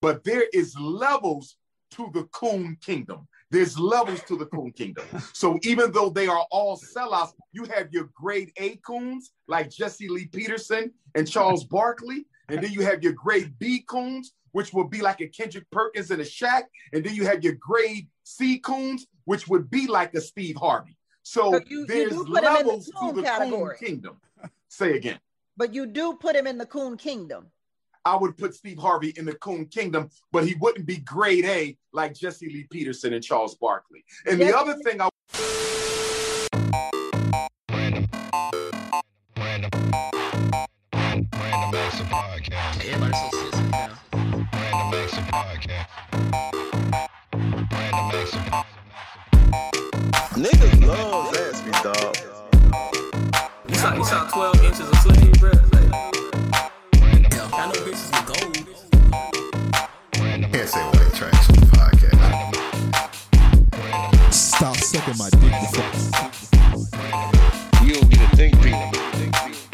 but there is levels to the coon kingdom. There's levels to the coon kingdom. So even though they are all sellouts, you have your grade A coons like Jesse Lee Peterson and Charles Barkley, and then you have your grade B coons, which would be like a Kendrick Perkins and a Shaq, and then you have your grade C coons, which would be like a Steve Harvey. So, So you- you there's him in the levels to the category. coon kingdom. Say again. But you do put him in the coon kingdom. I would put Steve Harvey in the coon kingdom, but he wouldn't be grade A like Jesse Lee Peterson and Charles Barkley. And the other thing I Random Acts of Podcast. Everybody so sensitive now. Random Acts of Podcast. Random Acts of Niggas love Zaxby, dog. You saw, you saw 12 inches of sleeve, bro. Like, I know bitches with gold. Can't say white trash on the podcast. Stop sucking my dick before. You don't get to think people.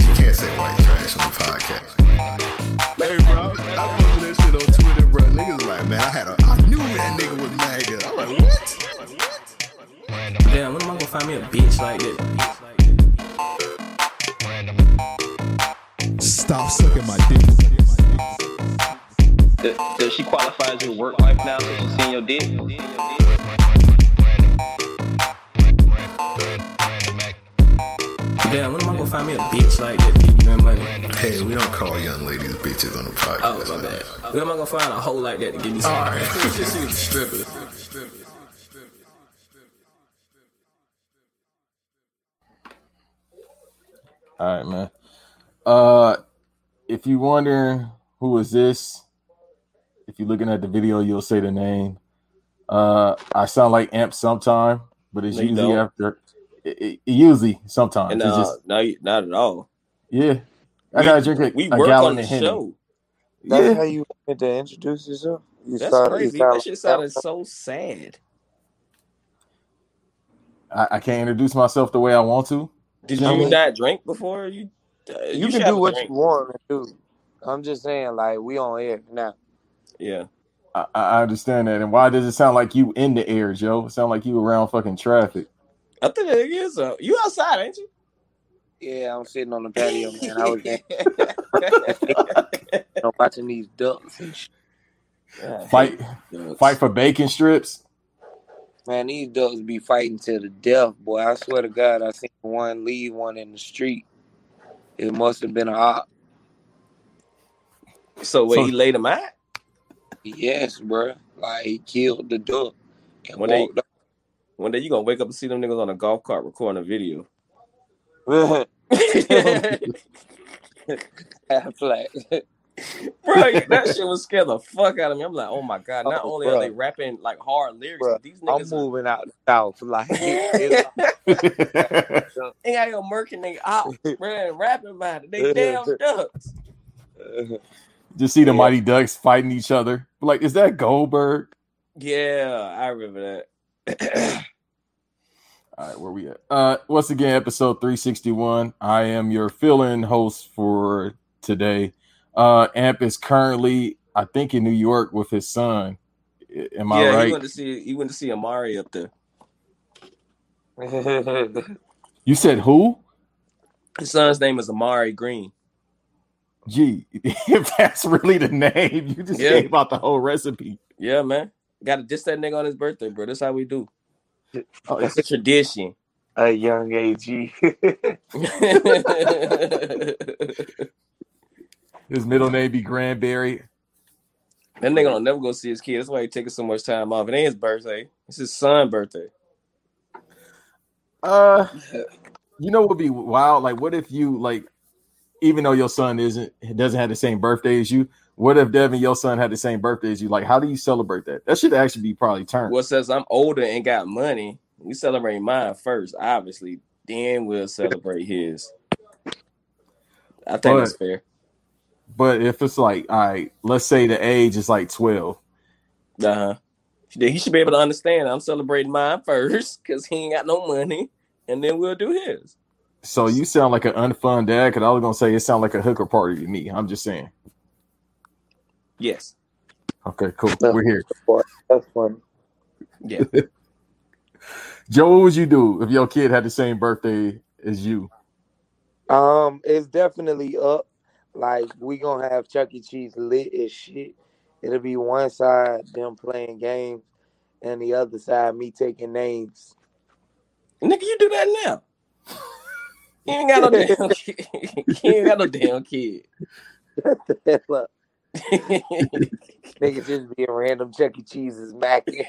You can't say white trash on the podcast. Hey, bro, I posted that shit on Twitter, bro. Niggas like, man, I had a, I knew that nigga was MAGA. I'm like, what? Damn, when am I gonna find me a bitch like that? Stop sucking my dick. Your work wife now since she's seen your dick? Damn, when am I gonna find me a bitch like that? Give me money. Hey, we don't call young ladies bitches on the podcast. Oh, my man. bad. When am I gonna find a hoe like that to give me some? All right. Just see the stripper. All right, man. Uh, if you wondering who is this, if you're looking at the video, you'll say the name. Uh, I sound like Amp sometime, but it's No, usually after. It, it- usually sometimes. And It's uh, just no, not at all. yeah. I We- gotta drink a, We a work gallon on the of show. That's Yeah. how you wanted to introduce yourself. You That's started- you crazy. sound That shit sounded so sad. I, I can't introduce myself the way I want to. Did I you mean- not drink before? You uh, You, should can do what drink. you want to do. I'm just saying, like we on air now. Yeah. I, I understand that. And why does it sound like you in the air, Joe? It sound like you around fucking traffic. I think it is. Uh, you outside, ain't you? Yeah, I'm sitting on the patio, man. I was there, you know, watching these ducks and shit. Fight, fight for bacon strips. Man, these ducks be fighting to the death, boy. I swear to God, I seen one leave one in the street. It must have been a op. So wait, So- he laid him out. Yes, bro. Like he killed the duck and One day- walked One day you gonna wake up and see them niggas on a golf cart recording a video. Bro, that shit was scare the fuck out of me. I'm like, oh my god! Oh, not Oh, only bro. are they rapping like hard lyrics, Bro, but these I'm niggas are, moving out the south. Like they got your murking nigga out, bro, and rapping about it. They damn ducks. Just see the Yeah. Mighty Ducks fighting each other. Like, is that Goldberg? Yeah, I remember that. All right, where we at? Uh, once again, episode 361. I am your fill-in host for today. Uh, Amp is currently, I think, in New York with his son. I- Am I yeah, he right? went to see he went to see Amari up there. You said who? His son's name is Amari Green. Gee, if that's really the name, you just Yeah. gave out the whole recipe. Yeah, man. Got to diss that nigga on his birthday, bro. That's how we do. Oh, It's a tradition. a young AG. His middle name be Granberry. That nigga don't never go see his kid. That's why he taking so much time off. It ain't his birthday. It's his son's birthday. Uh, you know what would be wild? Like, what if you like, even though your son isn't doesn't have the same birthday as you? What if Devin, your son, had the same birthday as you? Like, how do you celebrate that? That should actually be probably turned. Well, says I'm older and got money. We celebrate mine first, obviously. Then we'll celebrate his. I think But- that's fair. But if it's like, all right, let's say the age is like twelve. Uh huh. He should be able to understand. I'm celebrating mine first because he ain't got no money, and then we'll do his. So you sound like an unfun dad. Because I was gonna say it sound like a hooker party to me. I'm just saying. Yes. Okay, cool. We're here. That's funny. Yeah. Joe, what would you do if your kid had the same birthday as you? Um, it's definitely up. Like we gonna have Chuck E. Cheese lit as shit. It'll be one side them playing games, and the other side me taking names. Nigga, you do that now. You ain't got no damn kid. You ain't got no damn kid. Look, niggas just being random Chuck E. Cheese's macking.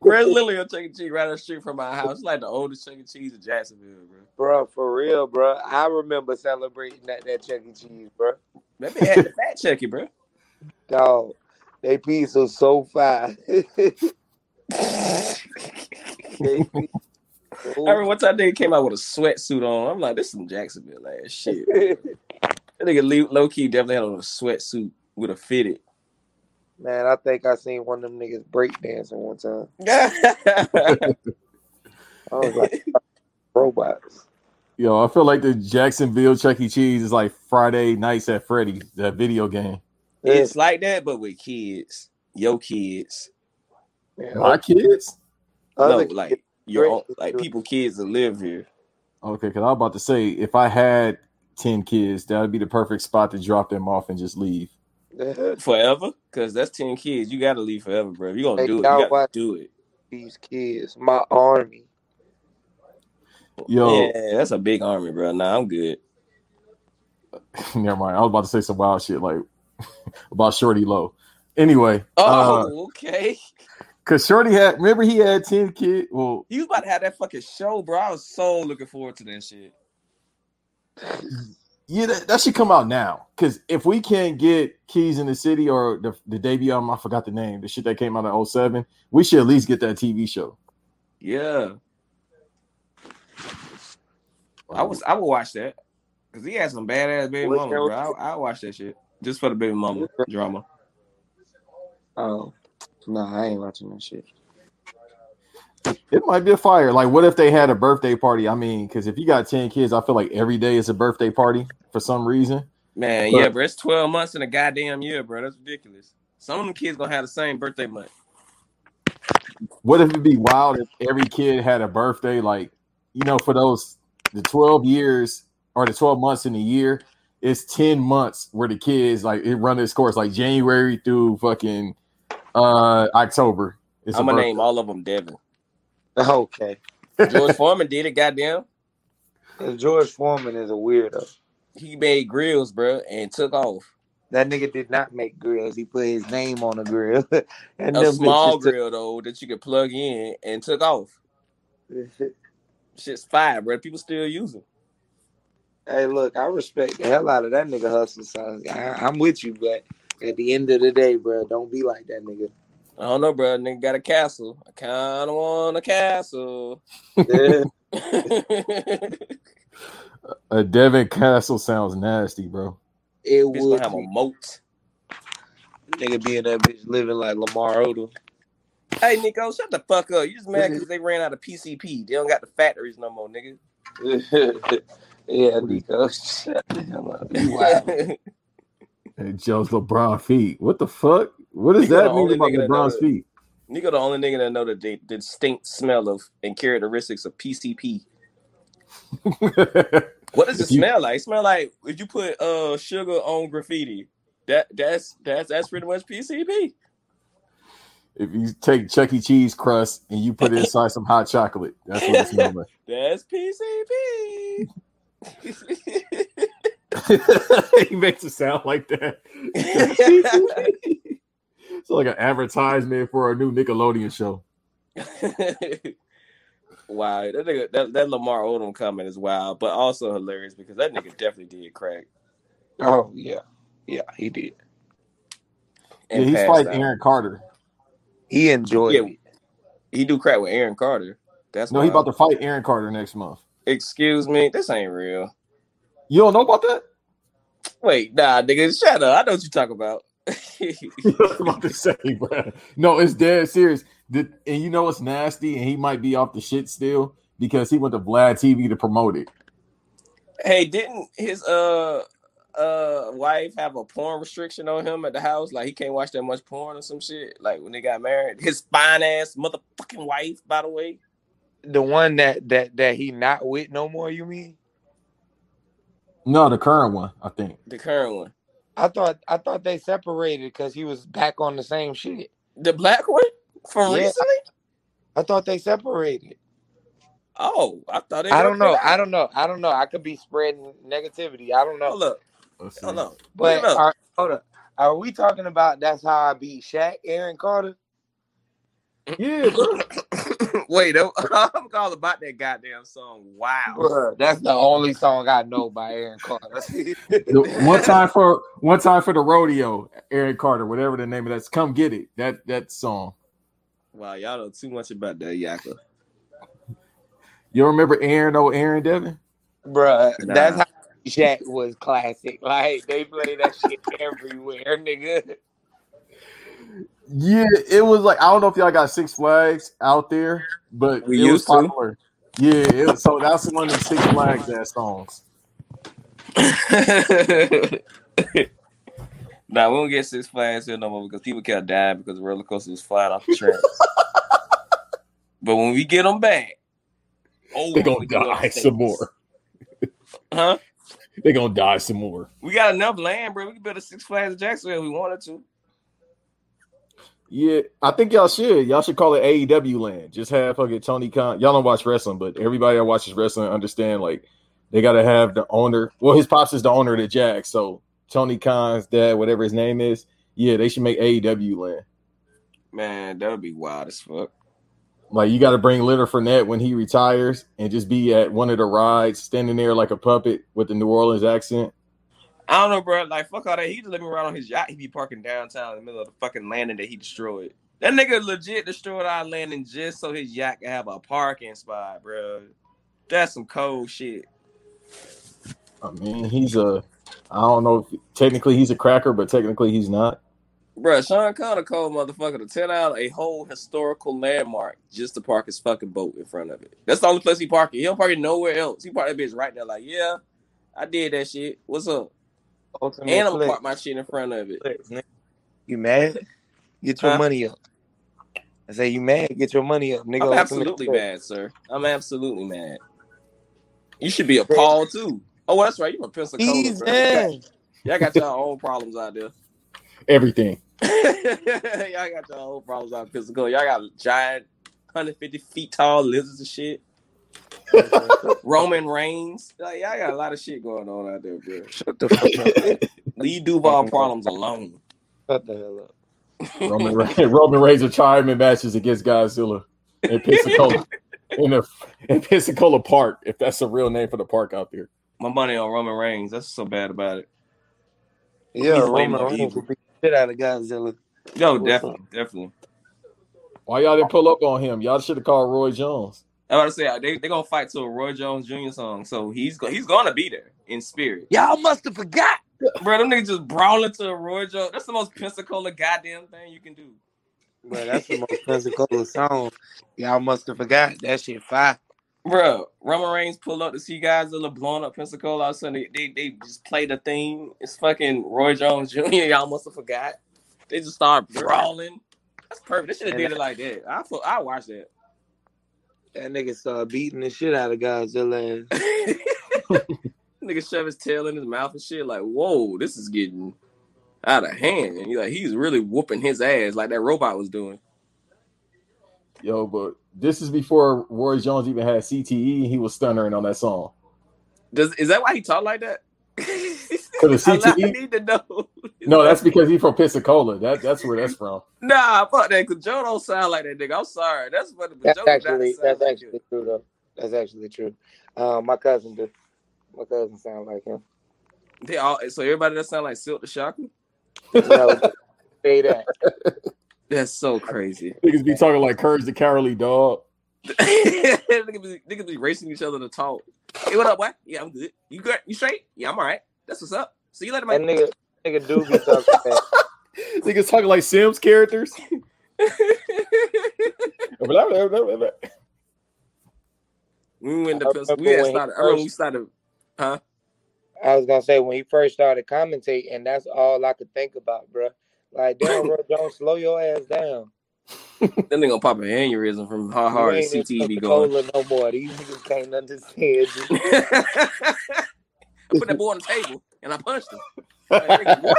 Where's Lily on Chuck E. Cheese right down the street from my house? It's like the oldest Chuck E. Cheese in Jacksonville, bro. bro, for real, bro. I remember celebrating that that Chuck E. Cheese, bro. That be had the fat Chucky, bro. Dog, they piece was so fine. They I remember one time they came out with a sweatsuit on. I'm like, this is some Jacksonville ass shit. That nigga low key definitely had on a sweatsuit with a fitted. Man, I think I seen one of them niggas break dancing one time. yeah, I was like, robots. Yo, I feel like the Jacksonville Chuck E. Cheese is like Friday nights at Freddy's, that video game. it's like that, but with kids, your kids. My kids? No, Other like kids your own, like people, kids that live here. Okay, because I was about to say, if I had 10 kids, that would be the perfect spot to drop them off and just leave. forever because that's 10 kids you gotta leave forever bro if you gonna Hey, do it you y'all gotta do it These kids, my army. Yo, yeah that's a big army bro nah i'm good never mind. I was about to say some wild shit like about Shawty Lo. Anyway, oh uh, okay because Shawty had, remember he had 10 kids? Well, he was about to have that fucking show bro. I was so looking forward to that shit. Yeah, that, that should come out now. Because if we can't get Keys in the City or the, the debut album, I forgot the name, the shit that came out in 07, we should at least get that TV show. yeah. I was i would watch that. Because he had some badass baby mama bro. I, I watch that shit just for the baby mama drama. Oh, no, I ain't watching that shit. It might be a fire. Like, what if they had a birthday party? I mean, because if you got 10 kids, I feel like every day is a birthday party for some reason. man yeah bro it's 12 months in a goddamn year bro that's ridiculous some of them kids gonna have the same birthday month What if it'd be wild if every kid had a birthday? Like, you know, for those the 12 years or the 12 months in a year, it's 10 months where the kids like it run its course, like January through fucking uh October. It's a i'm gonna birthday. name all of them devin Okay. george foreman did it goddamn And George Foreman is a weirdo. he made grills, bro, and took off. That nigga did not make grills. He put his name on a grill. and A them small bitches grill though that you could plug in and took off. Shit's fire, bro. People still use them. Hey, look, I respect the hell out of that nigga hustle. So I, I'm with you, but at the end of the day, bro, don't be like that nigga. I don't know, bro. Nigga got a castle. I kind of want a castle. Yeah. A Devin Castle sounds nasty, bro. It Bitch would have a moat. nigga be in that bitch living like Lamar Odom. Hey, Nico, shut the fuck up. You just mad because they ran out of PCP. They don't got the factories no more, nigga. yeah, Nico. Shut the hell up. You Joe's LeBron feet. What the fuck? What does Nico that mean about that LeBron's knows- feet? Nico, the only nigga that know the, the distinct smell of and characteristics of PCP. What does it If you- smell like? It smell like if you put uh sugar on graffiti. That that's that's that's pretty much PCP. if you take Chuck E. Cheese crust and you put it inside some hot chocolate, that's what it smells like. That's PCP. He makes it sound like that. it's like an advertisement for a new Nickelodeon show. wow, that nigga, that, that Lamar Odom comment is wild, but also hilarious because that nigga definitely did crack. oh, yeah. Yeah, he did. and yeah, he's passed fighting out. Aaron Carter. He enjoyed Yeah. it. He do crack with Aaron Carter. That's No, he about to fight Aaron Carter next month. Excuse me, this ain't real. You don't know about that? Wait, nah, nigga, shut up. I know what you're talking about. I was about to say, bro. No, it's dead serious. The- and you know what's nasty? And he might be off the shit still because he went to Vlad TV to promote it. hey, didn't his uh uh wife have a porn restriction on him at the house? Like he can't watch that much porn or some shit. Like when they got married, his fine ass motherfucking wife, by the way. The one that that that he not with no more. You mean? No, the current one, I think. The current one, I thought I thought they separated because he was back on the same shit. the black one from Yeah. recently. I thought they separated. Oh, I thought they I don't know. worked I don't know. I don't know. I could be spreading negativity. I don't know. Hold up, hold up. But Look up. are, hold up. Are we talking about that's how I beat Shaq, Aaron Carter? Yeah, bro. Wait, I'm I'm all about that goddamn song. Wow. Bruh, that's the only song I know by Aaron Carter. One time for one time for the rodeo, Aaron Carter, whatever the name of that's come get it. That that song. Wow, y'all know too much about that Yaka. You remember Aaron oh Aaron Devin? Bruh, Nah. that's how Shaq was classic. Like they play that shit everywhere, nigga. Yeah, it was like I don't know if y'all got Six Flags out there, but We it was used to. popular. Yeah, it was, so that's one of the Six Flags that songs. nah, we don't get Six Flags here no more because people kept dying because the roller coaster was flying off the tracks. but when we get them back, oh, They're gonna we go die upstate. some more. Huh? They're gonna die some more. We got enough land, bro. We can build a Six Flags in Jacksonville if we wanted to. Yeah, I think y'all should. Y'all should call it AEW land. Just have fucking Tony Khan. Y'all don't watch wrestling, but everybody that watches wrestling understand like they gotta have the owner. Well, his pops is the owner of the Jack, so Tony Khan's dad, whatever his name is, yeah, they should make AEW land. Man, that would be wild as fuck. Like you got to bring Leonard Fournette when he retires and just be at one of the rides, standing there like a puppet with the New Orleans accent. I don't know, bro. Like, fuck all that. He just let me on his yacht. He be parking downtown in the middle of the fucking landing that he destroyed. That nigga legit destroyed our landing just so his yacht can have a parking spot, bro. That's some cold shit. I mean, he's a. I don't know if technically he's a cracker, but technically he's not. Bro, Sean Conner cold motherfucker to tear out a whole historical landmark just to park his fucking boat in front of it. That's the only place he park it. He don't park it nowhere else. He park that bitch right there, like, yeah, I did that shit. What's up? Ultimate And I'm gonna flex. park my shit in front of it. Flex. You mad? Get your Huh? money up. I say you mad? Get your money up, nigga. I'm absolutely mad, sir. I'm absolutely mad. You should be appalled too. Oh, that's right. You from Pensacola, Ease bro. Y'all got, y'all got your own problems out there. Everything. y'all got your own problems out in Pensacola. Y'all got giant, 150 feet tall lizards and shit. Roman Reigns. Like, y'all got a lot of shit going on out there, bro. Shut the fuck up. Leave Duval problems alone. Shut the hell up. Roman Re- Roman Reigns retirement matches against Godzilla in Pensacola in, a, in Pensacola Park, if that's a real name for the park out there. My money on Roman Reigns. That's so bad about it. Yeah, He's Roman Reigns evil. will beat shit out of Godzilla. Yo, What's definitely, definitely. Why y'all didn't pull up on him? Y'all should have called Roy Jones. I about to say uh, they they gonna fight to a Roy Jones Jr. song, so he's go, he's gonna be there in spirit. Y'all must have forgot. Bro, them niggas just brawling to a Roy Jones. That's the most Pensacola goddamn thing you can do. But that's the most Pensacola song. Y'all must have forgot. That shit fire. Bro, Roman Reigns pull up to see guys that are blowing up Pensacola. All of a sudden, they, they, they just play the theme. It's fucking Roy Jones Jr. Y'all must have forgot. They just start brawling. That's perfect. They should have did it like that. I feel, I watch that. That nigga started beating the shit out of Godzilla. Nigga shove his tail in his mouth and shit. Like, whoa, this is getting out of hand. And he like he's really whooping his ass like that robot was doing. Yo, but this is before Roy Jones even had CTE he was stuttering on that song. Does is that why he talk like that? For the I, I CTE? need to know. No, that's because he's from Pensacola. That that's where that's from. Nah, fuck that. Cause Joe don't sound like that nigga. I'm sorry. That's what but That's Joe actually that's like actually true though. That's actually true. Um, my cousin do. My cousin sound like him. They all so everybody that sound like Silk the Shocker. No, say that. That's so crazy. Niggas be talking like Courage the Cowardly Dog. niggas, be, niggas be racing each other to talk. Hey, what up, boy? Yeah, I'm good. You good? You straight? Yeah, I'm all right. That's what's up. See you later, That man. nigga, nigga do be talking that. Niggas talking like Sims characters. we went I to Pensacola. We had started. I first- we started. Huh? I was gonna say when he first started commentating, that's all I could think about, bro. Like, damn, bro, don't slow your ass down. That nigga gonna pop an aneurysm from how hard you his ain't in CTE be going. No more. These niggas can't understand you. I put that boy on the table and I punched him. Like, nigga, what?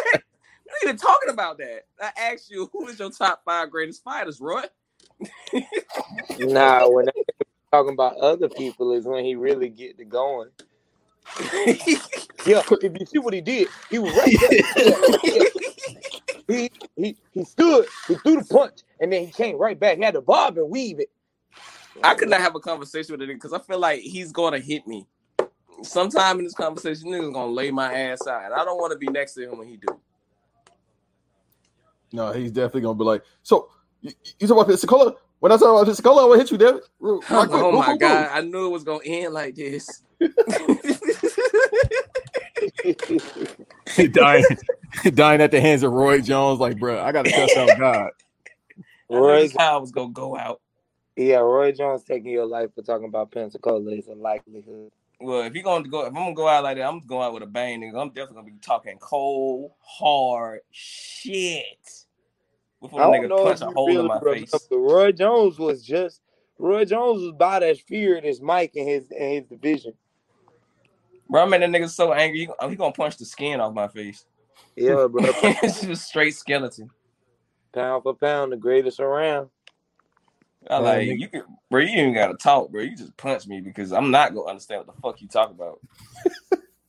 What are you even talking about that? I asked you who is your top five greatest fighters, Roy? Nah, when that nigga talking about other people is when he really get to going. Yeah, if you see what he did, he was right there. he, he he stood, he threw the punch, and then he came right back. He had to bob and weave it. I could not have a conversation with him because I feel like he's gonna hit me. Sometime in this conversation, nigga's gonna lay my ass out. I don't want to be next to him when he do. No, he's definitely gonna be like, so you, you talk about Pensacola? When I talk about Pensacola, I want to hit you, David. Right oh quick, oh boom, my boom, boom. god, I knew it was gonna end like this. dying, dying at the hands of Roy Jones. Like, bro, I gotta cuss out God. I knew Roy, this how I was gonna go out. yeah, Roy Jones taking your life for talking about Pensacola is a likelihood. Well, if you're gonna go, if I'm gonna go out like that, I'm going out with a bang, nigga. I'm definitely gonna be talking cold, hard shit before I the don't nigga know punch if a hole in my face. Roy Jones was just Roy Jones was about as feared as Mike in his in his division. Bro, I made that nigga so angry, he, he gonna punch the skin off my face. Yeah, bro. it's just straight skeleton. pound for pound, the greatest around. I like you can, bro. You ain't gotta talk, bro. You just punch me because I'm not gonna understand what the fuck you talk about.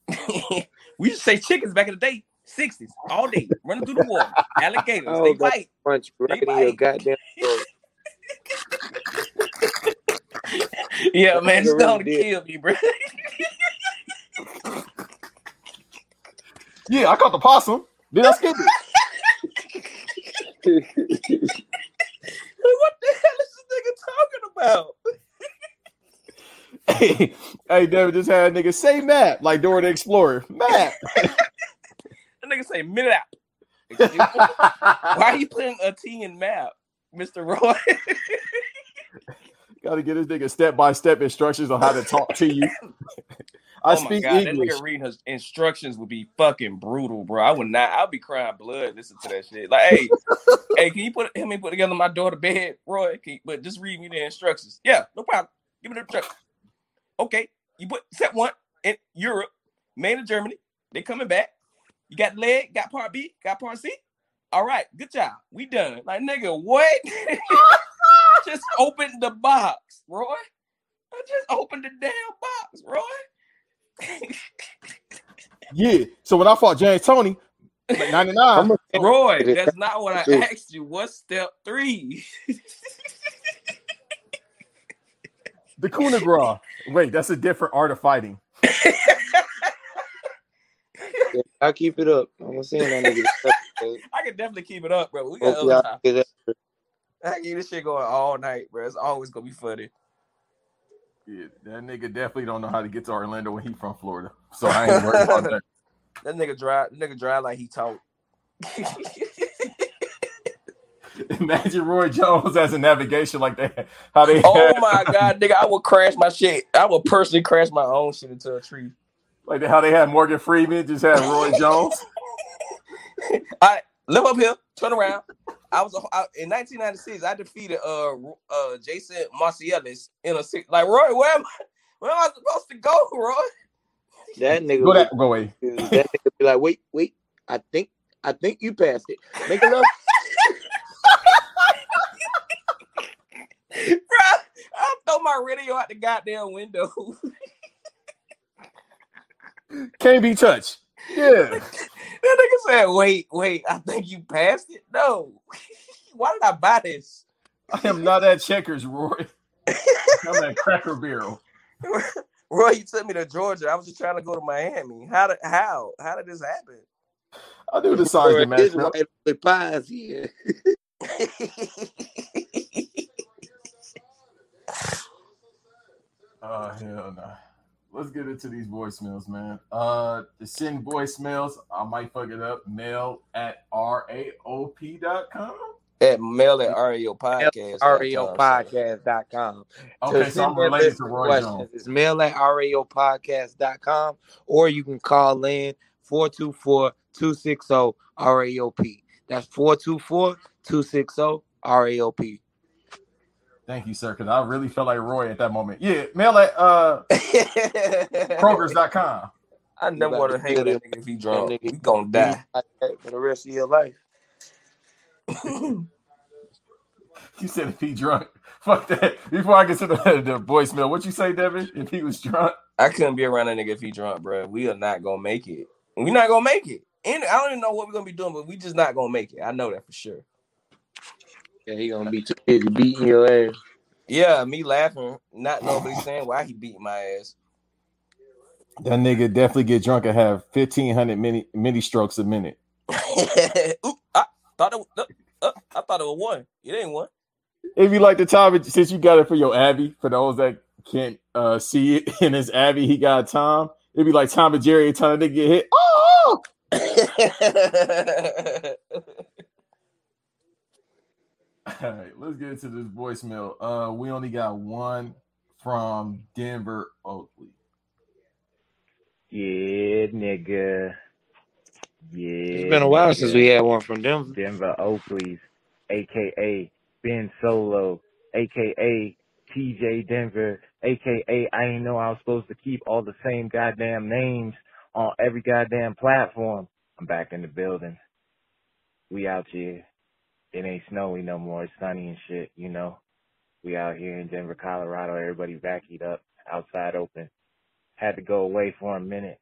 we used to say chickens back in the day, sixties, all day, running through the water, alligators, Oh, they bite. Punch right They in your bite. goddamn throat. Yeah, man, just nigga don't really kill me, bro. Yeah, I caught the possum. Did I skipped it. what the hell is this nigga talking about? hey, hey, David just had a nigga say map like Dora the Explorer. Map. That nigga say minute out. Why are you putting a T in map, Mister Roy? Got to get this nigga step by step instructions on how to talk to you. I oh my speak god, English. that nigga reading his instructions would be fucking brutal, bro. I would not. I'd be crying blood listen to that shit. Like, hey, hey, can you put help me put together my daughter bed, Roy? Can you- but just read me the instructions. Yeah, no problem. Give me the instructions. Okay, you put set one in Europe, made in Germany. They coming back. You got leg, got part B, got part C. All right, good job. We done. Like, nigga, what? just open the box, Roy. I just opened the damn box, Roy. Yeah. So when I fought James Toney, like 99, Roy, that's not what I asked you. What's step three? the coup de grace. Wait, that's a different art of fighting. Yeah, I keep it up. I'm saying that nigga. I can definitely keep it up, bro. We got other time. get. I keep this shit going all night, bro. It's always gonna be funny. Yeah, that nigga definitely don't know how to get to Orlando when he from Florida. So I ain't worried about that. That nigga drive, nigga drive like he talk. Imagine Roy Jones as a navigation like that. How they oh my god, nigga, I would crash my shit. I would personally crash my own shit into a tree. like how they had Morgan Freeman, just had Roy Jones. I live up here, turn around. I was a, I, in 1996. I defeated uh uh Jason Marcellus in a six. Like Roy, where am I? Where am I supposed to go, Roy? That nigga. Go that go away. That nigga be like, wait, wait. I think, I think you passed it. Make a left. Bro, I throw my radio out the goddamn window. Can't be touched. Yeah. that nigga said, "Wait, wait. I think you passed it." No. Why did I buy this? I am not at checkers, Roy. I'm at Cracker Barrel. Roy, you took me to Georgia. I was just trying to go to Miami. How did how how did this happen? I do the size Bro, of this match. white with pies here. Oh hell no. Let's get into these voicemails, man. Uh to send voicemails, I might fuck it up. Mail at raop.com. At mail at REO podcast. REOpodcast.com. Okay, to so I'm related to Roy questions, Jones. it's mail at REOpodcast.com or you can call in 424 260 RAOP. That's 424 260 RAOP. Thank you, sir, because I really felt like Roy at that moment. Yeah, mail at uh Kroger's.com. I never want to hang with that nigga if he drunk. nigga We gonna die. for the rest of your life. You said if he drunk. Fuck that. Before I get to the, the voicemail, what you say, Devin? If he was drunk? I couldn't be around a nigga if he drunk, bro. We are not gonna make it. We're not gonna make it. And I don't even know what we're gonna be doing, but we just not gonna make it. I know that for sure. Yeah, he gonna be too busy beating your ass. Yeah, me laughing, not nobody saying why he beat my ass. That nigga definitely get drunk and have 1,500 mini, mini strokes a minute. Oop, I thought it was, uh, uh, I thought it was one. It ain't one. If you like the time, since you got it for your Abby, for those that can't uh, see it in his Abby, he got Tom. It'd be like Tom and Jerry every time they get hit. Oh! All right, let's get into this voicemail. Uh, we only got one from Denver Oakley. Yeah, nigga. Yeah. It's been a while since we had one from Denver. Denver Oakleys, aka Ben Solo, aka TJ Denver, aka I ain't know I was supposed to keep all the same goddamn names on every goddamn platform. I'm back in the building. We out here. It ain't snowy no more. It's sunny and shit, you know. We out here in Denver, Colorado. Everybody vacuumed up, outside open. Had to go away for a minute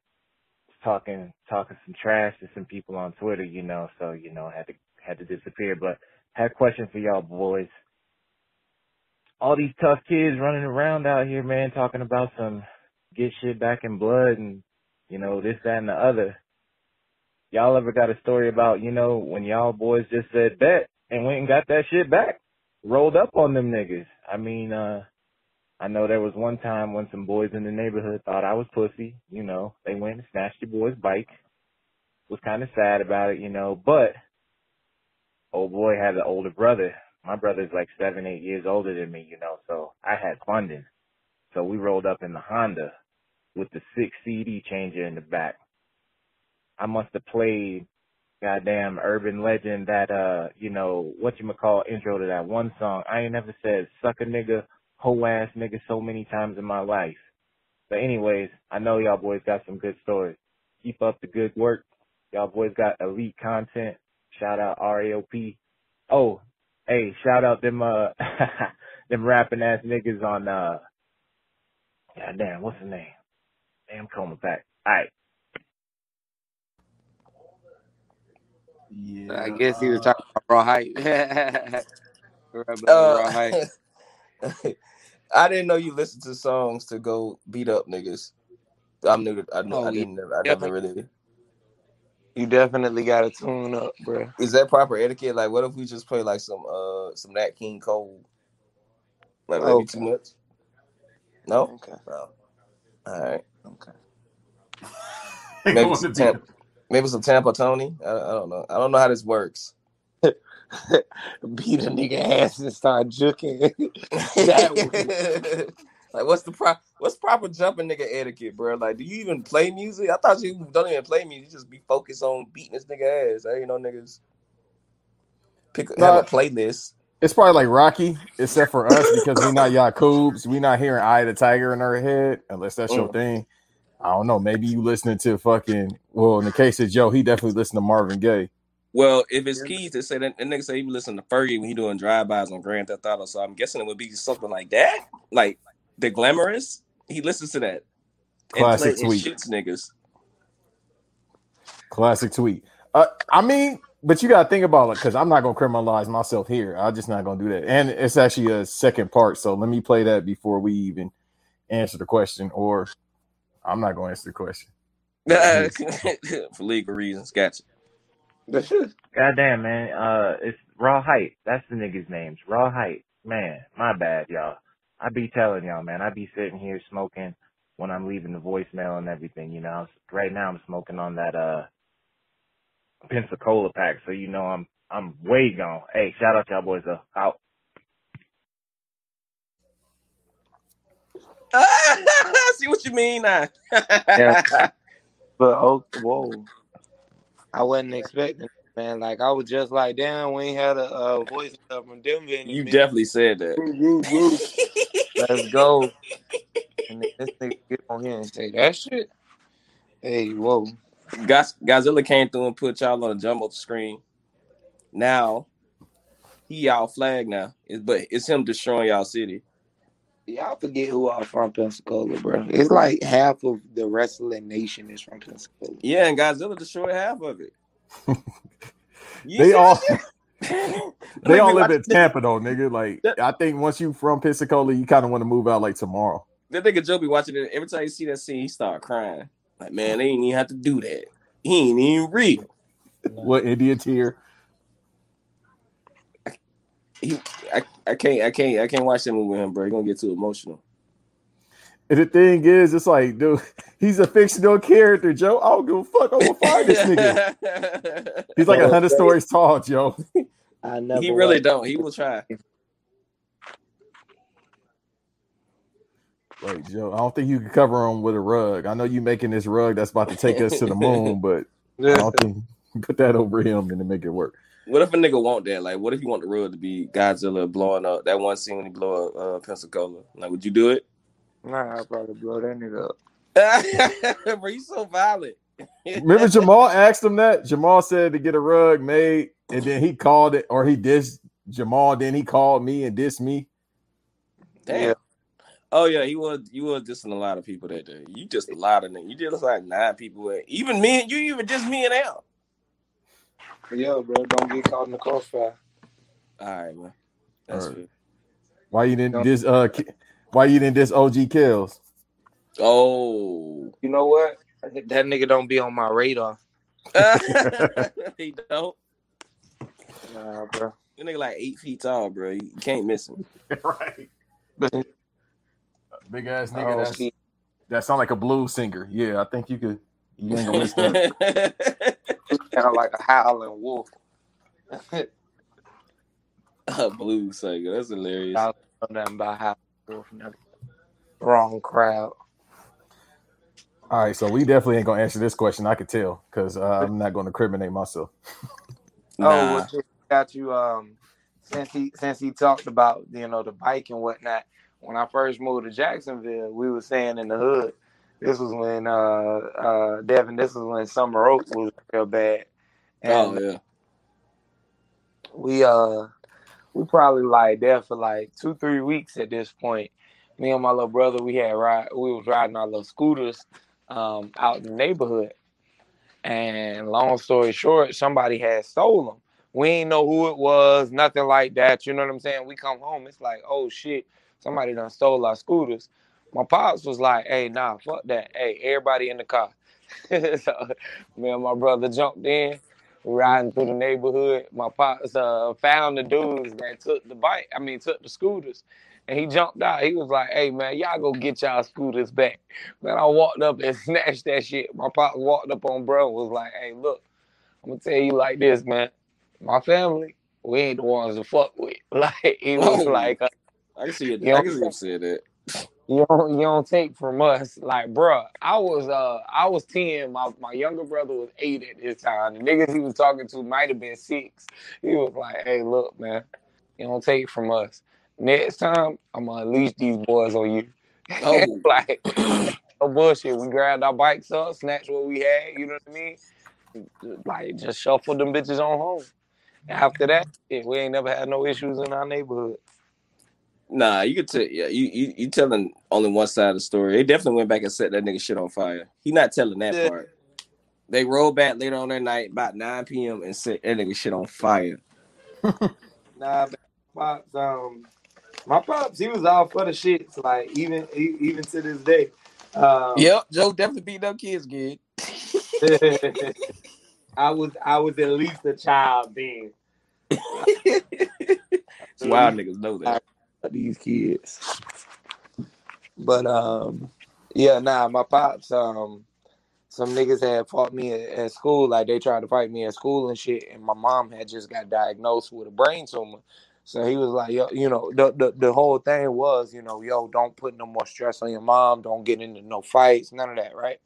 talking talking some trash to some people on Twitter, you know, so you know, had to had to disappear. But had a question for y'all boys. All these tough kids running around out here, man, talking about some get shit back in blood and you know, this, that and the other. Y'all ever got a story about, you know, when y'all boys just said bet and went and got that shit back? Rolled up on them niggas. I mean, uh I know there was one time when some boys in the neighborhood thought I was pussy. You know, they went and snatched your boy's bike. Was kind of sad about it, you know, but old boy had an older brother. My brother's like seven, eight years older than me, you know, so I had funding. So we rolled up in the Honda with the six CD changer in the back. I must have played goddamn urban legend that uh, you know, what you call intro to that one song. I ain't never said suck a nigga whole ass nigga so many times in my life. But anyways, I know y'all boys got some good stories. Keep up the good work. Y'all boys got elite content. Shout out RAOP. Oh, hey, shout out them uh them rapping ass niggas on uh God damn, what's his name? Damn coming back. Alright. Yeah, I guess he was talking about raw height. Rapping Uh, raw height. I didn't know you listened to songs to go beat up niggas. I'm new. To, I, kn- Oh, I didn't. I never Definitely. really. You definitely got to tune up, bro. Is that proper etiquette? Like, what if we just play like some uh some Nat King Cole? Like, maybe too much? No. Okay. No. All right. Okay. Maybe some to be- Tampa. Maybe some Tampa Tony. I, I don't know. I don't know how this works. Beat a nigga ass and start juking. that like, what's the pro? What's proper jumping nigga etiquette, bro? Like, do you even play music? I thought you don't even play music. You just be focused on beating this nigga ass. I ain't know niggas pick have a playlist. It's probably like Rocky, except for us because we not Yakubs. We not hearing Eye of the Tiger in our head, unless that's your Mm. thing. I don't know. Maybe you listening to fucking. Well, in the case of Joe, he definitely listened to Marvin Gaye. Well, if it's keys to say that, that nigga say he be listening to Fergie when he doing drive-bys on Grand Theft Auto, so I'm guessing it would be something like that, like the glamorous. He listens to that. And Classic play- and tweet. shoots niggas. Classic tweet. Uh, I mean, but you got to think about it because I'm not gonna criminalize myself here. I'm just not gonna do that. And it's actually a second part, so let me play that before we even answer the question. Or I'm not gonna answer the question. For legal reasons, gotcha. Goddamn, man. Uh, it's Raw Height. That's the niggas' names. Raw Height. Man, my bad, y'all. I be telling y'all, man. I be sitting here smoking when I'm leaving the voicemail and everything. You know, right now I'm smoking on that uh Pensacola pack, so you know I'm I'm way gone. Hey, shout out to y'all boys though. Out. See what you mean now. Yeah. But oh, whoa, I wasn't expecting, it, man. Like I was just like, damn, we ain't had a uh, voice up from Denver. You minute. definitely said that. Woo, woo, woo. Let's go. And then this nigga get on here and say that shit. Hey, whoa. Goz- Godzilla came through and put y'all on a jumbo screen. Now he y'all flag now, It's- but it's him destroying y'all city. Y'all forget who are from Pensacola, bro. It's like half of the wrestling nation is from Pensacola. Yeah, and Godzilla destroyed half of it. They all they all live in this. Tampa though, nigga. Like I think once you from Pensacola, you kind of want to move out like tomorrow. That nigga Joe be watching it. Every time you see that scene, he start crying. Like, man, they ain't even have to do that. He ain't even real. What Indian tier? He, I, I can't, I can't, I can't watch that movie with him, bro. He gonna get too emotional. And the thing is, it's like, dude, he's a fictional character, Joe. I don't give a fuck. I'm gonna find this nigga. He's like a hundred stories tall, Joe. I never he really watched- don't. He will try. Wait, Joe, I don't think you can cover him with a rug. I know you making this rug that's about to take us to the moon, but I don't think put that over him and make it work. What if a nigga want that? Like, what if you want the road to be Godzilla blowing up that one scene when he blow up uh, Pensacola? Like, would you do it? Nah, I'll probably blow that nigga up. bro, you so violent. Remember Jamal asked him that? Jamal said to get a rug made, and then he called it, or he dissed Jamal, then he called me and dissed me. Damn. Yeah. Oh yeah, he was. You was dissing a lot of people that day. You just a lot of them. You did like nine people. Even me and you. Even just me and Al. Yeah, bro, don't get caught in the crossfire. All right, man. That's All right. Why you didn't diss uh Ki- why you didn't diss OG kills? Oh. You know what? That nigga don't be on my radar. he don't. Nah, bro. That nigga like eight feet tall, bro. You can't miss him. right. Big ass nigga. Oh, that's, see. that sound like a blues singer. Yeah, I think you could you ain't gonna miss that. Kind of like a howling wolf. a blue singer. That's hilarious. I don't know nothing about howling wolf. nothing. Wrong crowd. All right, so we definitely ain't gonna answer this question. I could tell because uh, I'm not gonna incriminate myself. Oh, Nah. what you- got you. Um, since he since he talked about you know the bike and whatnot. When I first moved to Jacksonville, we were saying in the hood. This was when uh uh Devin. This was when Summer Oak was real bad. Oh And yeah. we uh we probably like there for like two three weeks at this point. Me and my little brother, we had ride. We was riding our little scooters um out in the neighborhood. And long story short, somebody had stole them. We ain't know who it was, nothing like that. You know what I'm saying? We come home, it's like, oh shit, somebody done stole our scooters. My pops was like, hey, nah, fuck that. Hey, everybody in the car. so me and my brother jumped in, riding through the neighborhood. My pops uh, found the dudes that took the bike, I mean, took the scooters. And he jumped out. He was like, hey, man, y'all go get y'all scooters back. Man, I walked up and snatched that shit. My pops walked up on bro and was like, hey, look, I'm gonna tell you like this, man. My family, we ain't the ones to fuck with. Like he was Oh. like, uh, I can see it. You I can see him say that. You don't you don't take from us. Like, bruh, I was uh I was 10, my, my younger brother was eight at this time. The niggas he was talking to might have been six. He was like, Hey, look, man, you don't take from us. Next time, I'm gonna unleash these boys on you. Oh. like no bullshit. We grabbed our bikes up, snatched what we had, you know what I mean? Like just shuffled them bitches on home. After that, we ain't never had no issues in our neighborhood. Nah, you could tell. Yeah, you, you you telling only one side of the story. They definitely went back and set that nigga shit on fire. He not telling that Yeah. part. They rolled back later on that night, about 9 p.m., and set that nigga shit on fire. Nah, pops. Um, my pops, he was all for the shits. Like even even to this day. Um, Yep, Joe definitely beat them kids good. I was I was at least a child then. Wild niggas know that. These kids. But um, yeah, nah, my pops. Um, some niggas had fought me at, at school, like they tried to fight me at school and shit. And my mom had just got diagnosed with a brain tumor. So he was like, yo, you know, the, the the whole thing was, you know, yo, don't put no more stress on your mom, don't get into no fights, none of that, right?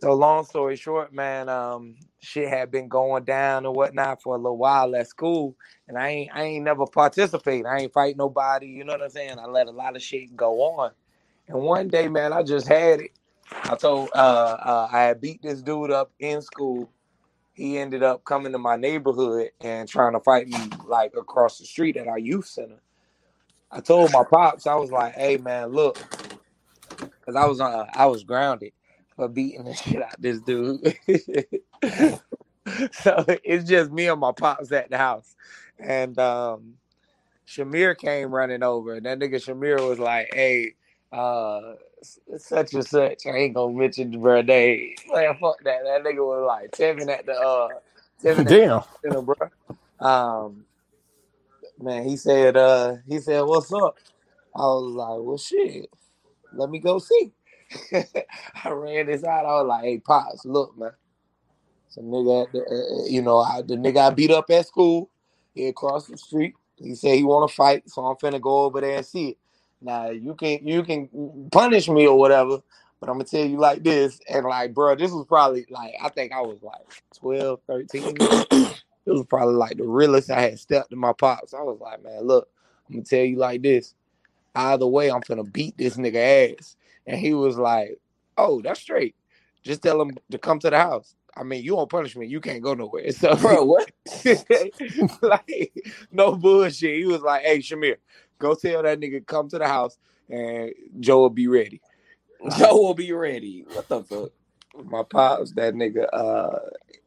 So long story short, man, um, shit had been going down and whatnot for a little while at school, and I ain't I ain't never participate. I ain't fight nobody. You know what I'm saying? I let a lot of shit go on, and one day, man, I just had it. I told uh, uh I had beat this dude up in school. He ended up coming to my neighborhood and trying to fight me like across the street at our youth center. I told my pops, I was like, "Hey, man, look," because I was uh, I was grounded for beating the shit out this dude. so it's just me and my pops at the house. And um Shamir came running over. And that nigga Shamir was like, hey, uh such and such. I ain't gonna mention the bro name. Man, fuck that. That nigga was like Tevin at the uh Tevin Damn. center, bro. Um man, he said uh he said, What's up? I was like, Well shit, let me go see. I ran this out. I was like, "Hey, pops, look, man. Some nigga, the, uh, you know, I, the nigga I beat up at school, he across the street. He said he want to fight, so I'm finna go over there and see it. Now you can you can punish me or whatever, but I'm gonna tell you like this, and like, bro, this was probably like I think I was like 12, 13. it was probably like the realest I had stepped in my pops. I was like, man, look, I'm gonna tell you like this. Either way, I'm finna beat this nigga ass. And he was like, "Oh, that's straight. Just tell him to come to the house. I mean, you on punishment. You can't go nowhere." So, Bro, what? like, no bullshit. He was like, "Hey, Shamir, go tell that nigga come to the house, and Joe will be ready." Joe will be ready. What the fuck? My pops, that nigga, uh,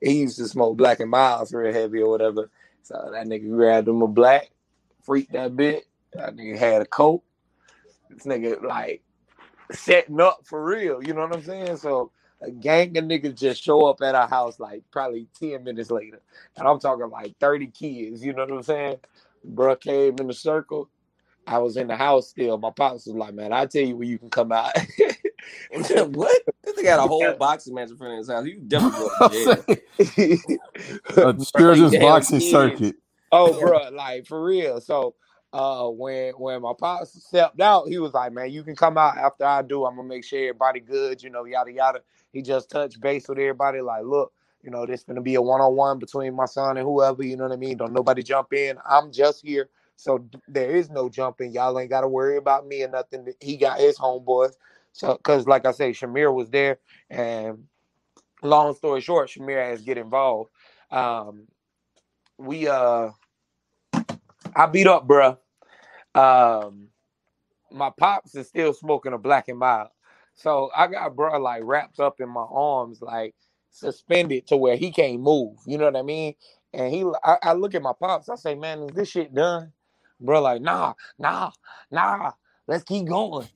he used to smoke Black and Milds real heavy or whatever. So that nigga grabbed him a black, freaked that bit. That nigga had a coat. This nigga like setting up for real. You know what I'm saying? So a gang of niggas just show up at our house like probably 10 minutes later. And I'm talking like 30 kids, you know what I'm saying? Bruh came in the circle. I was in the house still. My pops was like, man, I tell you where you can come out. what? This nigga got a whole boxing match in front of his house. You definitely go to jail. A Damn boxing kids. circuit. Oh, bro, like for real. So, uh, when when my pops stepped out, he was like, "Man, you can come out after I do. I'm gonna make sure everybody good. You know, yada yada." He just touched base with everybody, like, "Look, you know, this gonna be a one on one between my son and whoever. You know what I mean? Don't nobody jump in. I'm just here, so there is no jumping. Y'all ain't gotta worry about me or nothing. He got his homeboys. So, cause like I say, Shamir was there, and long story short, Shamir has get involved. Um, we uh I beat up, bruh. Um, my pops is still smoking a black and mild. So I got bro like wrapped up in my arms, like suspended to where he can't move. You know what I mean? And he I, I look at my pops, I say, man, is this shit done? Bro, like, nah, nah, nah, let's keep going.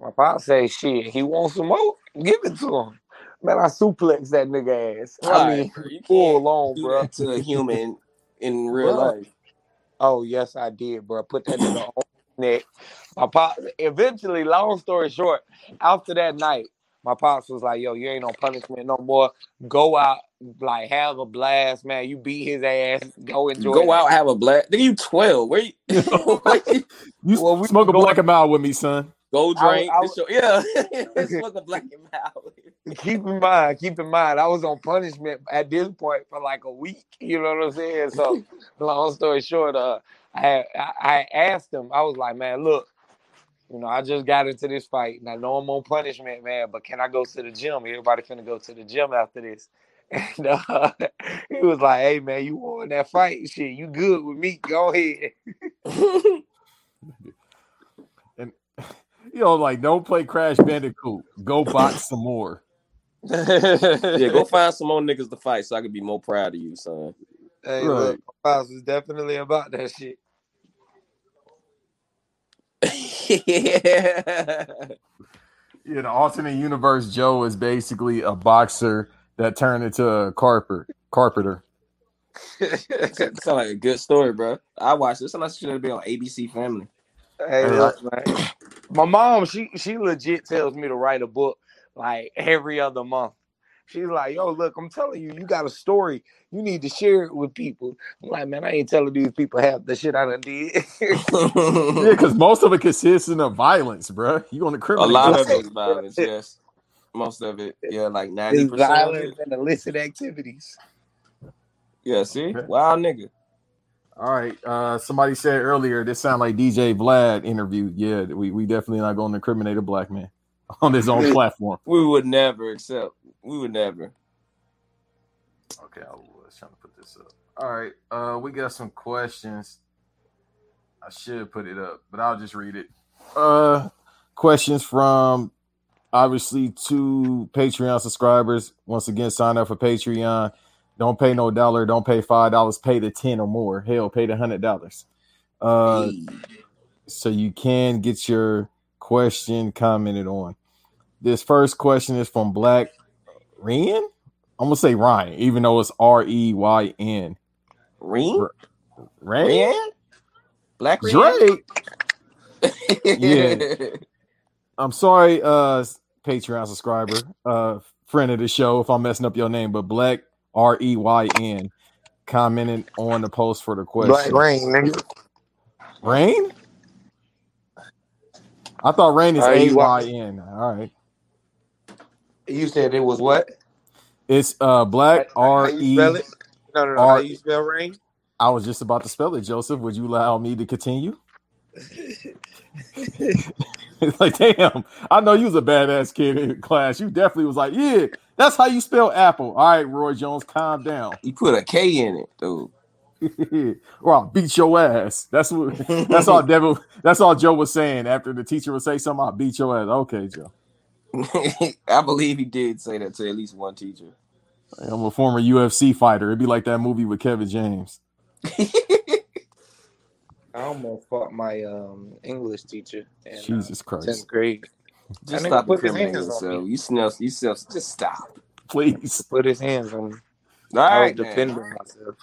My pops say, shit, he wants some more, give it to him. Man, I suplex that nigga ass. I Right, mean, bro, you full on, bro. to a human in real life. Oh yes, I did, bro. Put that in the his neck. My pop. Eventually, long story short, after that night, my pops was like, "Yo, you ain't on punishment no more. Go out, like have a blast, man. You beat his ass. Go enjoy. Go that." out, have a black. Nigga, you twelve. Where you? You- You Well, we smoke a black and mild with me, son. Go I- drink. I- this your, yeah, smoke a black and mild. Keep in mind, keep in mind, I was on punishment at this point for like a week. You know what I'm saying? So, long story short, uh, I I, I asked him. I was like, man, look, you know, I just got into this fight, and I know I'm on punishment, man. But can I go to the gym? Everybody finna go to the gym after this. And uh, he was like, "Hey, man, you won that fight, shit. You good with me? Go ahead." And you know, like don't play Crash Bandicoot. Go box some more. Yeah, go find some more niggas to fight so I can be more proud of you, son. Hey, Right. look, my pops was definitely about that shit. yeah. Yeah, the alternate universe Joe is basically a boxer that turned into a carpenter. Carpenter. Sound like a good story, bro. I watched this. Unless should be on ABC Family. Hey, Hey, look, man. My mom, she she legit tells me to write a book, like every other month. She's like, yo, look, I'm telling you, you got a story. You need to share it with people. I'm like, man, I ain't telling these people half the shit I done did. Yeah, because most of it consists in of violence, bro. You going to A lot of justice. it is violence, yes. Most of it, yeah, like ninety It's percent violence and illicit activities. Yeah, see, wild nigga. All right. Uh, somebody said earlier this sound like DJ Vlad interview. Yeah, we, we definitely not going to incriminate a black man on his own platform. We would never accept. We would never. Okay, I was trying to put this up. All right. Uh, we got some questions. I should put it up, but I'll just read it. Uh, questions from obviously two Patreon subscribers. Once again, sign up for Patreon. Don't pay no dollar. Don't pay five dollars. Pay the ten or more. Hell, pay the hundred dollars. Uh, so you can get your question commented on. This first question is from Black Ryan. I'm gonna say Ryan, even though it's R E Y N. Ryan? Ryan? Black Ryan? Drake. Yeah. I'm sorry, uh, Patreon subscriber, uh, friend of the show, if I'm messing up your name, but Black R E Y N commented on the post for the question. Black rain, nigga. Rain? I thought rain is A Y? N. All right. You said it was what? It's uh Black R E. No, no, no. How you spell rain? I was just about to spell it, Joseph. Would you allow me to continue? It's like, damn, I know you was a badass kid in class. You definitely was like, yeah, that's how you spell apple. All right, Roy Jones, calm down. You put a K in it, dude. or I'll beat your ass. That's what that's all Devin that's all Joe was saying after the teacher would say something, I'll beat your ass. Okay, Joe. I believe he did say that to at least one teacher. I'm a former UFC fighter. It'd be like that movie with Kevin James. I almost fought my um English teacher in Jesus Christ. tenth grade. Just stop put his incriminating hands on yourself. me. You smell you smell just stop. Please. Put his hands on me. All I was right, man. defending myself.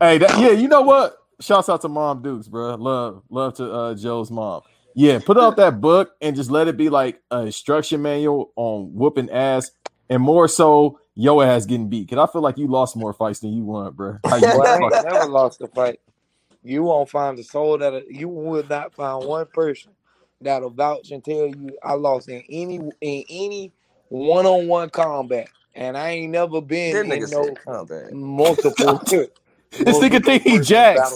Hey, that, yeah, you know what? Shouts out to Mom Dukes, bro. Love, love to uh, Joe's mom. Yeah, put out that book and just let it be like a instruction manual on whooping ass, and more so your ass getting beat. Cause I feel like you lost more fights than you won, bro. How you Well, I ain't never lost a fight. You won't find a soul that you would not find one person that'll vouch and tell you I lost in any in any one on one combat, and I ain't never been That in no said combat. multiple. This nigga think he jacks.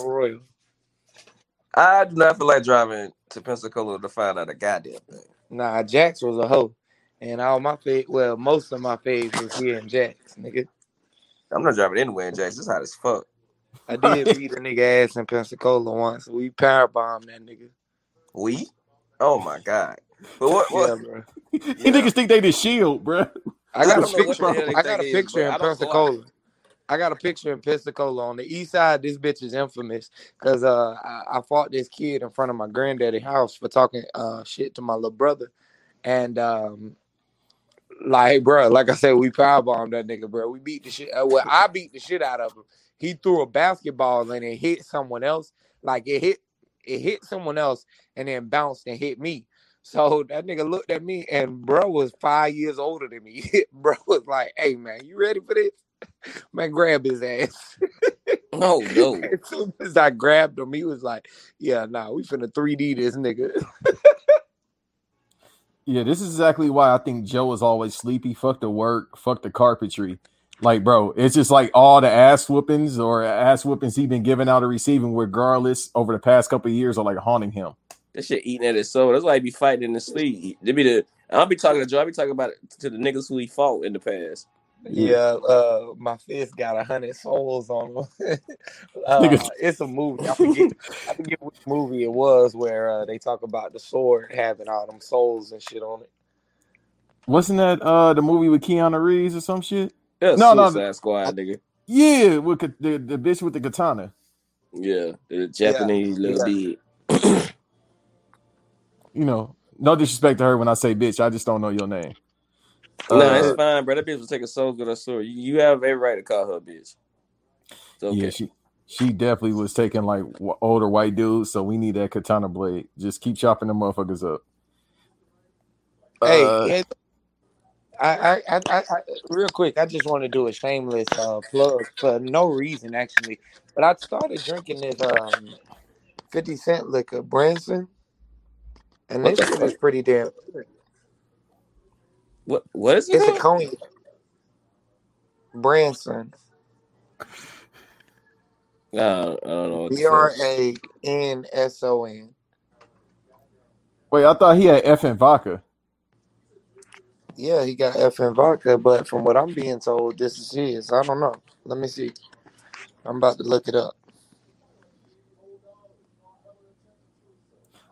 I do not feel like driving to Pensacola to find out a goddamn thing. Nah, Jax was a hoe, and all my fa- well, most of my faves was here in Jax, nigga. I'm not driving anywhere in Jackson. It's hot as fuck. I did beat a nigga ass in Pensacola once. We power bombed that nigga. We? Oh my god. But what? what? Yeah, what? bro. you niggas think they the shield, bro. I got I a don't know what picture. the hell they I got a think it is, picture but in I don't go out. Pensacola. I got a picture in Pensacola on the east side. This bitch is infamous because uh, I, I fought this kid in front of my granddaddy house for talking uh shit to my little brother, and um, like bro, like I said, we powerbombed that nigga, bro. We beat the shit. Uh, well, I beat the shit out of him. He threw a basketball and it hit someone else. Like it hit, it hit someone else and then bounced and hit me. So that nigga looked at me and bro was five years older than me. bro was like, "Hey man, you ready for this?" Man, grab his ass. Oh no. as soon as I grabbed him, he was like, "Yeah, nah, we finna 3D this nigga." Yeah, this is exactly why I think Joe is always sleepy. Fuck the work, fuck the carpentry. Like, bro, it's just like all the ass whoopings or ass whoopings he been giving out or receiving, regardless, over the past couple of years, are like haunting him. That shit eating at his soul. That's why he be fighting in the sleep. They be the I'll be talking to Joe. I'll be talking about it to the niggas who he fought in the past. Yeah, uh, my fist got a hundred souls on him. uh, it's a movie. I forget. I forget which movie it was where uh, they talk about the sword having all them souls and shit on it. Wasn't that uh the movie with Keanu Reeves or some shit? Yeah, No, no. Suicide Squad, nigga. Yeah, with the, the bitch with the katana. Yeah, the Japanese little yeah. bit. You know, no disrespect to her when I say bitch. I just don't know your name. No, Uh, it's fine, bro. That bitch was taking souls with her sword. You, you have every right to call her a bitch. It's okay. Yeah, she she definitely was taking like w- older white dudes. So we need that katana blade. Just keep chopping the motherfuckers up. Hey, Uh, and I, I, I, I, I, real quick, I just want to do a shameless uh, plug for no reason actually, but I started drinking this um, fifty cent liquor, Branson, and this the shit is pretty damn. good. What what is it? It's a called? cognac, Branson, Uh, I don't know what B the R fuck. A N S O N. Wait, I thought he had Effen vodka. Yeah, he got Effen vodka, but from what I'm being told, this is his. I don't know. Let me see. I'm about to look it up.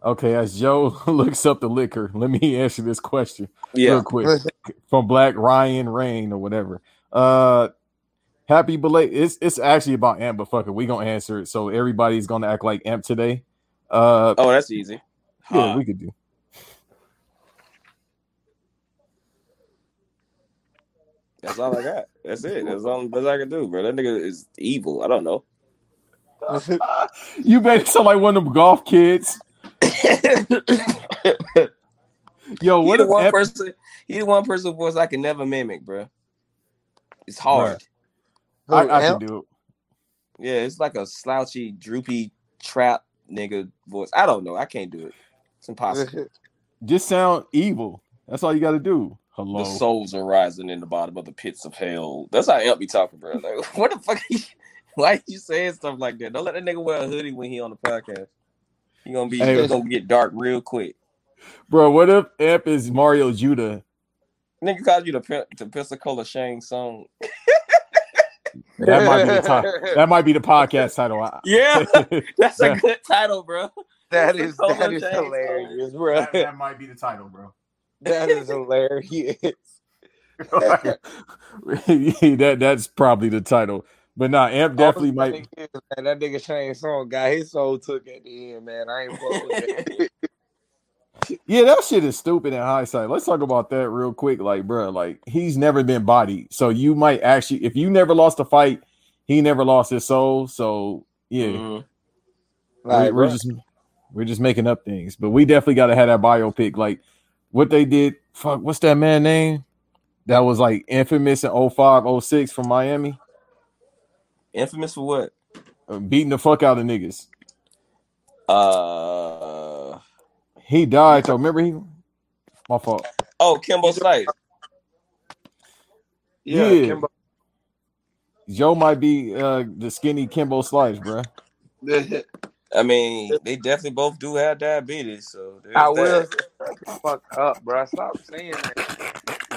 Okay, as Joe looks up the liquor, let me answer this question Yeah. real quick from Black Ryan Rain or whatever. Uh, happy belated. It's it's actually about Amp, but fuck it, we gonna answer it. So everybody's gonna act like Amp today. Uh, Oh, that's easy. yeah, Hot. we could do. That's all I got. That's it. That's all that's all I can do, bro. That nigga is evil. I don't know. You made it sound like one of them golf kids. Yo, He what the one Amp, person. He the one person voice I can never mimic, bro. It's hard. Who, I, I can do it. Yeah, it's like a slouchy, droopy trap nigga voice. I don't know. I can't do it. It's impossible. Just sound evil. That's all you got to do. Hello. The souls are rising in the bottom of the pits of hell. That's how Amp be talking, bro. Like, what the fuck? You, why you saying stuff like that? Don't let that nigga wear a hoodie when he on the podcast. He gonna be. Hey. He gonna get dark real quick. Bro, what if Amp is Mario Judah? Nigga called you the the Pensacola Shang Tsung. That might be the title. That might be the podcast title. Yeah, that's a good title, bro. That is that Pensacola is Shang Tsung. hilarious, bro. that, that might be the title, bro. That is hilarious. that that's probably the title. But nah, Amp definitely might. is, man, that nigga Shang Tsung got his soul took at the end, man. I ain't fuck with that. Yeah, that shit is stupid in hindsight. Let's talk about that real quick. Like, bro, like he's never been bodied, so you might actually, if you never lost a fight, he never lost his soul. So yeah, Mhm. Like, we're, we're just we're just making up things, but we definitely got to have that biopic. Like what they did. Fuck, what's that man name? That was like infamous in 05, 06 from Miami, Infamous for what? uh, beating the fuck out of niggas. Uh He died So Remember he? My fault. oh, Kimbo Slice. yeah, Yeah. Kimbo. Joe might be uh the skinny Kimbo Slice, bro. I mean, they definitely both do have diabetes, so I will that. fuck up, bro. Stop saying that.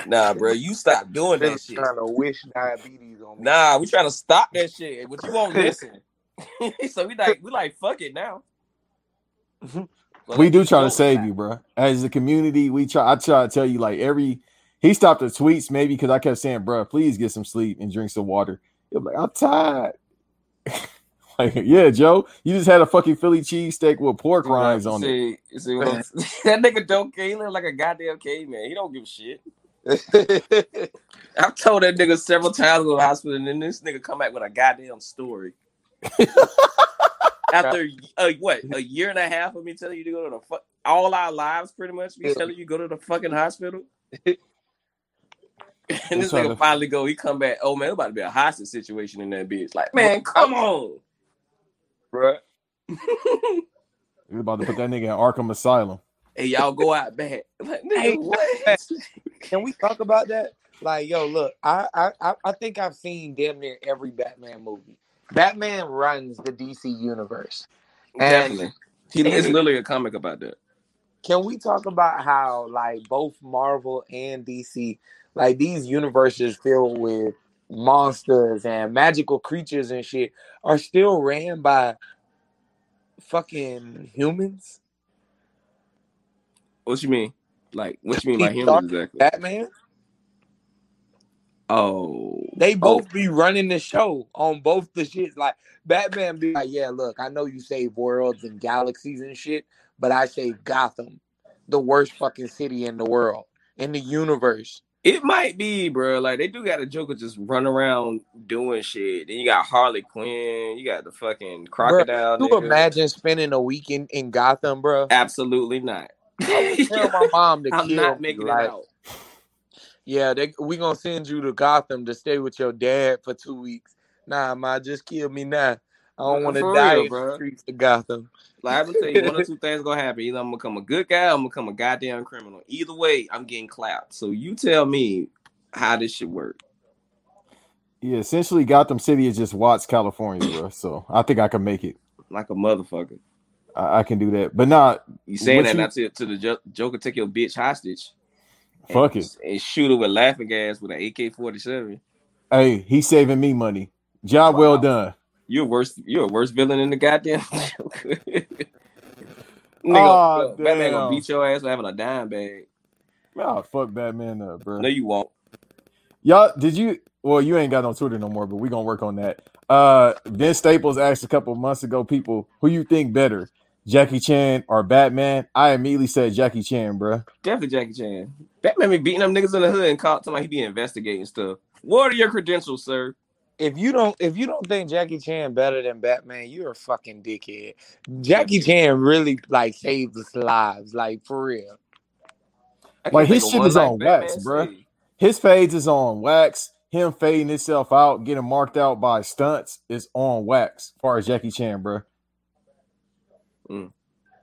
Nah, bro, you stop doing Really that shit. trying to wish diabetes on me. Nah, we trying to stop that shit, but you won't listen. so we like, we like, fuck it now. So we do try to save that. you, bro. As a community, we try. I try to tell you, like every he stopped the tweets maybe because I kept saying, bro, please get some sleep and drink some water. You're like, I'm tired. like, yeah, Joe, you just had a fucking Philly cheesesteak with pork rinds on it. see, see what that nigga don't care. He look like a goddamn caveman. He don't give a shit. I've told that nigga several times in the hospital, and then this nigga come back with a goddamn story. After uh, what a year and a half of me telling you to go to the fuck, all our lives pretty much me telling you go to the fucking hospital. and this nigga to- finally go, he come back. Oh man, about to be a hostage situation in that bitch. Like, man, come on. bro. We're about to put that nigga in Arkham Asylum. Hey, y'all go out back. Like, nigga, Hey, what? Can we talk about that? Like, yo, look, I, I, I- I think I've seen damn near every Batman movie. Batman runs the DC universe. And Definitely. He, it's literally a comic about that. can we talk about how, like, both Marvel and DC, like, these universes filled with monsters and magical creatures and shit are still ran by fucking humans? What you mean? Like, what you mean by him exactly? Batman? Oh, They oh, both be running the show on both the shits. Like Batman be like, yeah, look, I know you save worlds and galaxies and shit, but I save Gotham, the worst fucking city in the world, in the universe. it might be, bro. Like they do got a Joker just run around doing shit. Then you got Harley Quinn. You got the fucking Bro, crocodile. you nigga. imagine spending a weekend in Gotham, bro? Absolutely not. I would tell my mom to I'm kill not me. making Like, out. yeah, they we gonna send you to Gotham to stay with your dad for two weeks. Nah, ma, just kill me now. I don't want to die real, in the streets of Gotham. Like I'm gonna tell you, one or two things gonna happen. Either I'm gonna become a good guy, or I'm gonna become a goddamn criminal. Either way, I'm getting clapped. So you tell me how this should work. Yeah, essentially Gotham City is just Watts, California, bro. So I think I can make it. Like a motherfucker. I, I can do that. But not You saying that you- not to, to the jo- Joker take your bitch hostage. and- Fuck it. And shoot her with laughing gas with an AK forty seven. Hey, he's saving me money. Job well done. You're worse. You're a worse villain than the goddamn Joker. Nigga, look, Batman gonna beat your ass for having a dime bag. Oh, fuck Batman up, bro. No, you won't. Y'all, did you? Well, you ain't got on Twitter no more, but we gonna work on that. Uh, Vince Staples asked a couple months ago, people, who you think better, Jackie Chan or Batman? I immediately said Jackie Chan, bro. Definitely Jackie Chan. Batman be beating them niggas in the hood and caught somebody he be investigating stuff. What are your credentials, sir? If you don't, if you don't think Jackie Chan better than Batman, you're a fucking dickhead. Jackie Chan really like saved us lives, like for real. I can't Like his shit is like on wax, Batman bro. saved. His fades is on wax. Him fading himself out, getting marked out by stunts is on wax. As far as Jackie Chan, bro. Mm.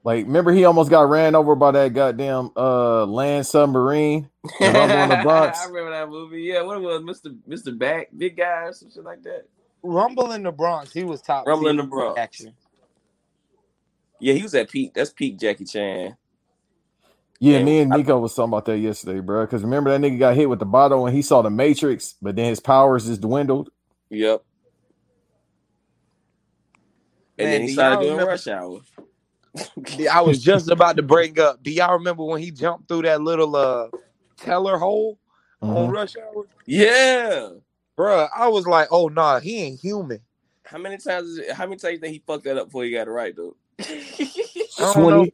Like, remember he almost got ran over by that goddamn uh land submarine. in Rumble in the Bronx. I remember that movie. Yeah, what it was, Mr. Mr. Back, big guy or some shit like that. Rumble in the Bronx, he was top. Rumble in the Bronx. Action. Yeah, he was at peak. That's peak Jackie Chan. Yeah, Yeah, me and I- Nico was talking about that yesterday, bro. Because remember that nigga got hit with the bottle and he saw the Matrix, but then his powers just dwindled. Yep. And Man, then he started doing remember- Rush Hour. I was just about to bring up. Do y'all remember when he jumped through that little uh teller hole on Mhm. Rush Hour? Yeah. Bruh, I was like, oh nah, he ain't human. How many times is it, how many times did he fuck that up before he got it right though? I don't know. 20.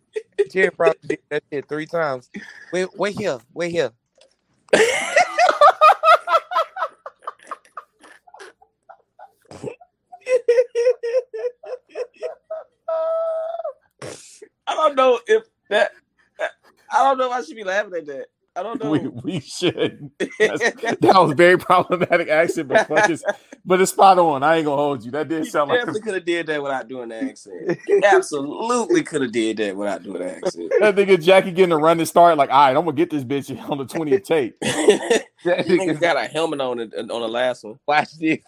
Probably did that shit three times. Wait, wait here, wait here. I don't know if that I don't know if I should be laughing at that. I don't know. We, we should. That was very problematic accent, but it's, but it's spot on. I ain't gonna hold you. That did sound like definitely could have did that without doing the accent. Absolutely could have did that without doing the accent. that nigga Jackie getting a running start. Like, all right, I'm gonna get this bitch on the 20th tape. That nigga got a helmet on it on the last one. watch this.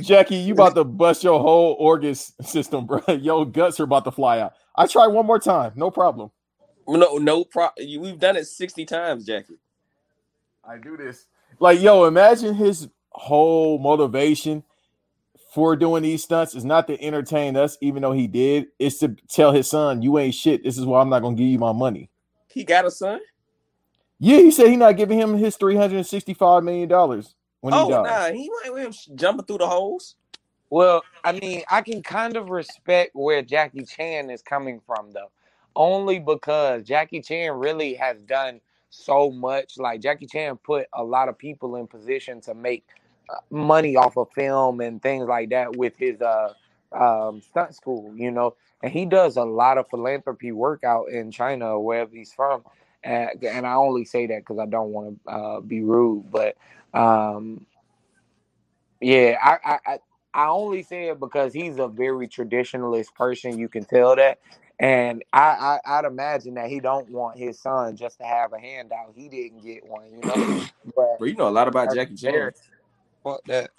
Jackie, you about to bust your whole organ system, bro. Your guts are about to fly out. I try one more time, no problem. No, no pro. We've done it sixty times, Jackie. I do this. Like, yo, imagine his whole motivation for doing these stunts is not to entertain us, even though he did. It's to tell his son, "You ain't shit. This is why I'm not gonna give you my money." He got a son. Yeah, he said he not giving him his three hundred and sixty-five million dollars when he Oh died. nah, he went with him jumping through the holes. Well, I mean, I can kind of respect where Jackie Chan is coming from, though, only because Jackie Chan really has done so much. Like Jackie Chan put a lot of people in position to make uh, money off of film and things like that with his uh um stunt school, you know. And he does a lot of philanthropy work out in China wherever he's from. And, and I only say that because I don't want to uh, be rude, but um, yeah, I, I I only say it because he's a very traditionalist person. You can tell that, and I, I I'd imagine that he don't want his son just to have a handout. He didn't get one, you know. But Bro, you know a lot about Jackie Chan. Fuck that,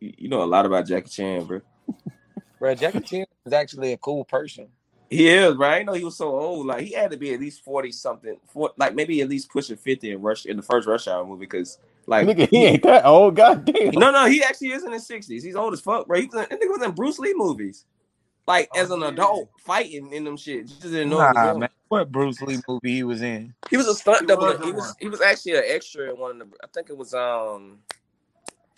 You you know a lot about Jackie Chan, bro. bro. Jackie Chan is actually a cool person. He is, bro. I know he was so old. Like he had to be at least forty something, for, like maybe at least pushing fifty in Rush in the first Rush Hour movie. Because like, Nigga, he ain't that old. God damn. no, no, he actually is in his sixties. He's old as fuck, bro. He was in, that was in Bruce Lee movies, like as an adult fighting in them shit. Just didn't know. Nah, man. What Bruce Lee movie he was in? He was a stunt He double. was he was one. he was actually an extra in one of the. I think it was um.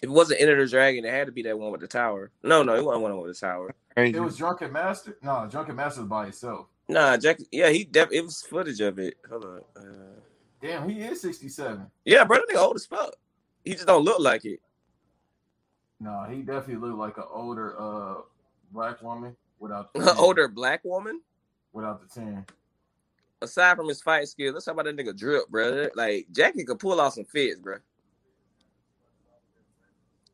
If it wasn't Enter the Dragon, it had to be that one with the tower. No, no, it wasn't one with the tower. Crazy. It was Drunken Master. No, Drunken Master was by himself. Nah, Jack. Yeah, he def- it was footage of it. Hold on. Uh, Damn, he is 67. yeah, bro, that nigga old as fuck. He just don't look like it. No, he definitely looked like an older uh black woman without the tan. Older black woman. without the tan. aside from his fight skills, let's talk about that nigga drip, bro. Like Jackie could pull off some fits, bro.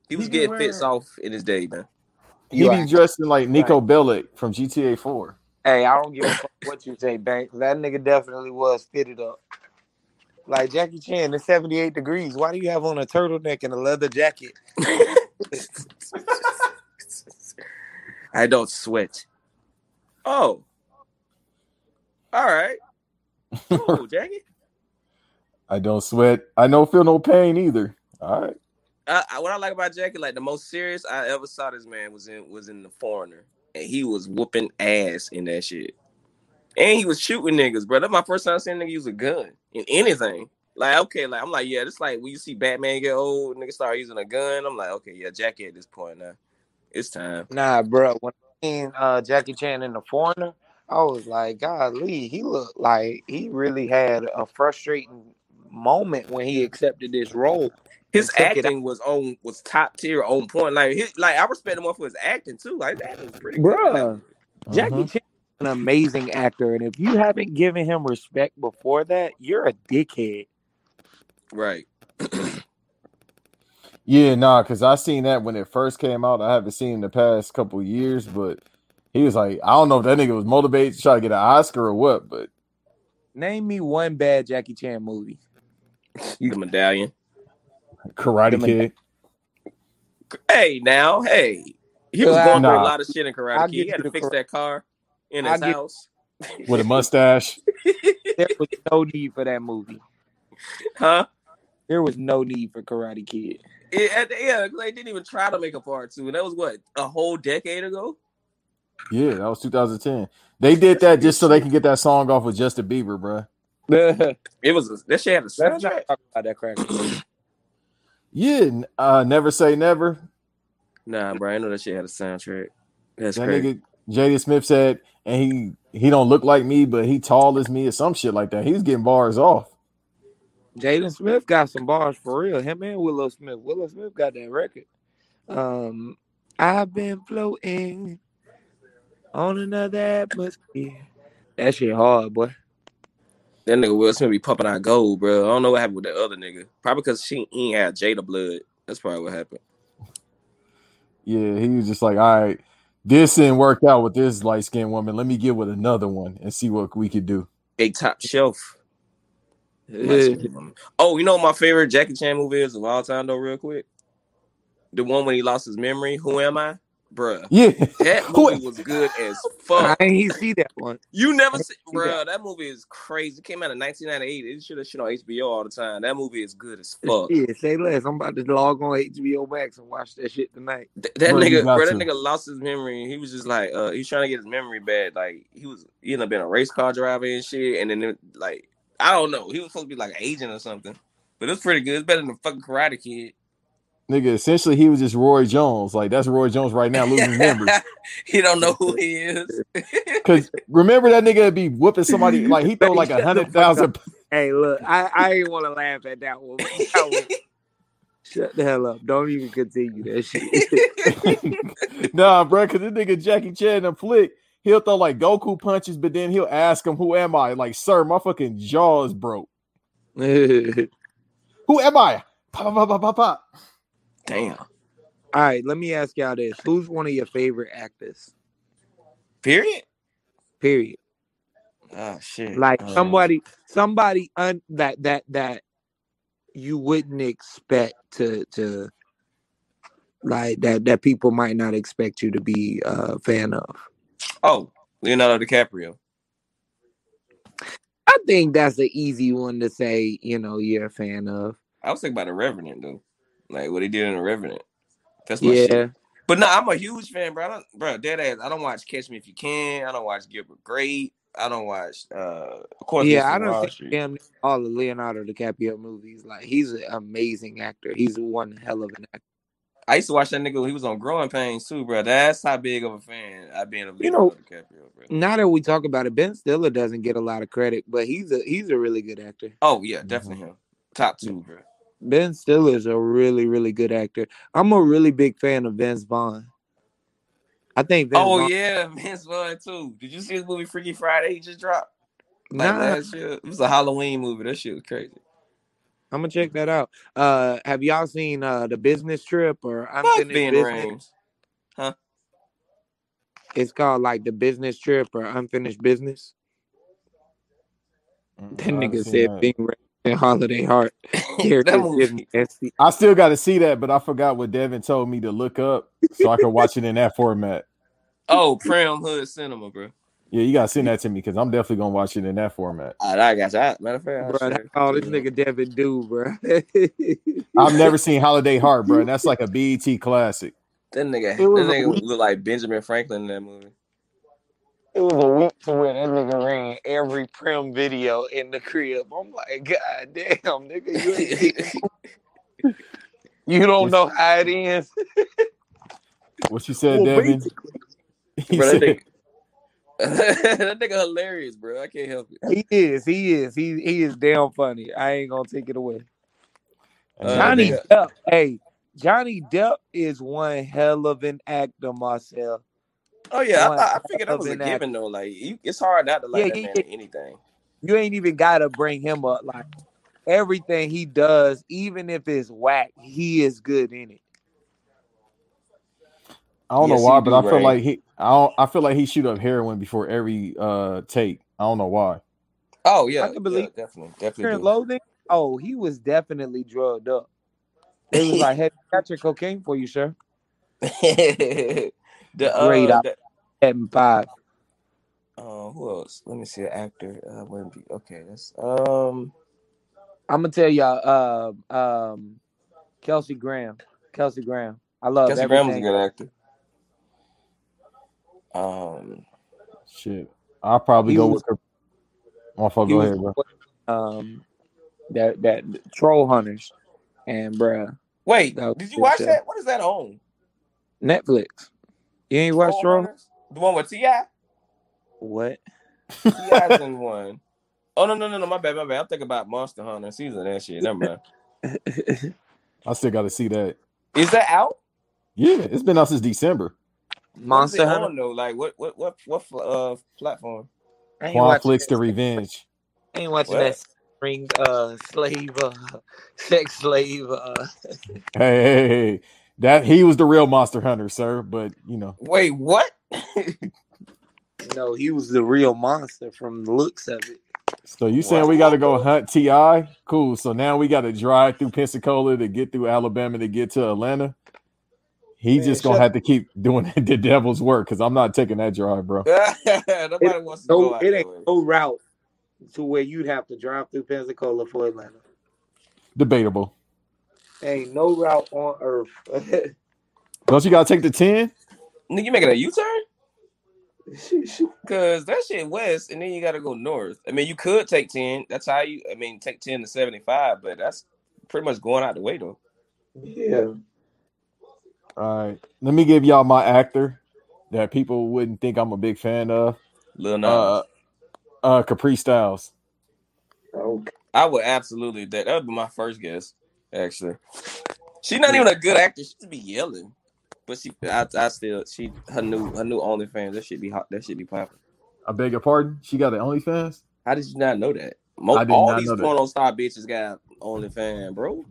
He was He getting can fits off in his day, man. He You be right. dressing like Niko Bellic from GTA 4. Hey, I don't give a fuck what you say, Banks. That nigga definitely was fitted up. Like Jackie Chan, it's 78 degrees. Why do you have on a turtleneck and a leather jacket? I don't sweat. Oh. All right. Cool, Jackie. I don't sweat. I don't feel no pain either. All right. I, I, what I like about Jackie, like the most serious I ever saw this man was in was in the foreigner, and he was whooping ass in that shit, and he was shooting niggas, bro. That's my first time seeing nigga use a gun in anything. Like okay, like I'm like yeah, it's like when you see Batman get old, nigga start using a gun. I'm like okay, yeah, Jackie at this point now, it's time. Nah, bro. When I seen uh, Jackie Chan in The Foreigner, I was like, God, Lee, he looked like he really had a frustrating moment when he accepted this role. His and took it acting was on was top tier, on point. Like his, like I respect him for his acting too. Like that was pretty good. Bruh, Jackie Mhm. Chan is an amazing actor, and if you haven't given him respect before that, you're a dickhead. Right. Yeah, nah, because I seen that when it first came out. I haven't seen it in the past couple years, but he was like, I don't know if that nigga was motivated to try to get an Oscar or what, but Name me one bad Jackie Chan movie. The medallion. Karate The Kid. Hey, now, hey, he was I- going through a lot of shit in Karate I'll Kid. He had to fix Kar- that car in I'll his give- house. with a mustache. There was no need for that movie. huh? There was no need for Karate Kid. It, at the, yeah, 'cause they didn't even try to make a part two, and that was what a whole decade ago. Yeah, that was 2010. They did that just so they can get that song off with Justin Bieber, bruh. Let's It was a, that shit had a soundtrack. talk about that crack. Yeah, uh, never say never. Nah, bro, I know that shit had a soundtrack. That's That crazy. nigga Jaden Smith said, and he he don't look like me, but he tall as me or some shit like that. He's getting bars off. Jaden Smith got some bars for real. Him and Willow Smith. Willow Smith got that record. Um, I've been floating on another atmosphere. That shit hard, boy. That nigga Will Smith be pumping out gold, bro. I don't know what happened with that other nigga. Probably because she ain't had Jada blood. That's probably what happened. Yeah, he was just like, all right, this didn't work out with this light skinned woman. Let me get with another one and see what we could do. A top shelf. Oh, you know my favorite Jackie Chan movie is of all time though, real quick? The one when he lost his memory. Who am I? Bruh. Yeah. That movie was good as fuck. I fuck. ain't see that one. You never see, see bro. That movie is crazy. It came out in 1998. It should have shit on HBO all the time. That movie is good as fuck. Yeah, say less. I'm about to log on HBO Max and watch that shit tonight. Th- that Bro, nigga, got bro, that nigga lost his memory. He was just like, uh, he was trying to get his memory back. Like he was, he ended up being a race car driver and shit. And then, it, like, I don't know, he was supposed to be like an agent or something. But it's pretty good. It's better than the fucking Karate Kid. Nigga, essentially he was just Roy Jones. Like that's Roy Jones right now losing his memory. he don't know who he is. Cause remember that nigga would be whooping somebody like he throw like a the hundred fuck thousand. Hey, look, I, I ain't want to laugh at that one. that one- Shut the hell up. Don't even continue that shit. nah, bro, cause this nigga Jackie Chan in flick, he'll throw like Goku punches, but then he'll ask him, "Who am I?" Like, sir, my fucking jaw is broke. Who am I? Pop, pop, pop, pop, pop. Damn. All right, let me ask y'all this. Who's one of your favorite actors? Period. Period. Oh shit. Like Um, somebody, somebody un, that that that you wouldn't expect to to like that that people might not expect you to be a fan of. Oh, Leonardo DiCaprio. I think that's an easy one to say. You know, you're a fan of. I was thinking about the Revenant though, like what he did in the Revenant. That's my Yeah. shit. But no, I'm a huge fan, bro. I don't, bro, dead ass. I don't watch Catch Me If You Can. I don't watch Gilbert Grape. I don't watch. uh Of course, Yeah, I don't think Street. all the Leonardo DiCaprio movies. Like he's an amazing actor. He's one hell of an actor. I used to watch that nigga. when He was on Growing Pains too, bro. That's how big of a fan I've been of You know- DiCaprio, bro. Now that we talk about it, Ben Stiller doesn't get a lot of credit, but he's a he's a really good actor. Oh yeah, mm-hmm. definitely him. Top two, bro. Ben Stiller is a really really good actor. I'm a really big fan of Vince Vaughn. I think Vince Oh Vaughn, yeah, Vince Vaughn too. Did you see his movie Freaky Friday? He just dropped. Like Nah, last year, it was a Halloween movie. That shit was crazy. I'm gonna check that out. Uh, have y'all seen uh the business trip or Fuck unfinished Ben business? Rhames. Huh? It's called like the business trip or unfinished business. Mm, That nigga said that. Bing Ray and Holiday Heart that characters give movie. me SC. I still got to see that, but I forgot what Devin told me to look up so I can watch it in that format. Oh, Prim Hood Cinema, bro. Yeah, you gotta send that to me because I'm definitely gonna watch it in that format. Ah, all right, I got you. Matter of fact, I'll Bro, share that's all this nigga Devin do, bro. I've never seen Holiday Heart, bro. and That's like a BET classic. That nigga, that nigga look like Benjamin Franklin in that movie. It was a week to where that nigga ran every prim video in the crib. I'm like, God damn, nigga, you ain't you don't know how it ends. What you said, Well, Devin? He bro, that said, nigga, that nigga hilarious, bro. I can't help it. he is, he is, he he is damn funny. I ain't gonna take it away. Uh, Johnny nigga, Depp, hey, Johnny Depp is one hell of an actor, Marcel. oh yeah, I, One thought, I figured that was a given though. Like, you, it's hard not to like Yeah, that yeah, man yeah. anything. You ain't even gotta bring him up. Like everything he does, even if it's whack, he is good in it. I don't Yes, know why, but do, I feel Ray. like he, I don't, I feel like he shoot up heroin before every uh take. I don't know why. Oh yeah, I yeah, can yeah, believe definitely, Fear definitely. Loathing. Oh, he was definitely drugged up. They was like, "Hey, got your cocaine for you, sir." the Great uh, the, seven five. uh, who else? Let me see, an actor. Uh, Wemby. Okay, that's um, I'm gonna tell y'all. Uh, um, Kelsey Grammer. Kelsey Grammer. I love Kelsey Grammer was a good actor. Um, Shit, I'll probably go was. with. My fault. He Go ahead, bro. um that that troll hunters and bruh wait, that did you watch show. that? What is that on? Netflix. You ain't watch Troll Troll? Hunters, the one with Ti. What? T.I.'s in one. Oh no no no no my bad my bad. I'm thinking about Monster Hunter season that shit. Never mind. I still got to see that. Is that out? Yeah, it's been out since December. What is Monster it Hunter. on though? Like what what what what uh platform? I ain't Quan watching Flicks that. to Revenge. I ain't watching that What? ring uh slave uh sex slave uh Hey, hey, hey, that he was the real monster hunter, sir. But you know, Wait, what? no he was the real monster from the looks of it. so you saying we got to go hunt T.I.? Cool. So now we got to drive through Pensacola to get through Alabama to get to Atlanta. He Man, just gonna shut have to keep doing the devil's work because I'm not taking that drive, bro. Nobody It, wants to go no, out it ain't way. no route to where you'd have to drive through Pensacola for Atlanta. Debatable. Ain't no route on earth. Don't you gotta take the ten? Nigga, you making a U-turn? Cause that shit west, and then you gotta go north. I mean, you could take ten. That's how you. I mean, take ten to seventy-five, but that's pretty much going out the way though. yeah. All right. Let me give y'all my actor that people wouldn't think I'm a big fan of. Lil Nas. Uh, uh, Kapri Styles. Okay. I would absolutely that. That would be my first guess. Actually, she's not even a good actor. She just be yelling, but she. I, I still. She. Her new. Her new OnlyFans. That should be hot. That should be popping. I beg your pardon. She got an OnlyFans. How did you not know that? Mo- I did all not these know that. porno star bitches got OnlyFans, bro.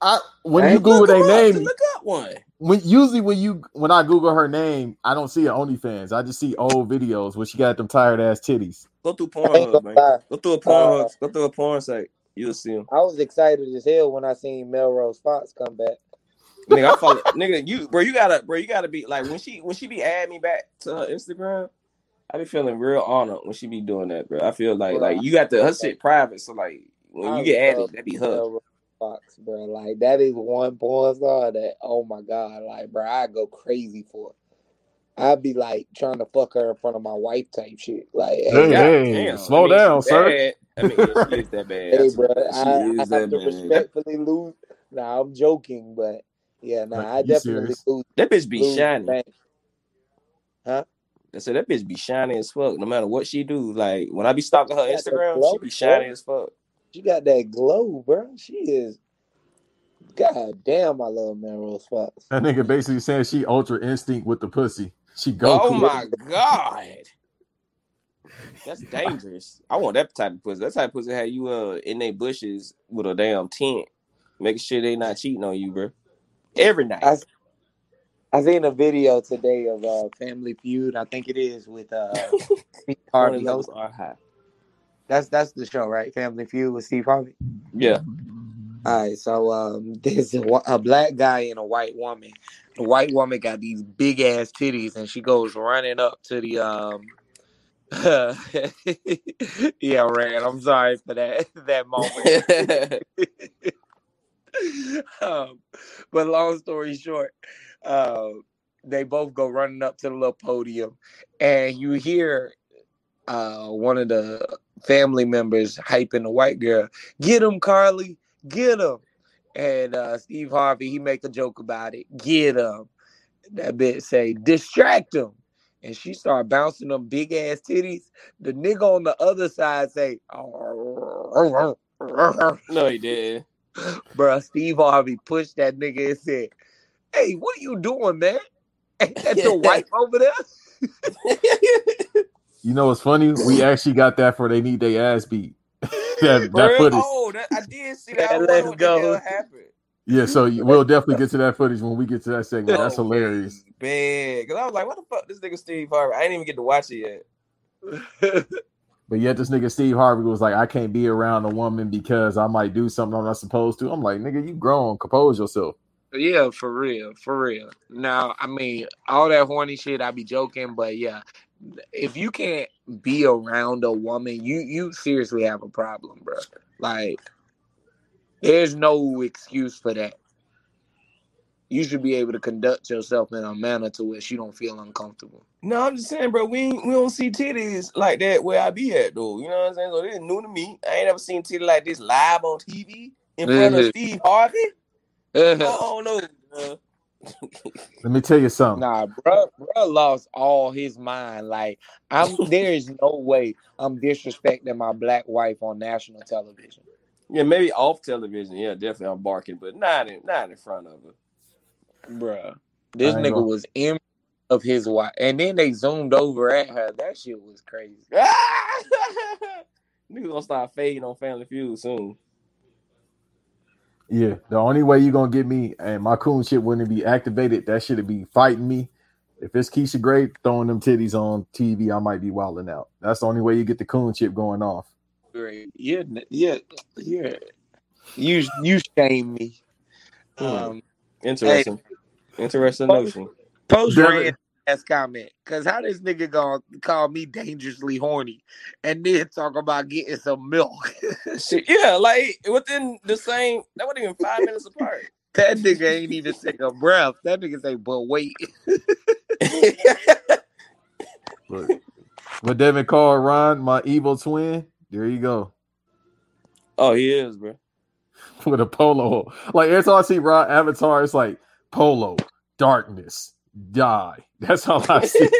I when Hey, you Google Look their 'em name, Just Look up one. when usually when you when I Google her name, I don't see her OnlyFans. I just see old videos where she got them tired ass titties. Go through I ain't Pornhub, man. lie. Go through a porn. Uh, go through a porn site. You'll see them. I was excited as hell when I seen Melrose Fox come back. Nigga, I follow. nigga, you bro, you gotta, bro, you gotta be like when she when she be adding me back to her Instagram. I be feeling real honored when she be doing that, bro. I feel like Bro, like you got the her shit private, so like when I you get added, that be her. Melrose Fox, bro. Like that is one porn star that oh my god, like bro, I go crazy for. it. I'd be like trying to fuck her in front of my wife type shit. Like, Hey, hey, hey, damn. slow I mean, down, sir. bad. I mean, yeah, she is that bad. hey, bro, I, I is have to bad. respectfully lose. Nah, I'm joking, but yeah, nah, Like, I definitely serious? lose. That bitch be lose the shining. bank. Huh? I said that bitch be shining as fuck. No matter what she do, like when I be stalking her She Instagram, she be shining as fuck. She got that glow, bro. She is. God damn, I love Melrose Fox. That nigga basically saying she ultra instinct with the pussy. She go. Oh my god. That's dangerous. I want that type of pussy. That type of pussy had you uh in their bushes with a damn tent, making sure they not cheating on you, bro. Every night. I I seen a video today of uh Family Feud. I think it is with uh Harvey. Horny host. are high. That's that's the show, right? Family Feud with Steve Harvey. Yeah. All right, so um, there's a, a black guy and a white woman. The white woman got these big ass titties, and she goes running up to the um. yeah, Rand. I'm sorry for that that moment. um, but long story short, uh, they both go running up to the little podium, and you hear uh, one of the family members hyping the white girl, "Get him, Carly, get him!" And uh, Steve Harvey he make a joke about it, "Get him." That bitch say, "Distract him." And she start bouncing them big ass titties. The nigga on the other side say, no, he did. Bruh, Steve Harvey pushed that nigga and said, Hey, what are you doing, man? Ain't that your wife over there? You know what's funny? We actually got that for they need their ass beat. that that Bro, footage. oh, that, I did see that. I Let's wonder what the go. hell happened. Yeah, so we'll definitely get to that footage when we get to that segment. That's oh, hilarious. Bad. Cause I was like, what the fuck this nigga Steve Harvey? I didn't even get to watch it yet. But yet this nigga Steve Harvey was like, I can't be around a woman because I might do something I'm not supposed to. I'm like, nigga, you grown, compose yourself. Yeah, for real, for real. Now, I mean, all that horny shit, I be joking, but yeah, if you can't be around a woman, you you seriously have a problem, bro. Like, there's no excuse for that. You should be able to conduct yourself in a manner to which you don't feel uncomfortable. No, I'm just saying, bro, we we don't see titties like that where I be at though. You know what I'm saying? So this is new to me. I ain't ever seen titty like this live on TV in front of Mhm. Steve Harvey. I don't know. bro. Let me tell you something. Nah, bro, bro lost all his mind. Like, I'm there is no way I'm disrespecting my black wife on national television. Yeah, maybe off television. Yeah, definitely I'm barking, but not in not in front of her. Bruh. This nigga gonna- was in of his wife. And then they zoomed over at her. That shit was crazy. Niggas gonna start fading on Family Feud soon. Yeah, the only way you're gonna get me and my coon shit wouldn't be activated. That shit'd be fighting me. If it's Keisha Grey throwing them titties on TV, I might be wilding out. That's the only way you get the coon chip going off. Great. Yeah, yeah, yeah. You you shame me. Hmm. Um Interesting. Interesting notion. post Devin- Rand ass comment. Cause how this nigga gonna call me dangerously horny and then talk about getting some milk. Shit, yeah, like within the same that wasn't even five minutes apart. that nigga ain't even take a breath. That nigga say, but wait. but, what Devin called Ron, my evil twin. There you go. oh, he is, bro. With a polo. Like every time I see Ron Avatar, it's like polo, darkness, die. That's all I see.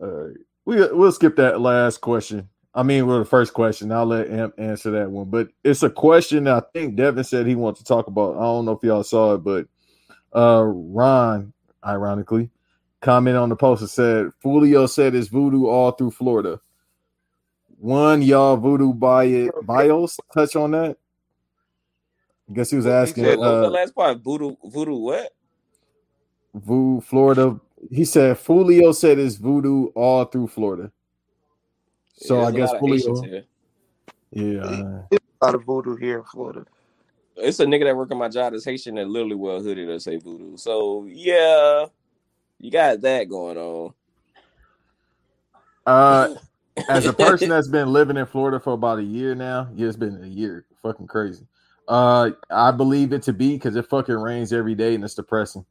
All right. We we'll skip that last question. I mean, well, the first question. I'll let Amp answer that one. But it's a question I think Devin said he wants to talk about. I don't know if y'all saw it, but uh Ron, ironically, comment on the post and said, Foolio said it's voodoo all through Florida. One, y'all voodoo bio, bios touch on that. I guess he was asking What was the uh last part? Voodoo, voodoo, what? Voo Florida. He said Foolio said it's voodoo all through Florida. So Yeah, I guess lot of Haitians Foolio. here. Yeah. uh, A lot of voodoo here in Florida. It's a nigga that work on my job that's Haitian that literally wear a hoodie that say voodoo. So yeah, you got that going on. Uh, as a person that's been living in Florida for about a year now, yeah, it's been a year, fucking crazy. Uh, I believe it to be because it fucking rains every day and it's depressing.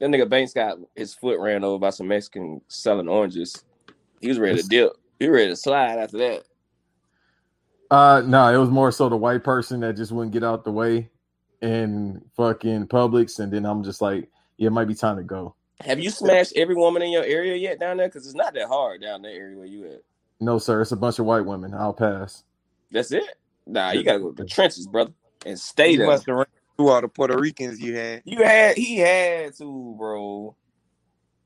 That nigga Banks got his foot ran over by some Mexican selling oranges. He was ready to dip. He ready to slide after that. Uh, no, it was more so the white person that just wouldn't get out the way in fucking Publix, and then I'm just like, yeah, it might be time to go. Have you smashed every woman in your area yet down there? Because it's not that hard down that area where you at. No, sir, it's a bunch of white women. I'll pass. That's it. Nah, you gotta go to the trenches, brother, and stay You there. must have ran through all the Puerto Ricans you had. You had he had to, bro.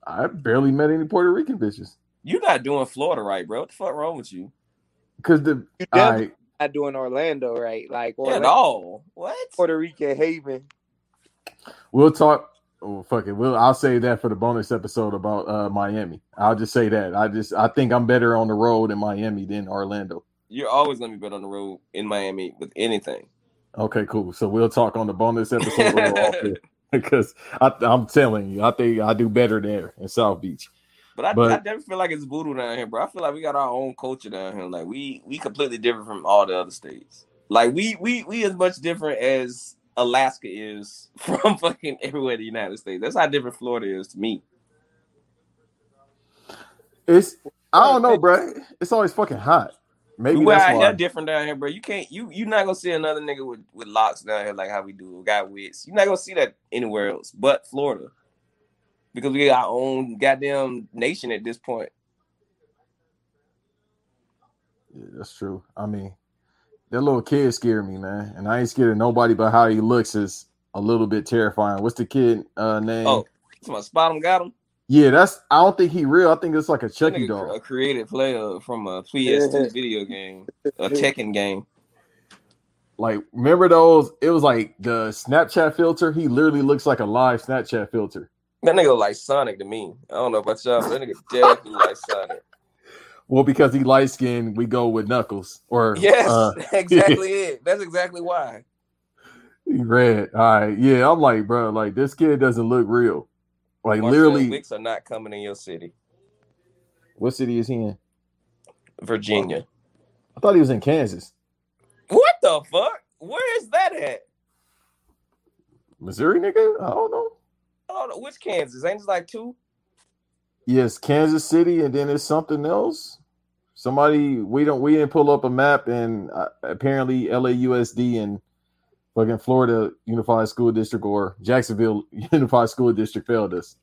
I barely met any Puerto Rican bitches. You're not doing Florida right, bro. What the fuck wrong with you? Because the You all definitely not doing Orlando right. Like At all. What? Puerto Rican Haven. we'll talk. Oh fuck it. We'll I'll say that for the bonus episode about uh Miami. I'll just say that. I just I think I'm better on the road in Miami than Orlando. You're always gonna be better on the road in Miami with anything. Okay, cool. So we'll talk on the bonus episode when we're off here. because I, I'm telling you, I think I do better there in South Beach. But I, But- I definitely feel like it's voodoo down here, bro. I feel like we got our own culture down here. Like we we completely different from all the other states. Like we we we as much different as Alaska is from fucking everywhere in the United States. That's how different Florida is to me. It's I don't know, bro. It's always fucking hot. Maybe we that's out why. here different down here, bro. You can't you you not gonna see another nigga with, with locks down here like how we do. Got wits. You're not gonna see that anywhere else but Florida. Because we got our own goddamn nation at this point. Yeah, that's true. I mean, that little kid scared me, man. And I ain't scared of nobody, but how he looks is a little bit terrifying. What's the kid uh name? Oh, somebody spot him, got him. Yeah, that's I don't think he real. I think it's like a That Chucky nigga doll. A created player from a PS2 video game, a Tekken game. Like, remember those? It was like the Snapchat filter. He literally looks like a live Snapchat filter. That nigga look like Sonic to me. I don't know about y'all, but that nigga definitely like Sonic. Well, because he light skinned, we go with Knuckles. Or Yes, uh, exactly it. That's exactly why. he red. All right, yeah. I'm like, bro, like this kid doesn't look real. Like Marcel literally, Wicks are not coming in your city, what city is he in? Virginia. I thought he was in Kansas, What the fuck? Where is that at? Missouri, nigga. I don't know. I don't know. Which Kansas? Ain't it like two? Yes, Kansas City, and then it's something else. Somebody we don't we didn't pull up a map, and uh, apparently LAUSD and fucking Florida Unified School District or Jacksonville Unified School District failed us.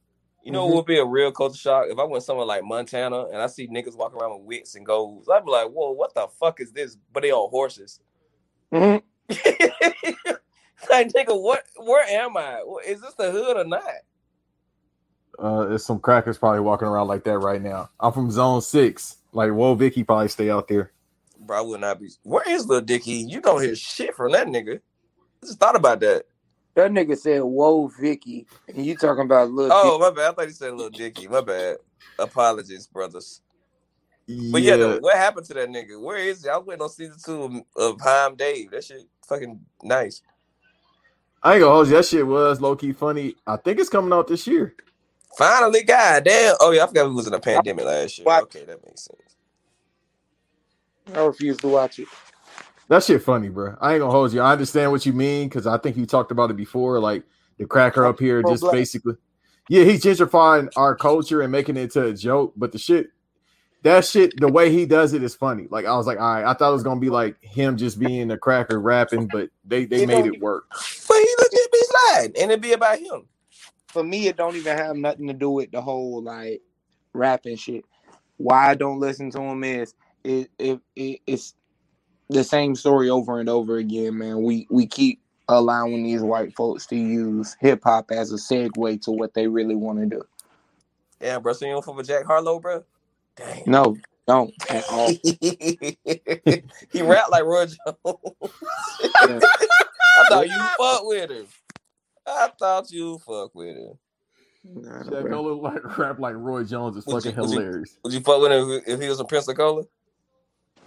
You know what would be a real culture shock if I went somewhere like Montana and I see niggas walking around with wicks and goals. I'd be like, whoa, what the fuck is this? But they on horses. Mhm. like, nigga, what? Where am I? Is this the hood or not? Uh, there's some crackers probably walking around like that right now. I'm from Zone Six. Like, whoa, Vicky probably stay out there. Bro, I would not be. Where is Lil Dicky? You don't hear shit from that nigga. I just thought about that. That nigga said, "Whoa, Vicky," and you talking about little. Oh, my bad. I thought he said little Dicky. My bad. Apologies, brothers. But yeah, though, what happened to that nigga? Where is he? I went on season two of, of Haim Dave. That shit fucking nice. I ain't gonna hold you. That shit was low key funny. I think it's coming out this year. Finally, goddamn. Oh yeah, I forgot we was in a pandemic last year. What? Okay, that makes sense. I refuse to watch it. That shit funny, bro. I ain't gonna hold you. I understand what you mean because I think you talked about it before. Like the cracker up here, just basically, yeah, he's gentrifying our culture and making it into a joke. But the shit, that shit, the way he does it is funny. Like I was like, all right, I thought it was gonna be like him just being a cracker rapping, but they they You made it work. But he legit be sliding, and it be about him. For me, it don't even have nothing to do with the whole like rapping shit. Why I don't listen to him is it it, it it's the same story over and over again, man. We we keep allowing these white folks to use hip hop as a segue to what they really want to do. Yeah, bro. So you don't fuck with Jack Harlow, bro? Damn. No, don't at all. he rap like Roy Jones. I thought you fuck with him. I thought you fuck with him. Nah, Jack bro. Harlow like rap like Roy Jones is Would fucking you- would you- hilarious. Would you fuck with him if- if he was from Pensacola?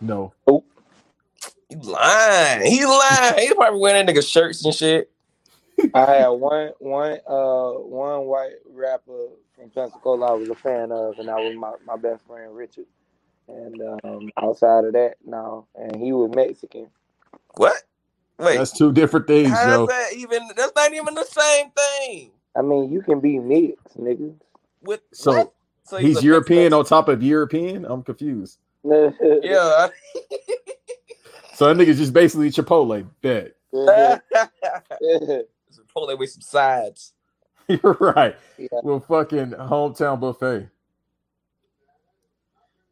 No, You lying. He lying. He probably wearing that nigga shirts and shit. I had one one uh one white rapper from Pensacola I was a fan of, and that was my, my best friend Richard. And um, outside of that, no, and he was Mexican. What? Wait. that's two different things, How's Joe. that even? That's not even the same thing. I mean, you can be mixed, nigga. With So what? So he's a European on top of European. I'm confused. yeah. Yeah. So that nigga's just basically Chipotle. Bet. Chipotle with some sides. You're right. Yeah. Well, fucking hometown buffet.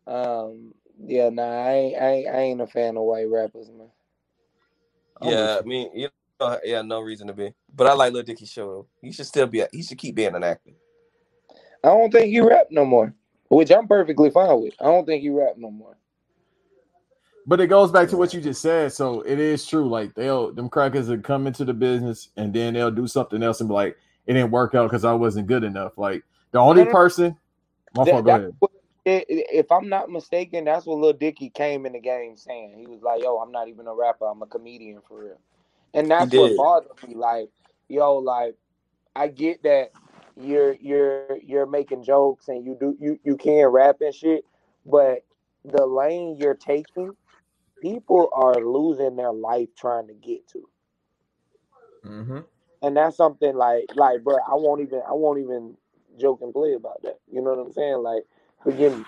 um. Yeah. Nah. I ain't, I ain't. I ain't a fan of white rappers, man. Yeah, I mean, you know, yeah, no reason to be. But I like Lil Dicky show. He should still be. A, he should keep being an actor. I don't think he rap no more. which I'm perfectly fine with. I don't think he rap no more. But it goes back to what you just said. So it is true. Like they'll them crackers will come into the business and then they'll do something else and be like, it didn't work out because I wasn't good enough. Like the only person, my That- fault, go ahead. what- i- i- if I'm not mistaken, that's what Lil Dicky came in the game saying. He was like, "Yo, I'm not even a rapper. I'm a comedian for real." And that's what did. bothers me. Like, yo, like I get that you're you're you're making jokes and you do you you can rap and shit, but the lane you're taking, people are losing their life trying to get to. Mm-hmm. and that's something like like bro i won't even i won't even joke and play about that you know what i'm saying like forgive me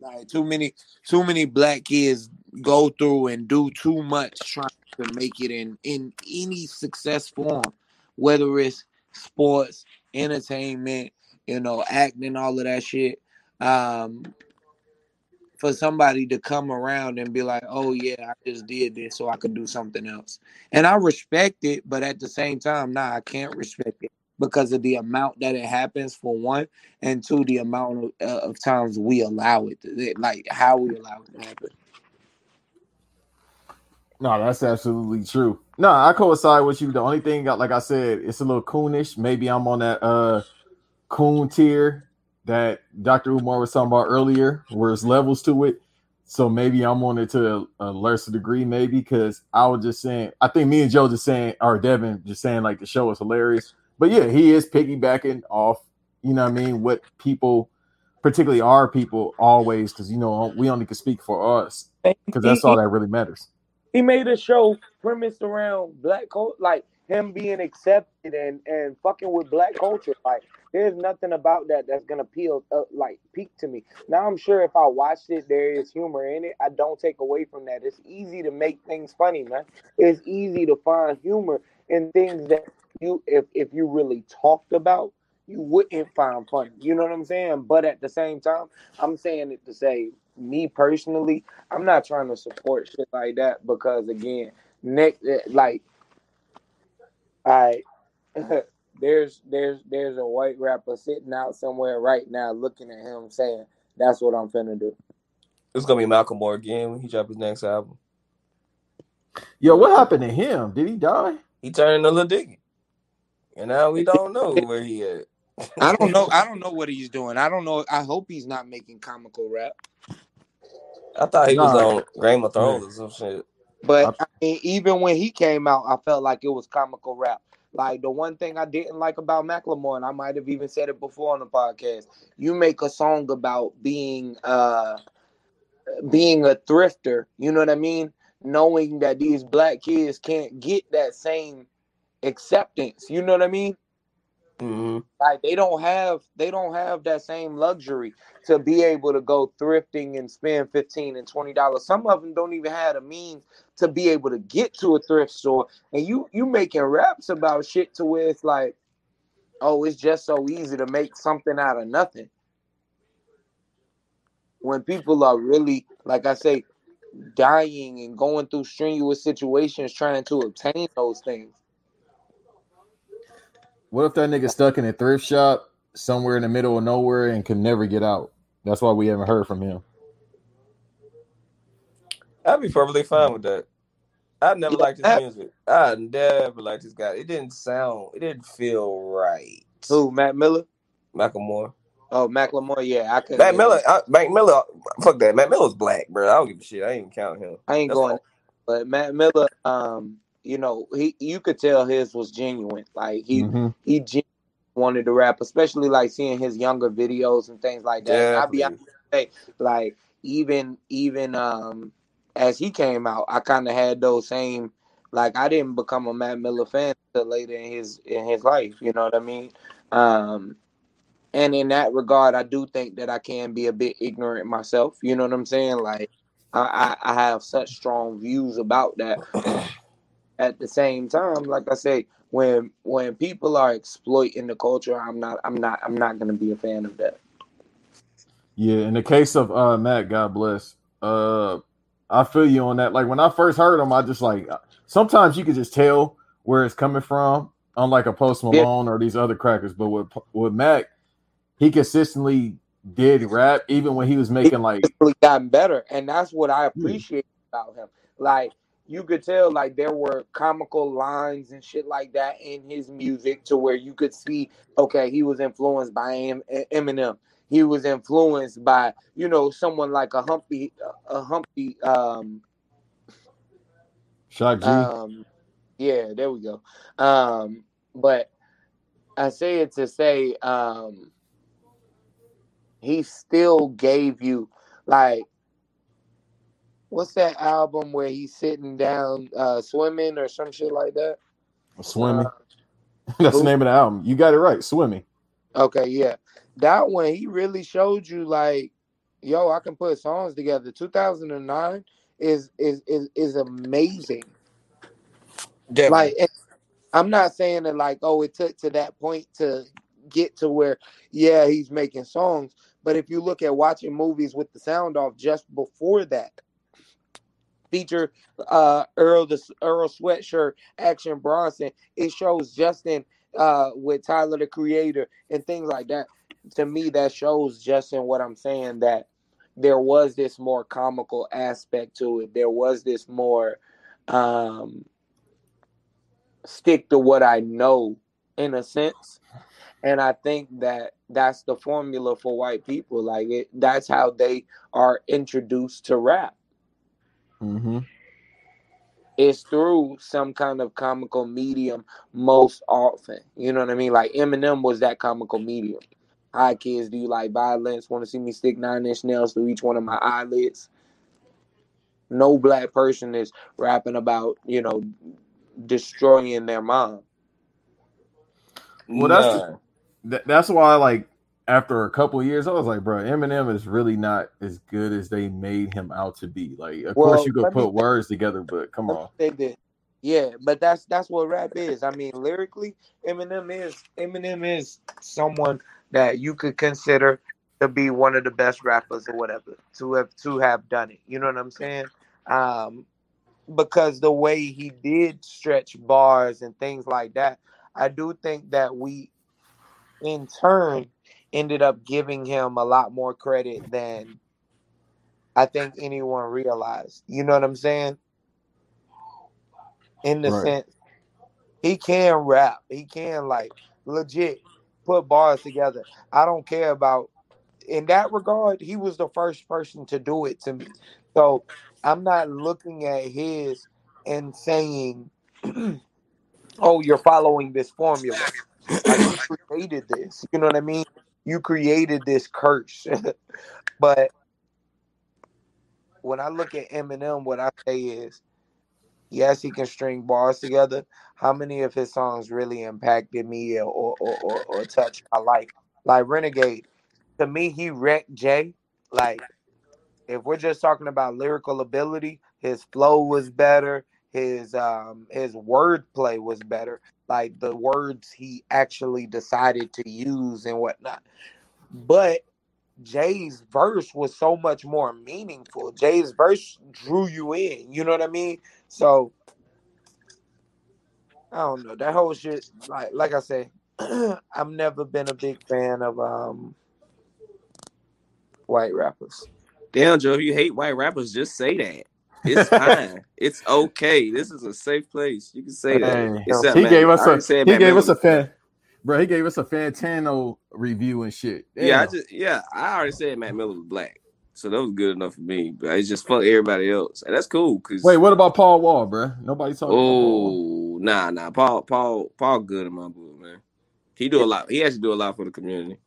like too many too many black kids go through and do too much trying to make it in in any success form whether it's sports entertainment you know acting all of that shit um for somebody to come around and be like, "Oh yeah, I just did this so I could do something else," and I respect it, but at the same time, nah, I can't respect it because of the amount that it happens for one, and two, the amount of, uh, of times we allow it, to, like how we allow it to happen. No, that's absolutely true. No, I coincide with you. The only thing, like I said, it's a little coonish. Maybe I'm on that uh coon tier that Dr. Umar was talking about earlier, where it's levels to it. So maybe I'm on it to a, a lesser degree, maybe because I was just saying. I think me and Joe just saying, or Devin just saying, like the show is hilarious. But yeah, he is piggybacking off. You know what I mean? What people, particularly our people, always because you know we only can speak for us because that's all that really matters. He made a show premised around black culture, like him being accepted and and fucking with black culture. Like, there's nothing about that that's gonna appeal, uh, like, peak to me. Now, I'm sure if I watched it, there is humor in it. I don't take away from that. It's easy to make things funny, man. It's easy to find humor in things that you, if if you really talked about, you wouldn't find funny. You know what I'm saying? But at the same time, I'm saying it to say, me personally, I'm not trying to support shit like that because again, next like I there's there's there's a white rapper sitting out somewhere right now looking at him saying, That's what I'm finna do. It's gonna be Macklemore again when he drop his next album. Yo, what happened to him? Did he die? He turned into Lil Dicky, and now we don't know where he at. I don't know. I don't know what he's doing. I don't know. I hope he's not making comical rap. I thought he was on Game of Thrones or some shit. But I mean, even when he came out, I felt like it was comical rap. Like the one thing I didn't like about Macklemore, and I might have even said it before on the podcast, you make a song about being uh being a thrifter, you know what I mean? Knowing that these black kids can't get that same acceptance, you know what I mean? Hmm Like they don't have they don't have that same luxury to be able to go thrifting and spend fifteen and twenty dollars. Some of them don't even have the means to be able to get to a thrift store. And you you making raps about shit to where it's like, oh, it's just so easy to make something out of nothing. When people are really, like I say, dying and going through strenuous situations trying to obtain those things. What if that nigga stuck in a thrift shop somewhere in the middle of nowhere and can never get out? That's why we haven't heard from him. I'd be perfectly fine with that. I never Yeah, liked his that- music. I never liked this guy. It didn't sound. It didn't feel right. Who, Mac Miller? Macklemore. Oh, Macklemore, yeah, I could. Mac Miller. I, Mac Miller. Fuck that. Mac Miller's black, bro. I don't give a shit. I ain't count him. I ain't That's going, all. but Mac Miller, um, you know, he you could tell his was genuine. Like he Mhm. he gen- wanted to rap, especially like seeing his younger videos and things like that. I'll be honest, Definitely. with you, like even even um as he came out, I kind of had those same. Like I didn't become a Mac Miller fan until later in his in his life. You know what I mean? Um, and in that regard, I do think that I can be a bit ignorant myself. You know what I'm saying? Like I, I, I have such strong views about that. At the same time, like I say, when when people are exploiting the culture, I'm not I'm not I'm not gonna be a fan of that. Yeah, in the case of uh Mac, God bless. Uh I feel you on that. Like when I first heard him, I just like sometimes you can just tell where it's coming from, unlike a Post Yeah. Malone or these other crackers. But with with Mac, he consistently did rap even when he was making like really gotten better, and that's what I appreciate about him. Like you could tell, like there were comical lines and shit like that in his music, to where you could see, okay, he was influenced by Em- Eminem. He was influenced by, you know, someone like a Humpty, a Humpty, um, Shock G. um, yeah, there we go. Um, but I say it to say, um, he still gave you like what's that album where he's sitting down uh swimming or some shit like that? Swimming. That's the name of the album. You got it right. Swimming. Okay, yeah. That one he really showed you like, yo, I can put songs together. 2009 is is is, is amazing. Like and I'm not saying that like, oh, it took to that point to get to where, yeah, he's making songs. But if you look at watching movies with the sound off just before that, feature uh Earl the Earl sweatshirt Action Bronson, it shows Justin uh with Tyler the Creator and things like that. To me, that shows Justin what I'm saying that there was this more comical aspect to it. There was this more um stick to what I know in a sense. And I think that that's the formula for white people. Like it, that's how they are introduced to rap. Mm-hmm. It's through some kind of comical medium most often. You know what I mean? Like Eminem was that comical medium. Hi kids, do you like violence? Want to see me stick nine inch nails through each one of my eyelids? No black person is rapping about, you know, destroying their mom. Well, that's the, that's why I like after a couple of years, I was like, bro, Eminem is really not as good as they made him out to be. Like, of Well, course, you could put words together, but come on. say this. Yeah, but that's that's what rap is. I mean, lyrically, Eminem is Eminem is someone that you could consider to be one of the best rappers or whatever to have to have done it. You know what I'm saying? Um, because the way he did stretch bars and things like that, I do think that we, in turn, ended up giving him a lot more credit than I think anyone realized. You know what I'm saying? In the Right. sense, he can rap. He can like legit put bars together. I don't care about in that regard, he was the first person to do it to me. So I'm not looking at his and saying, "Oh, you're following this formula." Like created this. You know what I mean? You created this curse. but when I look at Eminem, what I say is, yes, he can string bars together. How many of his songs really impacted me or or, or, or touched my life? Like Renegade, to me, he wrecked Jay. Like, if we're just talking about lyrical ability, his flow was better. His um his wordplay was better. Like the words he actually decided to use and whatnot. But Jay's verse was so much more meaningful. Jay's verse drew you in. You know what I mean? So I don't know. That whole shit, like like I say, I've never been a big fan of um white rappers. Damn, Joe, if you hate white rappers, just say that. It's fine. it's okay. This is a safe place. You can say that. Except he Matt- gave us a said he gave Miller us a fan, bro. He gave us a Fantano review and shit. Yeah, I just yeah, I already said Mac Miller was black, so that was good enough for me. But it's just fuck everybody else, and that's cool. Cause Wait, what about Paul Wall, bro? Nobody talking about Paul oh nah nah, Paul Paul Paul good in my book, man. He do a lot. He actually do a lot for the community.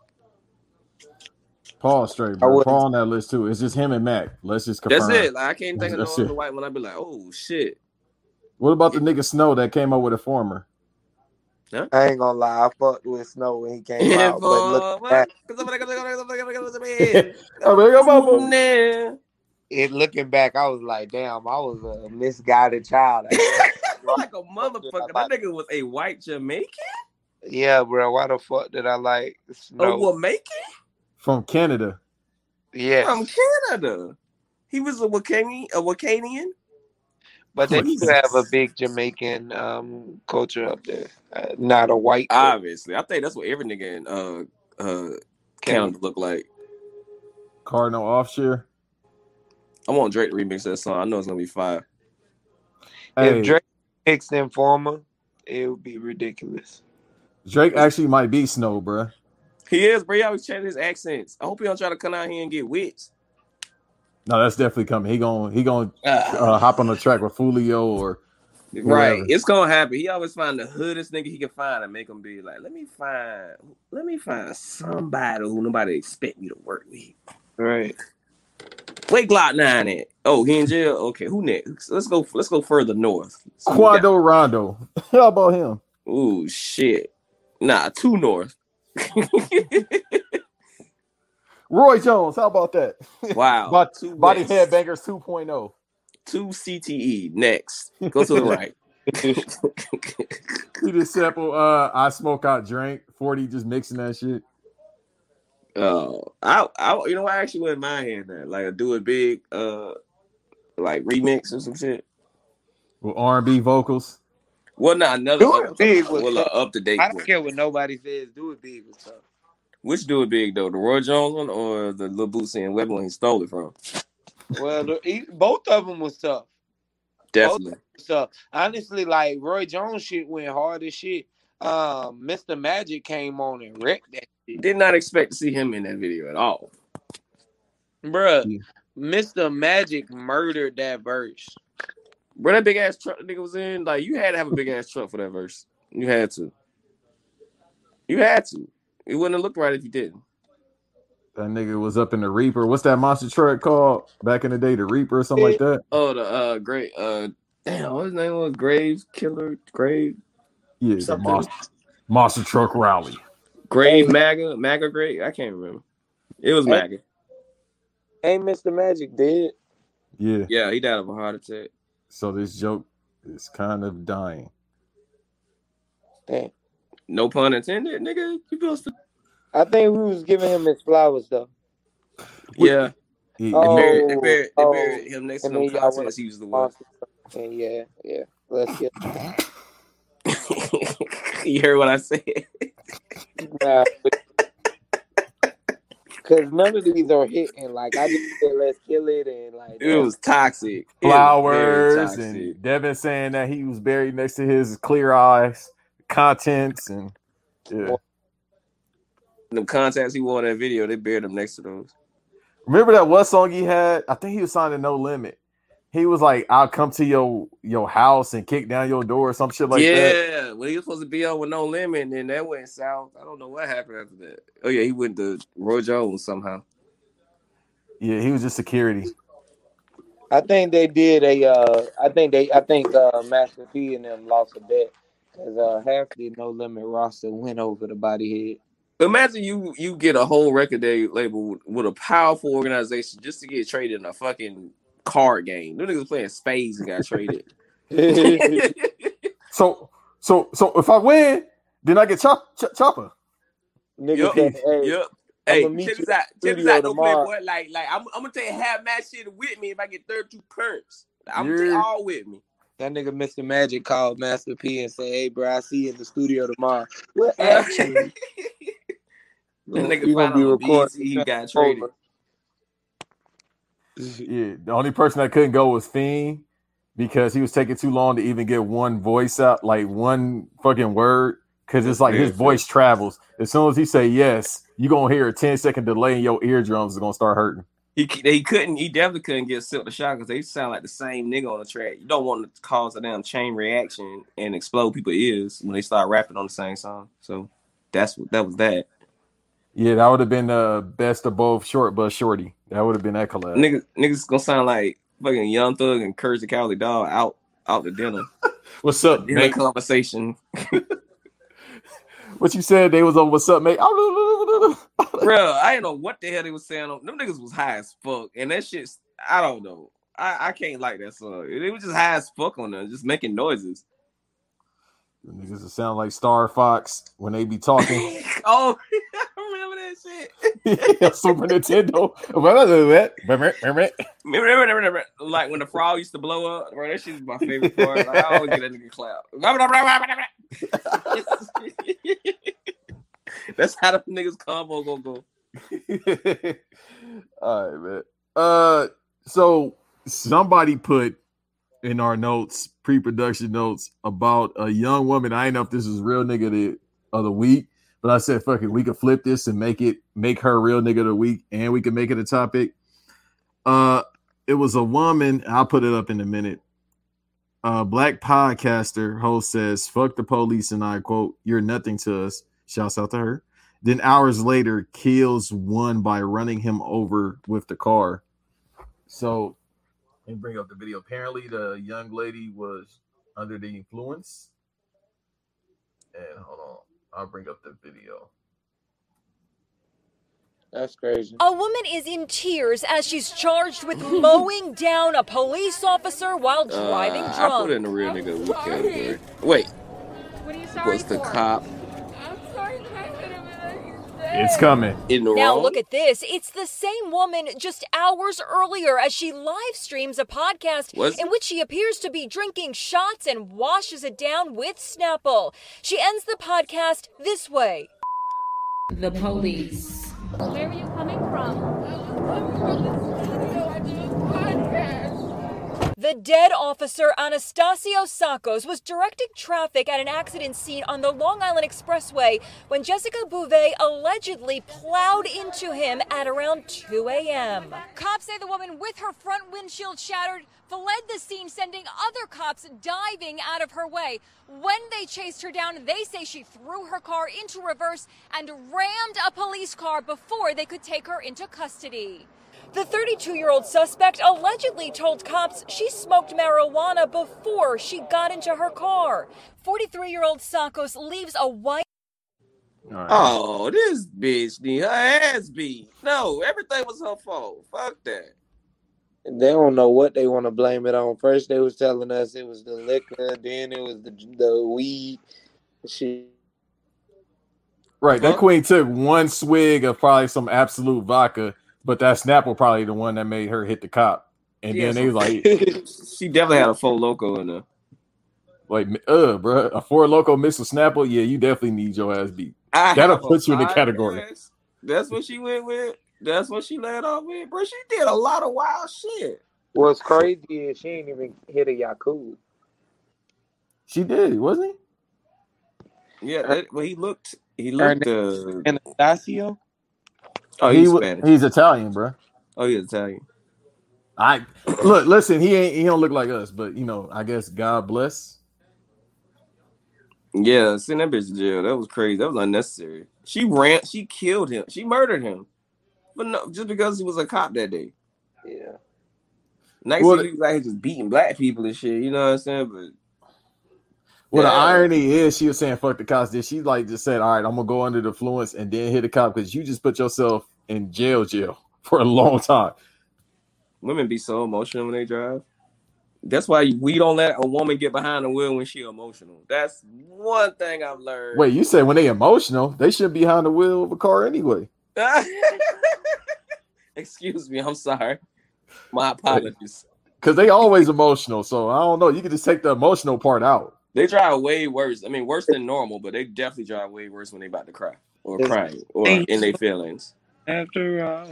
Paul straight, bro. Paul on that list too. It's just him and Mac. Let's just confirm. That's it. Like I can't think of no other white one. I'd be like, oh shit. What about the nigga Snow that came up with a former? I ain't gonna lie, I fucked with Snow when he came out, but look back, I mean, come on, bro. it looking back, I was like, damn, I was a misguided child. like a motherfucker. That nigga was a white Jamaican. yeah, bro, why the fuck did I like A Snow? Jamaican From Canada. Yes, from Canada. He was a Wakanian. A Wakanian. but they do have a big Jamaican um culture up there, uh, not a white. culture. Obviously, I think that's what every nigga in uh uh Canada look like. Cardinal offshore. I want Drake to remix that song. I know it's gonna be fire. Hey, If Drake mixed Informer, it would be ridiculous. Drake actually might be Snow, bruh. He is, bro. He always change his accents. I hope he don't try to come out here and get wits. No, that's definitely coming. He going he going Ah. uh, hop on the track with Foolio or Right, it's gonna happen. He always find the hoodest nigga he can find and make him be like, let me find, let me find somebody who nobody expect me to work with. Right. Wait, Glock Nine at? Oh, he in jail. Okay, who next? Let's go. Let's go further north. So we got- Rondo. How about him? Ooh, shit. Nah, two north. Roy Jones. How about that? Wow. Bod- two Body. Headbangers oh. 2.0. Two CTE. Next, go to the right. He just sample uh I smoke out drink. 40 just mixing that shit. Oh, I, I, you know, I actually wouldn't mind hearing that. Like, do a big, uh, like remix or some shit. With R&B vocals. Well, not another. Do it big was well, uh, up to date. I don't care what nobody says. Do it big was tough. Which do it big though, the Roy Jones one or the Lil Boosie and Webbie one he stole it from? Well, the, he, both of them was tough. Definitely. So honestly, like Roy Jones shit went hard as shit. Um, Mr. Magic came on and wrecked that shit. Did not expect to see him in that video at all. Bruh, Yeah. Mr. Magic murdered that verse. Bro, that big ass truck nigga was in, like you had to have a big ass truck for that verse. You had to. You had to. It wouldn't have looked right if you didn't. That nigga was up in the Reaper. What's that monster truck called back in the day? The Reaper or something like that? Oh, the uh great uh damn, what his name was? Grave Killer, Grave, Yeah, the Something. monster, monster truck rally. Grave Maga, Maga Grave. I can't remember. It was Hey. Maga. Ain't Mr. Magic dead? Yeah. Yeah, he died of a heart attack. So this joke is kind of dying. Damn. No pun intended, nigga. You supposed to I think we was giving him his flowers though. Yeah. He- They Oh, buried, they buried, they oh, buried him next to and them then y'all went contests he used to watch. Yeah, yeah. Let's get you heard what I said? nah, Cause none of these are hitting. Like I just said, let's kill it, and like It was toxic. It was flowers toxic. and Devin saying that he was buried next to his clear eyes contents and yeah. them contacts he wore in that video, they buried him next to those. Remember that one song he had? I think he was signed to No Limit. He was like, "I'll come to your your house and kick down your door" or some shit like that. yeah, well, he was supposed to be on with no limit, and then that went south. I don't know what happened after that. Oh yeah, he went to Roy Jones somehow. Yeah, he was just security. I think they did a. Uh, I think they. I think uh, Master P and them lost a bet because uh, half the No Limit roster went over the body head. Imagine you you get a whole record day label with, with a powerful organization just to get traded in a fucking card game. Them niggas playing spades and got traded. So so so if I win, then I get chop, ch- chopper. Nigga Yup. said, "Hey, Yep. I'ma Hey, meet check you this out. Check this out. Don't play, tomorrow." boy. Like, like I'm, I'm gonna take half my shit with me if I get 32 perks. I'm gonna take all with me. That nigga Mr. Magic called Master P and said, "Hey, bro, I see you in the studio tomorrow. What action? that nigga You gonna found be on recording? He got traded. Yeah, the only person that couldn't go was Fiend because he was taking too long to even get one voice out, like one fucking word. Because it's like his voice travels. As soon as he say yes, you gonna hear a 10 second delay in your eardrums is gonna start hurting. He he couldn't. He definitely couldn't get Silkk the Shocker because they sound like the same nigga on the track. You don't want to cause a damn chain reaction and explode people's ears when they start rapping on the same song. So that's what that was. That Yeah, that would have been the best of both short but shorty. That would have been that collab. niggas niggas gonna sound like fucking Young Thug and Courage the Cowardly Dog out out to dinner. What's up, Dinner mate? conversation. What you said? They was on what's up, mate? Bro, I didn't know what the hell they was saying. On them niggas was high as fuck, and that shit, I don't know. I, I can't like that song. It was just high as fuck on there, just making noises. The niggas that sound like Star Fox when they be talking. oh, I remember that shit. Super Nintendo. That. Remember, remember, remember, remember, like when the frog used to blow up, bro. That shit was my favorite part. Like, I always get that nigga clap. That's how the niggas combo gonna go. All right, man. Uh, so somebody put in our notes, pre-production notes, about a young woman. I don't know if this is real nigga the, of the week, but I said, fuck it, we could flip this and make it make her real nigga of the week, and we can make it a topic. Uh, it was a woman. I'll put it up in a minute. Uh, black podcaster host says, "Fuck the police," and I quote, "You're nothing to us." Shouts out to her. Then hours later, kills one by running him over with the car. So, let me bring up the video. Apparently, the young lady was under the influence. And hold on, I'll bring up the video. That's crazy. A woman is in tears as she's charged with mowing down a police officer while driving Uh, I put it in the real nigga category. Wait, What are you sorry what's the for? cop It's coming. in the Now wrong? look at this. It's the same woman just hours earlier as she live streams a podcast Was- in which she appears to be drinking shots and washes it down with Snapple. She ends the podcast this way. The police. Where are you coming from? The dead officer Anastasio Tsakos was directing traffic at an accident scene on the Long Island Expressway when Jessica Beauvais allegedly plowed into him at around 2 a.m. Cops say the woman with her front windshield shattered fled the scene, sending other cops diving out of her way. When they chased her down, they say she threw her car into reverse and rammed a police car before they could take her into custody. The 32 year old suspect allegedly told cops she smoked marijuana before she got into her car. 43 year old Tsakos leaves a white. Oh, this bitch need her ass beat. No, everything was her fault. Fuck that. They don't know what they want to blame it on. First, they was telling us it was the liquor, then it was the the weed. Shit. Right, that queen took one swig of probably some Absolut vodka, but that snap Snapple probably the one that made her hit the cop. And She then they was like, she definitely had a full loco in there. like, uh, bro, a Four Loko mix with Snapple, yeah, you definitely need your ass beat. I That'll put you in the category. ass. That's what she went with. That's what she led off with, bro. She did a lot of wild shit. What's crazy is she ain't even hit a Yakult. She did, wasn't he? Yeah, that, well, he looked. He looked. Uh, Anastasio. Oh, he's wa- Spanish. he's Italian, bro. Oh, he's Italian. I look, listen, he ain't he don't look like us, but you know, I guess God bless. Yeah, send that bitch to jail. That was crazy. That was unnecessary. She ran. She killed him. She murdered him, but no, just because he was a cop that day. Yeah. Next Well, he was out here just beating black people and shit. You know what I'm saying? But Well, the irony is, she was saying "fuck the cops." Did she like just said, "All right, I'm gonna go under the influence and then hit the cop" because you just put yourself in jail, jail for a long time. women be so emotional when they drive. That's why we don't let a woman get behind the wheel when she emotional. That's one thing I've learned. Wait, you said when they emotional, they should be behind the wheel of a car anyway. Excuse me. I'm sorry. My apologies. Because they always emotional. So I don't know. You can just take the emotional part out. They drive way worse. I mean, worse than normal, but they definitely drive way worse when they about to cry or It's- crying or in their feelings. After all,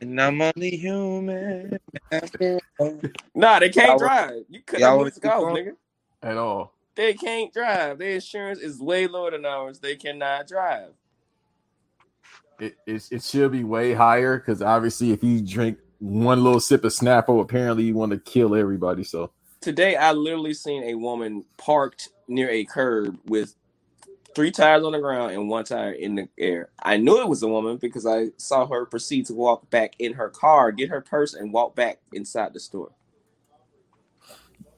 and I'm only human. After all. Nah, they can't Y'all- drive. You cut y'all that wanna music keep off, going? nigga. At all. They can't drive. Their insurance is way lower than ours. They cannot drive. It, it, it should be way higher because obviously, if you drink one little sip of Snapple, apparently you want to kill everybody. So Today, I literally seen a woman parked near a curb with three tires on the ground and one tire in the air. I knew it was a woman because I saw her proceed to walk back in her car, get her purse, and walk back inside the store.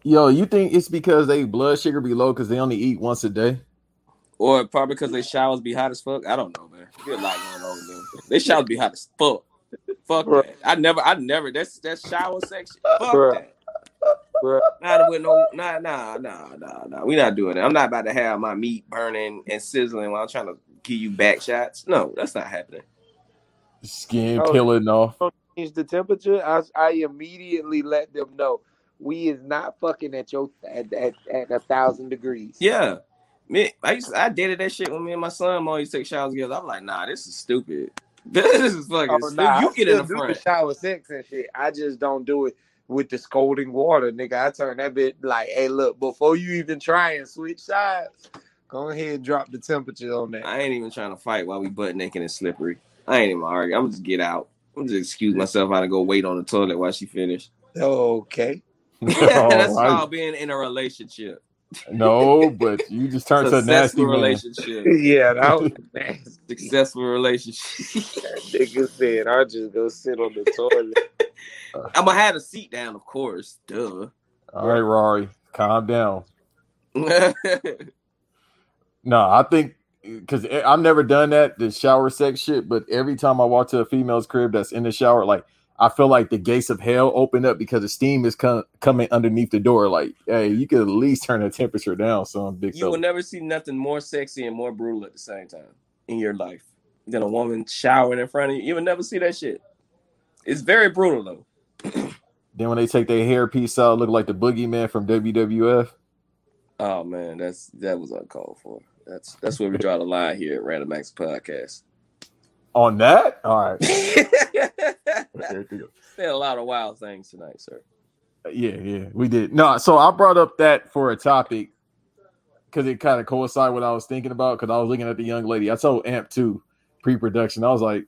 Yo, you think it's because they blood sugar be low because they only eat once a day? Or probably because they showers be hot as fuck. I don't know, man. There's a lot going on with them. They showers be hot as fuck. Fuck that. I never, I never. That's that's shower section. Fuck Bruh. that. Not with no, nah, nah, nah, nah, nah. We not doing that. I'm not about to have my meat burning and sizzling while I'm trying to give you back shots. No, that's not happening. Skin Oh. peeling off. Oh, change the temperature. I, I immediately let them know we is not fucking at your at, at, at a thousand degrees. Yeah, me, I used, I dated that shit when me and my son always take showers together. I'm like, nah, this is stupid. This is fucking. Oh, stupid. nah, you I get in still the do front. the shower sex and shit. I just don't do it with the scolding water, nigga. I turn that bit like, hey, look, before you even try and switch sides, go ahead and drop the temperature on that. I ain't even trying to fight while we butt naked and slippery. I ain't even arguing. I'm just get out. I'm just excuse myself out to go wait on the toilet while she finished. Okay. That's Oh, I- called being in a relationship. no, but you just turned to a nasty Successful man. relationship. Yeah, that was nasty. Successful relationship. That nigga said, I'll just go sit on the toilet. I'm gonna have a seat down, of course. Duh. All right, Rory, calm down. No, I think because I've never done that the shower sex shit, but every time I walk to a female's crib that's in the shower, like I feel like the gates of hell open up because the steam is com- coming underneath the door. Like, hey, you could at least turn the temperature down, son, big you will never see nothing more sexy and more brutal at the same time in your life than a woman showering in front of you. You will never see that shit. It's very brutal though. Then when they take their hair piece out, look like the boogeyman from WWF. Oh man, that's that was uncalled for. That's that's where we draw the line here at Random Acts Podcast. On that, all right, Said a lot of wild things tonight, sir. yeah, yeah, we did. No, so I brought up that for a topic because it kind of coincided with what I was thinking about. Because I was looking at the young lady. I told Amp too pre-production. I was like,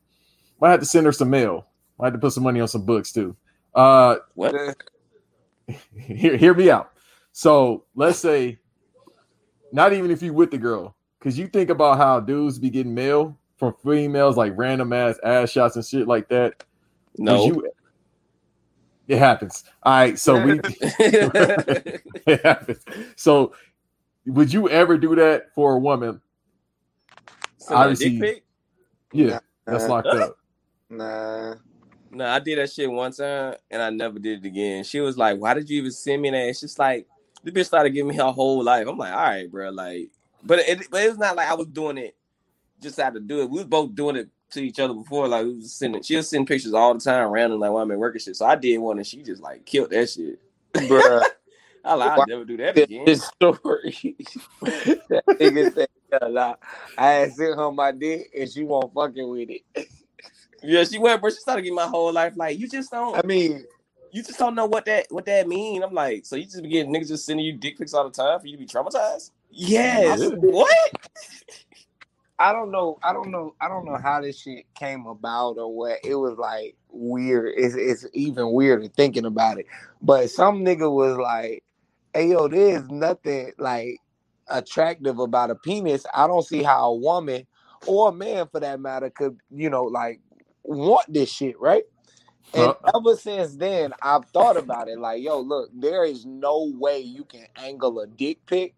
might have to send her some mail. Might have to put some money on some books too. Uh, What? hear, hear me out. So let's say, not even if you with the girl, because you think about how dudes be getting mail from females, like random ass ass shots and shit like that. No. you- it happens. All right, so we it happens. So would you ever do that for a woman? Send her a Obviously, dick pic? yeah, that's Nah. locked up. Nah. No, I did that shit one time and I never did it again. She was like, "Why did you even send me that?" It's just like the bitch started giving me her whole life. I'm like, "All right, bro." Like, but it, but it's not like I was doing it just had to do it. We was both doing it to each other before. Like, we was sending. She was sending pictures all the time, random, like while I'm at work and shit. So I did one and she just like killed that shit. Bruh. I like, I'll never do that again. This story. that nigga said, yeah, nah, I had sent her my dick and she won't fucking with it. Yeah, she went, bro. She started getting my whole life like, you just don't. I mean, you just don't know what that what that mean. I'm like, so you just be getting niggas just sending you dick pics all the time for you to be traumatized? Yes. What? I don't know. I don't know. I don't know how this shit came about or what. It was like weird. It's, it's even weirder thinking about it. But some nigga was like, "Hey yo, there's nothing like attractive about a penis. I don't see how a woman or a man, for that matter, could you know like want this shit, right?" And ever since then, I've thought about it. Like, yo, look, there is no way you can angle a dick pic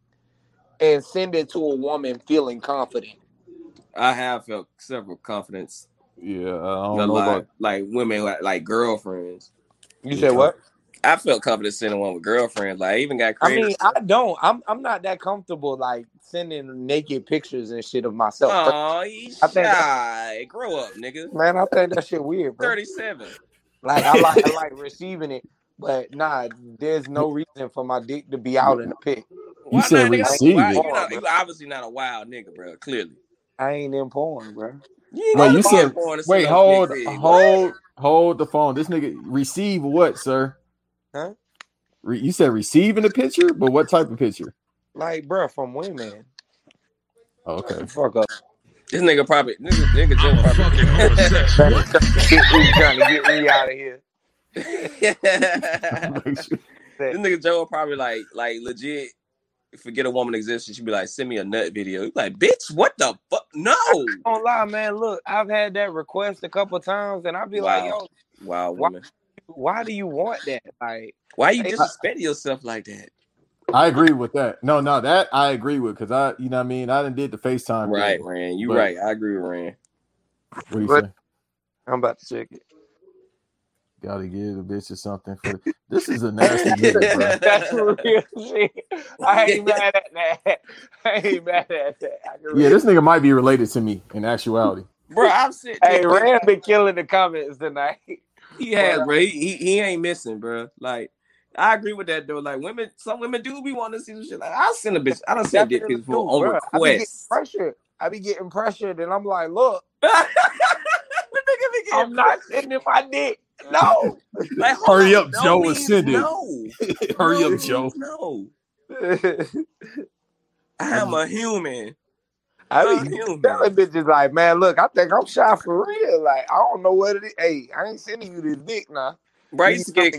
and send it to a woman feeling confident. I have felt several confidence. Yeah, I don't like, about like women like, like girlfriends. You said what? I felt confident sending one with girlfriends. Like I even got crazy. I mean, I don't. I'm I'm not that comfortable like sending naked pictures and shit of myself. Oh, you I think shy. Grow up, nigga. man, I think that shit weird, bro. 37. Like I like I like receiving it, but nah, there's no reason for my dick to be out in the pic. You said Nigga, receive it. You, not, obviously not a wild nigga, bro. Clearly. I ain't in porn, bro. You Wait, you said wait, send hold, hold, hold the phone. This nigga receive what, sir? Huh? Re- you said receiving a picture, but what type of picture? Like, bro, from women. Oh, okay. Fuck up. This nigga probably nigga, nigga Joe oh, probably He's trying to get me out of here. this nigga Joe probably like like legit forget a woman exists. She should be like, send me a nut video. You like, bitch, what the fuck? No. Don't lie, man. Look, I've had that request a couple times, and I'd be like, Wow. yo, Wow, why, woman. Why do you want that? Like, Why you Hey, disrespecting yourself like that? I agree with that. No, no, that I agree with because I, you know, what I mean, I didn't did the FaceTime. Right, thing, Rand. You right. I agree with Rand. What do you But- say? I'm about to check it. Gotta give the bitch or something for this is a nasty nigga, bro. That's real shit. I ain't mad at that. I ain't mad at that. I can Yeah, this nigga might be related to me in actuality. Bro, I'm sitting Hey, Rand been killing the comments tonight. He has, uh, bro. He, he he ain't missing, bro. Like I agree with that though. Like women, some women do be wanting to see some shit. Like I'll send a bitch. I don't send dick pics for on Bruh, I be getting pressured. I be getting pressured, and I'm like, look, I'm not sending my dick. No. Like, Hurry up, no Joe, and send it. No. Hurry No up, Joe. No. I am a human. I human. telling bitches like, man, look, I think I'm shy for real. Like, I don't know what it is. Hey, I ain't sending you this dick now. Bro, I used to get,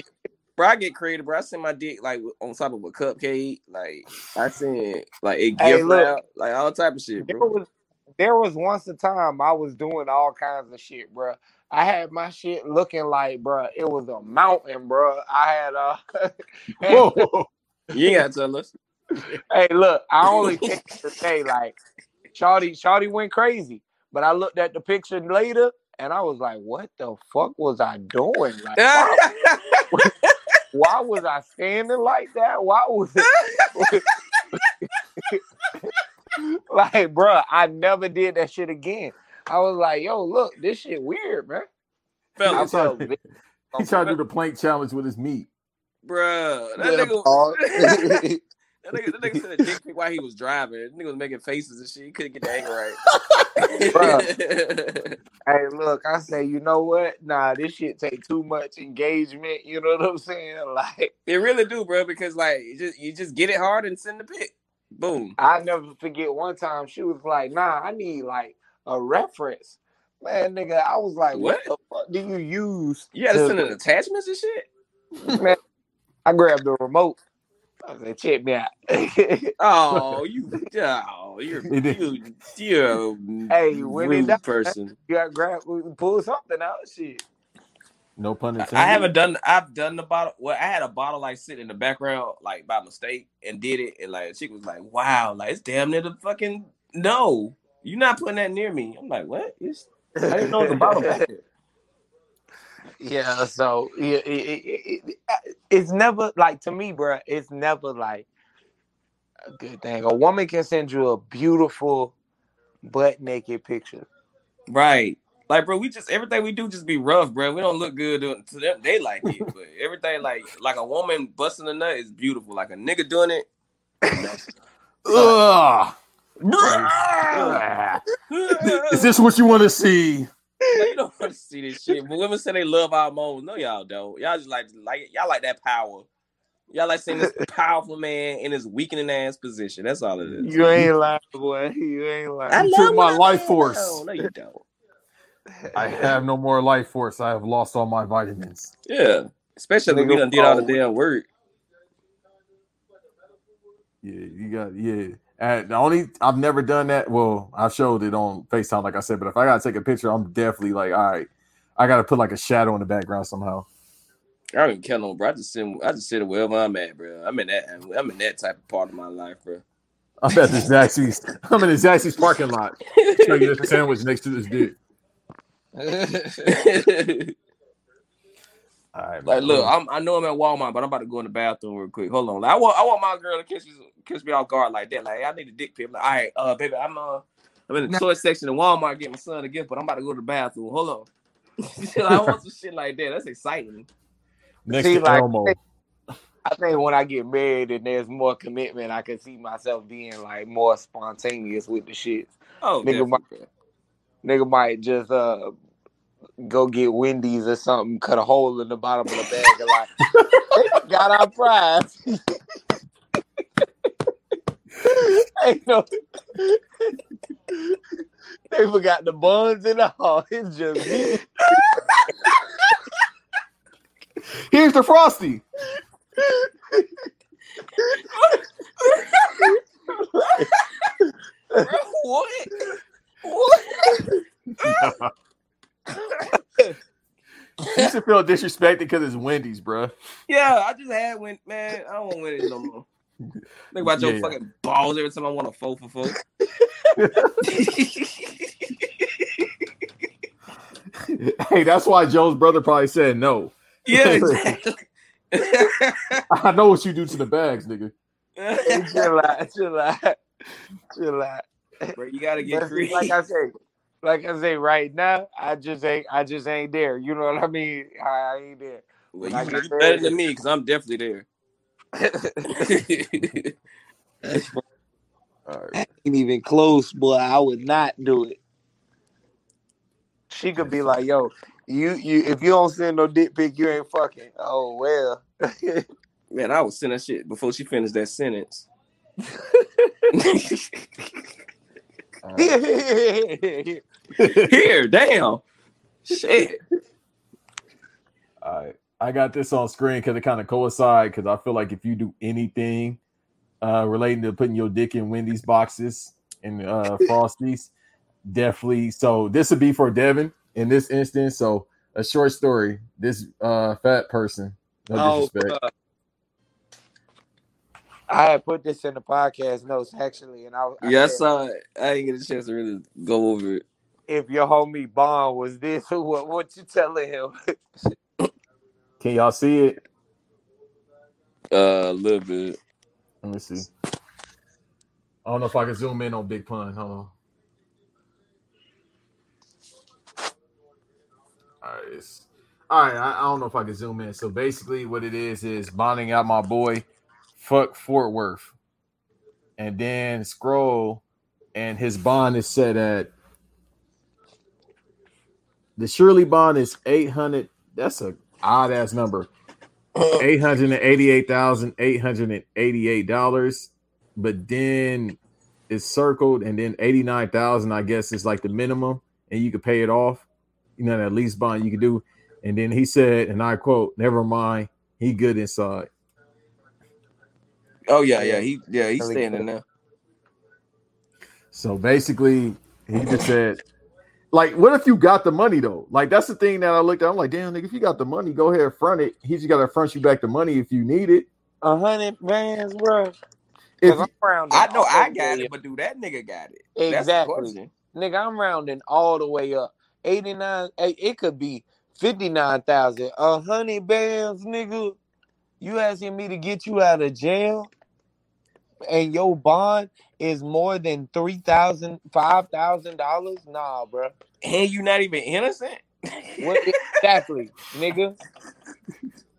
bro, I get creative, bro. I send my dick like on top of a cupcake. Like I send like a Hey, gift look. wrap, like all type of shit, There bro. was there was once a time I was doing all kinds of shit, bro. I had my shit looking like, bro, it was a mountain, bro. I had uh Whoa. You ain't gotta tell us. hey, look, I only take the day like Shawty, Shawty went crazy. But I looked at the picture later and I was like, what the fuck was I doing? Like, why, why was I standing like that? Why was it? like, bro, I never did that shit again. I was like, yo, look, this shit weird, man. I Fellas, felt He tried to do the plank challenge with his meat. Bruh, that Yeah, nigga, dog. that nigga, that nigga sent a dick pic while he was driving. That nigga was making faces and shit. He couldn't get the angle right. Hey, look, I say, you know what? Nah, this shit take too much engagement. You know what I'm saying? Like, it really do, bro, because like you just you just get it hard and send the pic. Boom. I never forget one time she was like, nah, I need like a reference. Man, nigga, I was like, what, the fuck do you use? You gotta to- send an attachments and shit. Man, I grabbed the remote. I said, check me out. Oh, you, oh, you're He did. you, you're a Hey, when it rude done, person. You got to grab, pull something out. Shit. No pun intended. I haven't done. I've done the bottle. Well, I had a bottle like sitting in the background, like by mistake, and did it. And like she was like, "Wow, like it's damn near the fucking no. You're not putting that near me." I'm like, "What? It's, I didn't know it was a bottle back there." Yeah, so yeah, it, it, it, it- uh, it's never like to me, bro. It's never like a good thing. A woman can send you a beautiful butt naked picture. Right. Like, bro, we just everything we do just be rough, bro. We don't look good to to them. They like it, but everything like like a woman busting a nut is beautiful. Like a nigga doing it. Ugh. Ugh. Is this what you want to see? Like, you don't want to see this shit. But women say they love our moans. No, y'all don't. Y'all just like like y'all like that power. Y'all like seeing this powerful man in his weakening ass position. That's all it is. You ain't lying, boy. You ain't lying. I You love took my life say force. No, no, you don't. I have no more life force. I have lost all my vitamins. Yeah. Especially when we done did all the damn work. Yeah, you got yeah. And the only I've never done that. Well, I showed it on FaceTime, like I said, but if I gotta take a picture, I'm definitely like, all right, I gotta put like a shadow in the background somehow. I don't even care no, bro. I just sit, I just sit wherever I'm at, bro. I'm in that, I'm in that type of part of my life, bro. I'm at the Zaxby's. I'm in the Zaxby's parking lot. Trying to get a sandwich next to this dude. All right, Like, look, I'm, I know I'm at Walmart, but I'm about to go in the bathroom real quick. Hold on. Like, I want, I want my girl to kiss me, kiss me off guard like that. Like, I need a dick pic. I'm like, all right, uh, baby, I'm uh, I'm in the toy section in Walmart getting my son a gift, but I'm about to go to the bathroom. Hold on. Shit, I want some shit like that. That's exciting. next See, to like, Elmo. I think when I get married and there's more commitment, I can see myself being like more spontaneous with the shit. Oh, nigga definitely, might, nigga might just uh go get Wendy's or something, cut a hole in the bottom of the bag, and like got our prize. Ain't no, they forgot the buns and all. It's just me. Here's the frosty. what? What? you should feel disrespected because it's Wendy's, bro. Yeah, I just had when man. I don't want Wendy's no more. Think about your fucking balls every time I want a four for four. hey, that's why Joe's brother probably said no. Yeah, exactly. I know what you do to the bags, nigga. chill out, chill out, chill out. Bro, you gotta get creative. like I say, like I say, right now, I just ain't, I just ain't there. You know what I mean? I, I ain't there. Well, When I you, get you there, better than me because I'm definitely there. ain't even close, boy. I would not do it. She could be like, "Yo, You you if you don't send no dick pic, you ain't fucking. Oh well. Man, I was sending that shit before she finished that sentence. Here, damn. Shit. All right. I got this on screen because it kind of coincide because I feel like if you do anything uh relating to putting your dick in Wendy's boxes and uh Frosties, definitely. So this would be for Devin in this instance. So a short story. This uh fat person, no Oh, disrespect. bruh. I had put this in the podcast notes actually, and I, I Yeah, I said, saw. I didn't get a chance to really go over it. If your homie Bond was this, what what you telling him? Can y'all see it? Uh, a little bit. Let me see. I don't know if I can zoom in on Big Pun. Hold on. All right, it's, all right. I, I don't know if I can zoom in. So basically, what it is is bonding out my boy, fuck Fort Worth, and then scroll, and his bond is set at the Shirley bond is eight hundred. That's a odd ass number. Uh-huh. Eight hundred and eighty-eight thousand eight hundred and eighty-eight dollars, but then it's circled, and then eighty-nine thousand. I guess is like the minimum, and you could pay it off. You know that lease bond you could do, and then he said, and I quote, "Never mind, he good inside." Oh yeah, yeah. He yeah, he's Really staying in there. So basically, he just said, like, what if you got the money though? Like, that's the thing that I looked at. I'm like, damn, nigga, if you got the money, go ahead, and front it. He's just got to front you back the money if you need it. A hundred bands, bro. If I'm rounding. I know I got it, up. but do that nigga got it? Exactly. Nigga, I'm rounding all the way up. 89, eh, it could be 59,000. A hundred bands, nigga. You asking me to get you out of jail and your bond is more than three thousand, five thousand dollars? Nah, bro. And you not even innocent? What exactly, nigga?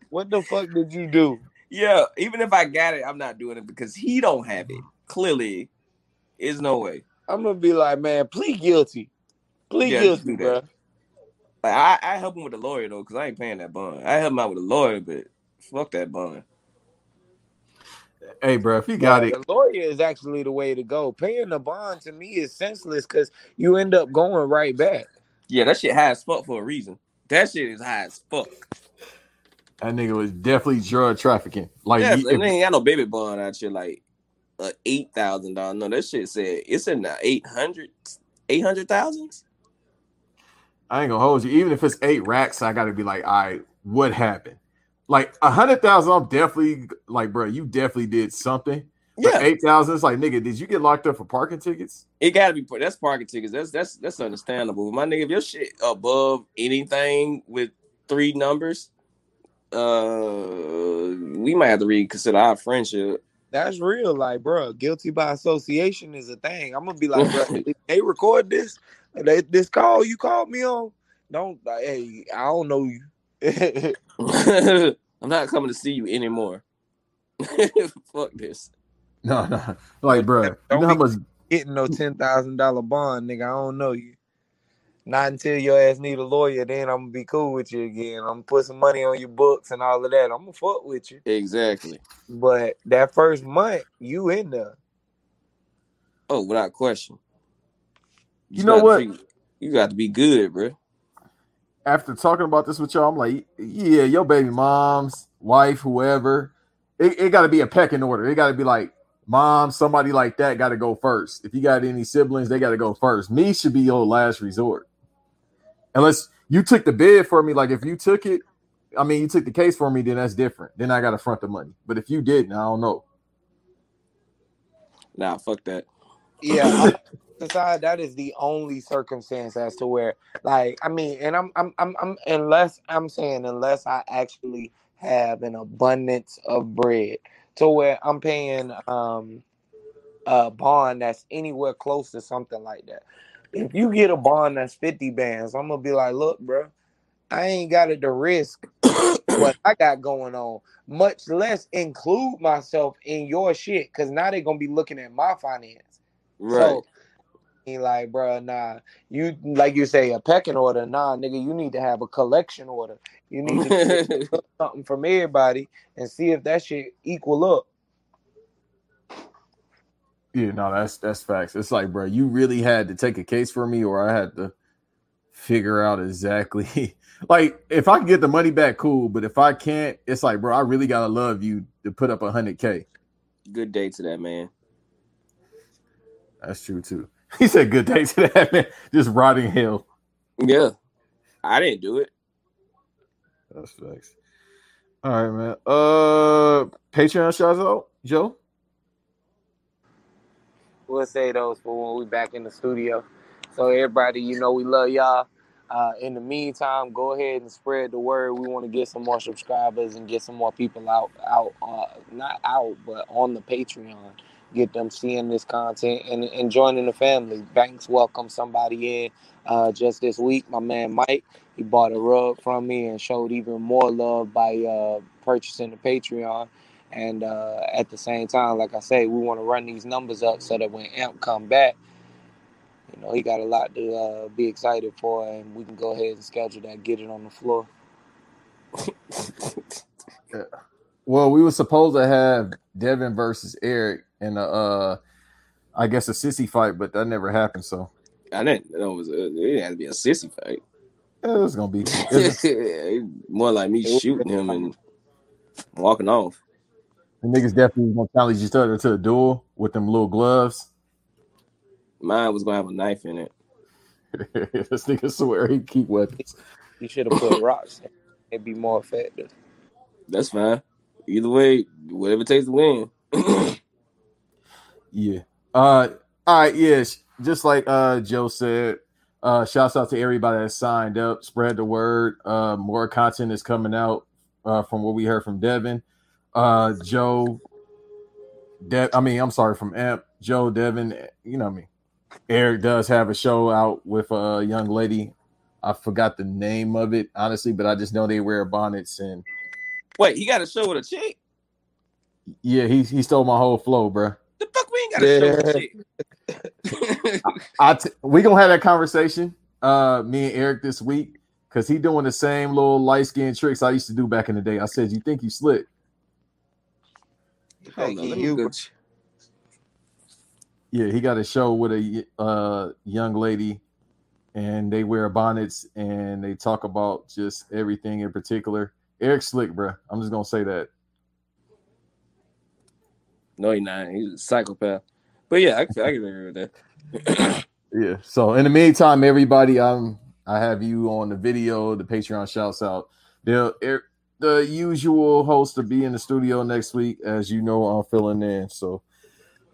What the fuck did you do? Yeah, even if I got it, I'm not doing it because he don't have it. Clearly, is no way. I'm gonna be like, man, plead guilty. Plead Yeah, guilty, bro. Like, I, I help him with the lawyer though, because I ain't paying that bond. I help him out with a lawyer, but fuck that bond. Hey, bro, if you got it, The lawyer is actually the way to go. Paying the bond to me is senseless because you end up going right back. Yeah, that shit high as fuck for a reason. That shit is high as fuck. that nigga was definitely drug trafficking. Like, yeah, you- and they ain't got no baby bond out here like uh, eight thousand dollars. No, that shit said it's in the eight hundred, eight hundred thousands. I ain't gonna hold you. Even if it's eight racks, I gotta be like, all right, what happened? Like a hundred thousand, I'm definitely like, bro, you definitely did something. But Yeah. eight thousand, it's like, nigga, did you get locked up for parking tickets? It gotta be that's parking tickets. That's that's that's understandable. My nigga, if your shit above anything with three numbers, uh, we might have to reconsider our friendship. That's real, like, bro. Guilty by association is a thing. I'm gonna be like, bro, they record this, they, this call you called me on. Don't, like, hey, I don't know you. I'm not coming to see you anymore. Fuck this. No, no. Like, bro, you Don't know how be much getting no ten thousand dollar bond, nigga. I don't know you. Not until your ass need a lawyer, then I'm gonna be cool with you again. I'm gonna put some money on your books and all of that. I'm gonna fuck with you. Exactly. But that first month, you in there. Oh, without question. You know what? be- you got to be good, bro. After talking about this with y'all, I'm like, yeah, your baby mom's wife, whoever, it, it got to be a pecking order. It got to be like, mom, somebody like that got to go first. If you got any siblings, they got to go first. Me should be your last resort. Unless you took the bid for me, like if you took it, I mean, you took the case for me, then that's different. Then I got to front the money. But if you didn't, I don't know. Nah, fuck that. Yeah, I decide that is the only circumstance as to where, like, I mean, and I'm, I'm, I'm, I'm, unless I'm saying, unless I actually have an abundance of bread, to where I'm paying um a bond that's anywhere close to something like that. If you get a bond that's 50 bands, I'm gonna be like, look, bro, I ain't got it to risk what I got going on, much less include myself in your shit, because now they're gonna be looking at my finance. Right. Like, bro, nah. You like you say a pecking order, nah, nigga. You need to have a collection order. You need to get something from everybody and see if that shit equal up. Yeah, no, that's that's facts. It's like, bro, you really had to take a case for me, or I had to figure out exactly. like, if I can get the money back, cool. But if I can't, it's like, bro, I really gotta love you to put up a hundred k. Good day to that man. That's true too. He said, "Good day to that man." Just rotting hell. Yeah, I didn't do it. That's facts. All right, man. Uh, Patreon shouts out, Joe. We'll say those for when we back in the studio. So everybody, you know, we love y'all. Uh, in the meantime, go ahead and spread the word. We want to get some more subscribers and get some more people out, out, uh, not out, but on the Patreon. Get them seeing this content and, and joining the family. Banks welcome somebody in uh, just this week. My man Mike, he bought a rug from me and showed even more love by uh, purchasing the Patreon. And uh, at the same time, like I say, we want to run these numbers up so that when Amp come back, you know, he got a lot to uh, be excited for, and we can go ahead and schedule that, get it on the floor. Well, we were supposed to have Devin versus Eric in a, uh, I guess a sissy fight, but that never happened. So I didn't know it was a, it had to be a sissy fight. yeah, it was gonna be. it was- More like me shooting him and walking off. the niggas definitely gonna challenge each other to a duel with them little gloves. Mine was gonna have a knife in it. this nigga swear he keep weapons. You should have put rocks. in. It'd be more effective. That's fine. Either way, whatever it takes to win. Yeah. Uh. All right. Yes. Just like uh Joe said. Uh. Shouts out to everybody that signed up. Spread the word. Uh. More content is coming out. Uh. From what we heard from Devin. Uh. Joe. De- I mean, I'm sorry from Amp. Joe. Devin. You know I mean. Eric does have a show out with a young lady. I forgot the name of it honestly, but I just know they wear bonnets and Wait, he got a show with a chick? yeah, he he stole my whole flow, bro. The fuck we ain't got a show with a chick. I t- we gonna have that conversation, uh, me and Eric this week, because he doing the same little light skin tricks I used to do back in the day. I said, "You think you slick?" Hold on, You- Yeah, he got a show with a uh young lady, and they wear bonnets and they talk about just everything in particular. Eric slick, bro. I'm just gonna say that. No, he's not. He's a psychopath. But yeah, I, can- I can agree with that. Yeah. So in the meantime, everybody, I'm I have you on the video. The Patreon shouts out. The er, the usual host to be in the studio next week, as you know, I'm filling in. So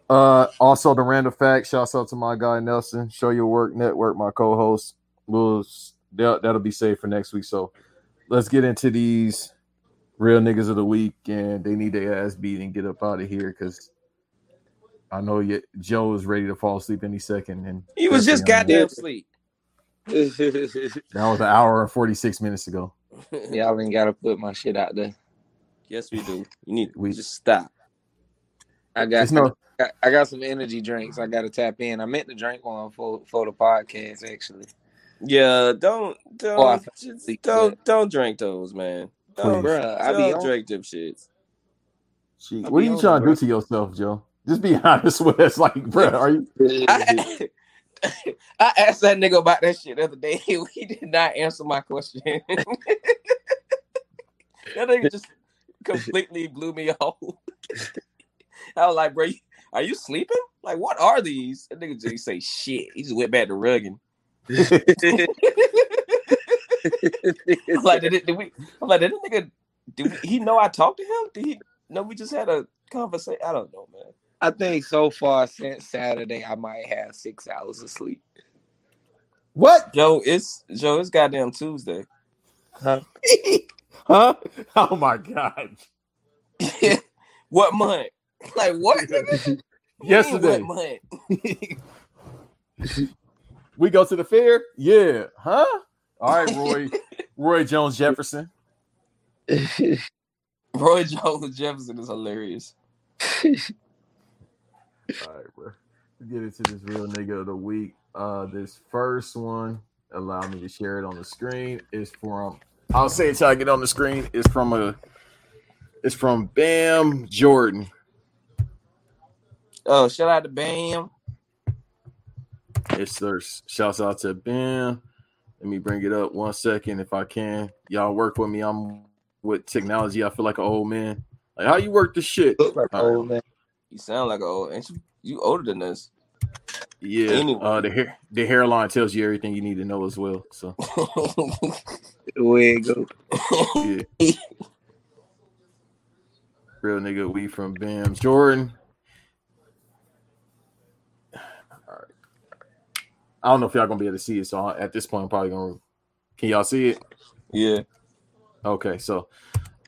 uh also the random fact, shouts out to my guy Nelson, Show Your Work Network, my co-host. We'll that, that'll be saved for next week. So let's get into these real niggas of the week, and they need their ass beat and get up out of here because I know you, Joe is ready to fall asleep any second. And He was just especially on- goddamn sleep. That was an hour and 46 minutes ago. Y'all ain't gotta put my shit out there. Yes, we do. You need We- just stop. I got It's no- I got- I got some energy drinks. I gotta tap in. I meant to drink one for for the podcast actually. Yeah, don't don't Oh, just don't don't drink those, man. Don't, Please. Bruh, I be don't on- drink them shits. Gee, I'll what are you on trying to do to yourself, Joe? Just be honest with us. Like, bro, are you? I, I asked that nigga about that shit the other day. He did not answer my question. that nigga just completely blew me off. I was like, bro, are you sleeping? Like, what are these? That nigga just say shit. He just went back to rugging. I'm like, did, it, did we? I'm like, did that nigga? Did we, he know I talked to him? Did he? No, we just had a conversation. I don't know, man. I think so far since Saturday, I might have six hours of sleep. What? Joe, it's Joe. It's goddamn Tuesday. Huh? Huh? Oh my god! what month? Like what? What you mean, Yesterday. What month? We go to the fair. Yeah. Huh? All right, Roy. Roy Jones Jefferson. Roy Jones Jefferson is hilarious. All right, bro. Let's get into this real nigga of the week. Uh, this first one, allow me to share it on the screen. Is from I'll say it till I get on the screen. It's from a. It's from Bam Jordan. Oh, shout out to Bam. It's there's shouts out to Bam. Let me bring it up one second if I can. Y'all work with me. I'm with technology. I feel like an old man. Like how you work the shit? Look like an All right. old man. You sound like an old. Ain't you, you older than us? Yeah. Anyway. Uh, the hair the hairline tells you everything you need to know as well. So it go? yeah. Real nigga, we from Bam Jordan. All right. I don't know if y'all gonna be able to see it, so at this point, I'm probably gonna. Can y'all see it? yeah. Okay, so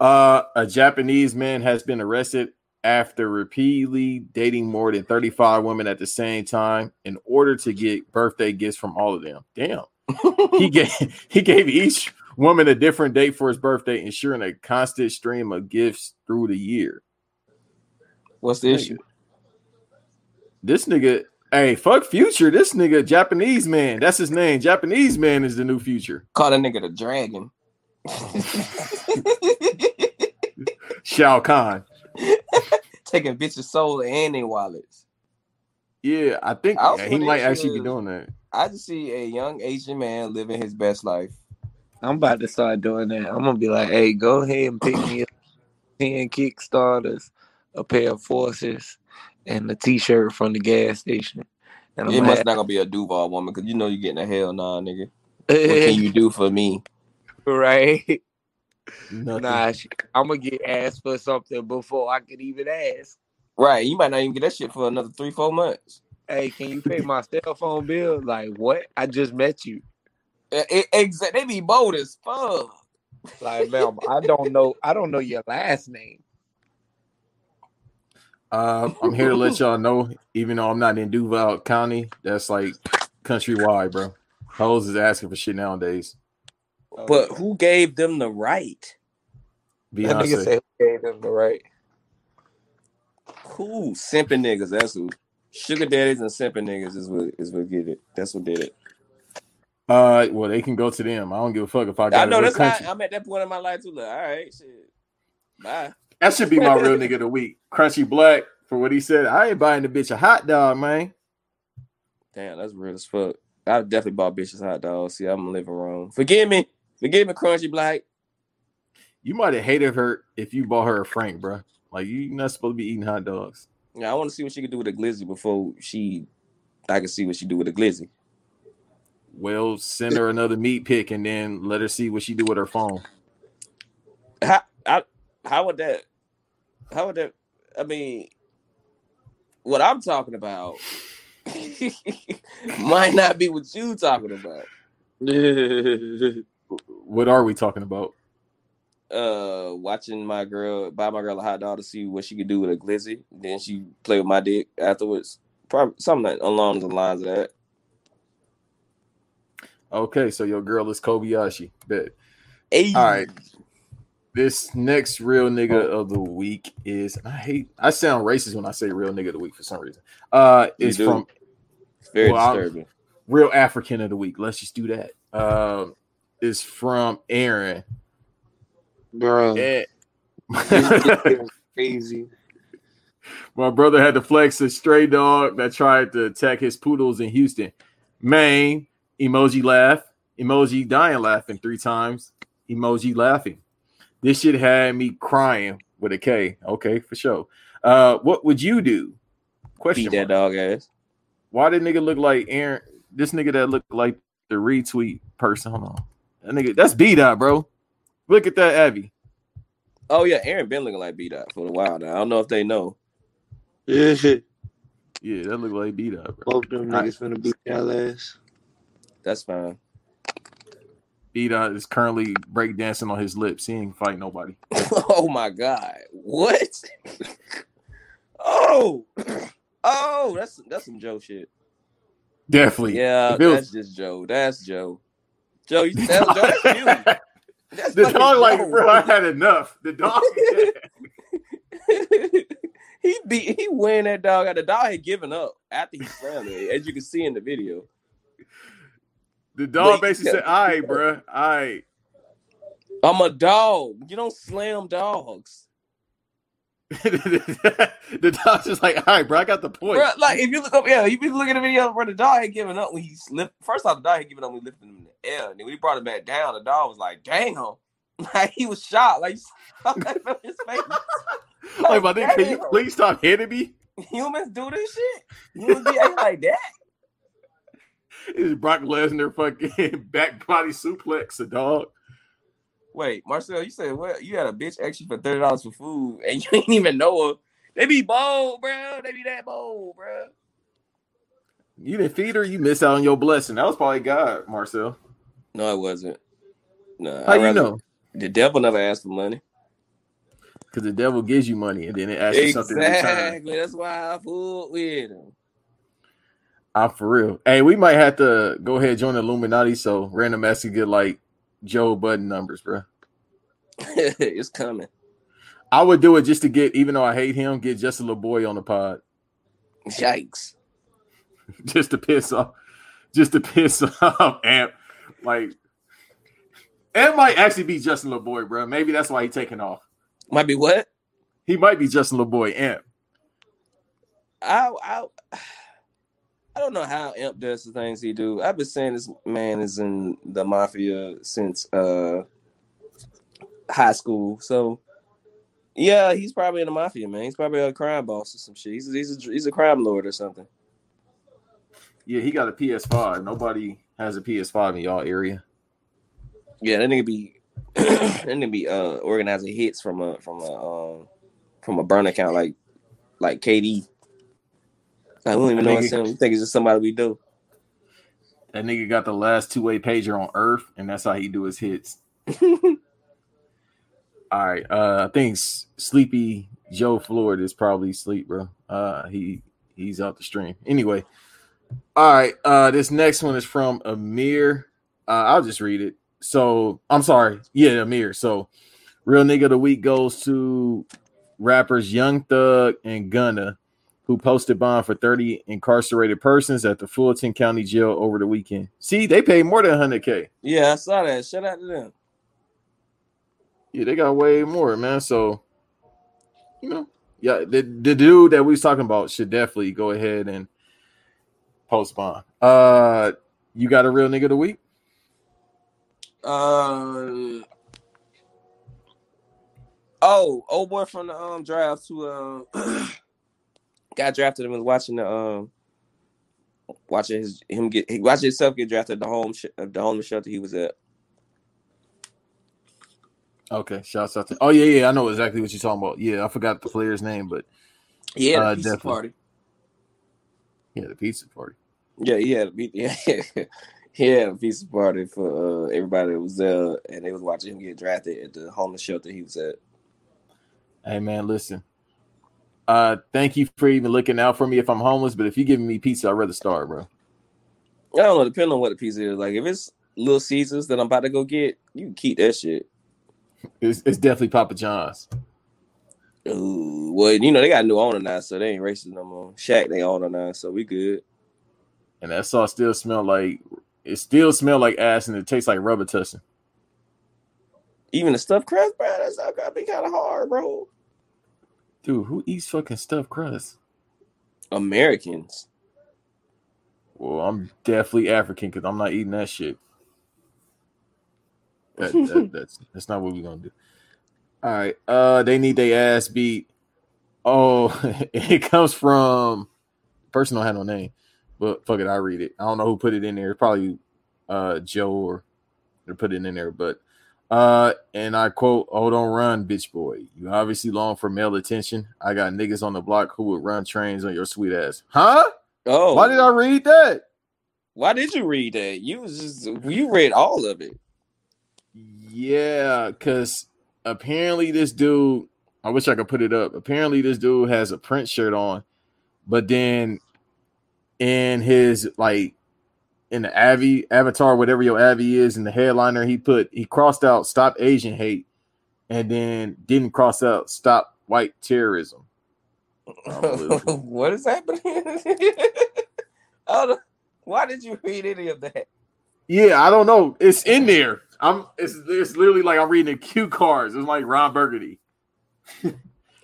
uh, a Japanese man has been arrested after repeatedly dating more than 35 women at the same time in order to get birthday gifts from all of them. Damn. he gave he gave each woman a different date for his birthday, ensuring a constant stream of gifts through the year. What's the issue? This nigga, hey, fuck future. This nigga, Japanese man. That's his name. Japanese man is the new future. Call that nigga the dragon. Shao Kahn. Taking bitches' soul and their wallets. Yeah, I think I also he might think actually be doing that. I just see a young Asian man living his best life. I'm about to start doing that. I'm gonna be like, hey, go ahead and pick me up 10 Kickstarters, a pair of forces, and a t shirt from the gas station. And I'm It must have- not gonna be a Duval woman because you know you're getting a hell nah, nigga. What can you do for me? right? Nothing. Nah, sh- I'm gonna get asked for something before I can even ask. Right, you might not even get that shit for another three, four months. Hey, can you pay my cell phone bill? Like, what? I just met you. Exactly. They be bold as fuck. Like, ma'am, I don't know. I don't know your last name. Uh, I'm here to let y'all know, even though I'm not in Duval County, that's like countrywide, bro. Hoes is asking for shit nowadays. But who gave them the right? That nigga Beyonce. said who gave them the right. Who? Simping niggas. That's who. Sugar daddies and simping niggas is what is what get it. That's what did it. Uh, well, they can go to them. I don't give a fuck if I got I know that's country. how I'm at that point in my life too. Like, all right, shit. Bye. That should be my real nigga of the week. Crunchy Black for what he said. I ain't buying the bitch a hot dog, man. Damn, that's real as fuck. I definitely bought bitches hot dogs. See, I'm living wrong. Forgive me. Forgive me, Crunchy Black. You might have hated her if you bought her a Frank, bro. Like you not supposed to be eating hot dogs. Yeah, I want to see what she could do with a glizzy before she. I can see what she do with a glizzy. Well, send her another meat pick and then let her see what she do with her phone. How, I, how would that? How would that? I mean, what I'm talking about might not be what you talking about. What are we talking about? Uh, watching my girl buy my girl a hot dog to see what she could do with a glizzy. Then she play with my dick afterwards. Probably something along the lines of that. Okay, so your girl is Kobayashi. Bet. Hey. All right. This next real nigga of the week is I hate I sound racist when I say real nigga of the week for some reason. Uh You is do. from Very Well, I'm- disturbing. real African of the week. Let's just do that. Um is from Aaron. Bro. Eh. crazy. My brother had to flex a stray dog that tried to attack his poodles in Houston. Maine, emoji laugh, emoji dying laughing three times, emoji laughing. This shit had me crying with a K. Okay, for sure. Uh, what would you do? Question. Beat that mark. dog ass. Why did nigga look like Aaron? This nigga that looked like the retweet person. Hold on. That nigga, that's B dot, bro. Look at that Abby. Oh yeah, Aaron been looking like beat up for a while now. I don't know if they know. Yeah, Yeah, that look like B dot, bro. both them I- niggas finna beat y'all ass. That's fine. Dot is currently breakdancing on his lips. He ain't fight nobody. oh my god. What? oh. Oh, that's that's some Joe shit. Definitely. Yeah, was- that's just Joe. That's Joe. Joe, you that's Joe, that's you. That's the dog like, Joe. bro, I had enough. The dog. he beat he win that dog. The dog had given up after he slammed it, as you can see in the video. The dog Wait, basically said, "All right, bro, all right." I'm a dog. You don't slam dogs. the dog's just like, "All right, bro, I got the point." Bro, like if you look up, yeah, if be looking at the video where the dog had given up when he slipped. First off, the dog had given up when he lifted him in the air, and then when he brought him back down, the dog was like, "Damn!" Like he was shocked. Like you his face. like, my nigga, can you please stop hitting me? Humans do this shit. Humans be acting like that. Is Brock Lesnar fucking back body suplex a dog? Wait, Marcel, you said what? You had a bitch you for thirty dollars for food, and you ain't even know her. They be bold, bro. They be that bold, bro. You didn't feed her, you missed out on your blessing. That was probably God, Marcel. No, it wasn't. No, How I'd you know? The devil never asked for money. Because the devil gives you money and then it asks you something. Exactly. That's why I fooled with him. I'm for real. Hey, we might have to go ahead and join the Illuminati so random ass can get like Joe Budden numbers, bro. it's coming. I would do it just to get, even though I hate him, get just a little boy on the pod. Yikes. just to piss off, just to piss off Amp. Like, Amp might actually be Justin LaBoy, bro. Maybe that's why he taking off. Might be what? He might be Justin LaBoy, Amp. I I I don't know how Imp does the things he do. I've been saying this man is in the mafia since uh high school. So yeah, he's probably in the mafia, man. He's probably a crime boss or some shit. He's he's a, he's a crime lord or something. Yeah, he got a PS5. Nobody has a PS5 in y'all area. Yeah, that nigga be that nigga be uh organizing hits from a from a um from a burn account like like KD. Like, we don't even know it's nigga- him. We think it's just somebody we do. That nigga got the last two way pager on Earth, and that's how he do his hits. All right, uh, I think Sleepy Joe Floyd is probably sleep, bro. Uh, he he's out the stream anyway. All right, uh, this next one is from Amir. Uh, I'll just read it. So I'm sorry, yeah, Amir. So real nigga of the week goes to rappers Young Thug and Gunna, who posted bond for 30 incarcerated persons at the Fulton County Jail over the weekend. See, they paid more than 100k. Yeah, I saw that. Shout out to them. Yeah, they got way more, man. So, you know, yeah, the, the dude that we was talking about should definitely go ahead and post bond. Uh, you got a real nigga of the week? Uh oh, old boy from the um draft who uh got drafted and was watching the um watching his him get he watching himself get drafted at the home sh- the homeless shelter he was at. Okay, shouts out to. Oh yeah, yeah, I know exactly what you're talking about. Yeah, I forgot the player's name, but Yeah, uh, pizza definitely. party. Yeah, the pizza party. Yeah, he had a. Yeah, had a pizza party for uh, everybody that was there, and they was watching him get drafted at the homeless shelter he was at. Hey man, listen. Uh, thank you for even looking out for me if I'm homeless. But if you're giving me pizza, I'd rather starve, bro. I don't know, depending on what the pizza is. Like if it's Little Caesars that I'm about to go get, you can keep that shit. It's, it's definitely Papa John's. Ooh, well, you know they got a new owner now, so they ain't racist no more. Shaq they owner now, so we good. And that sauce still smell like it still smell like ass and it tastes like Robitussin. Even the stuffed crust, bro, that's gotta be kind of hard, bro. Dude, who eats fucking stuffed crust? Americans. Well, I'm definitely African because I'm not eating that shit. That, that- that's that's not what we're gonna do. All right. Uh they need their ass beat. Oh, it comes from person don't have no name, but fuck it, I read it. I don't know who put it in there. Probably uh Joe or they put it in there, but uh and I quote, Oh, don't run, bitch boy. You obviously long for male attention. I got niggas on the block who would run trains on your sweet ass. Huh? Oh, Why did I read that? Why did you read that? You was just you read all of it. Yeah, because apparently this dude, I wish I could put it up. Apparently, this dude has a print shirt on, but then in his like in the Avi avatar, whatever your Avi is, in the headliner, he put he crossed out stop Asian hate and then didn't cross out stop white terrorism. What is happening? oh, why did you read any of that? Yeah, I don't know. It's in there. I'm. It's it's literally like I'm reading the cue cards. It's like Ron Burgundy.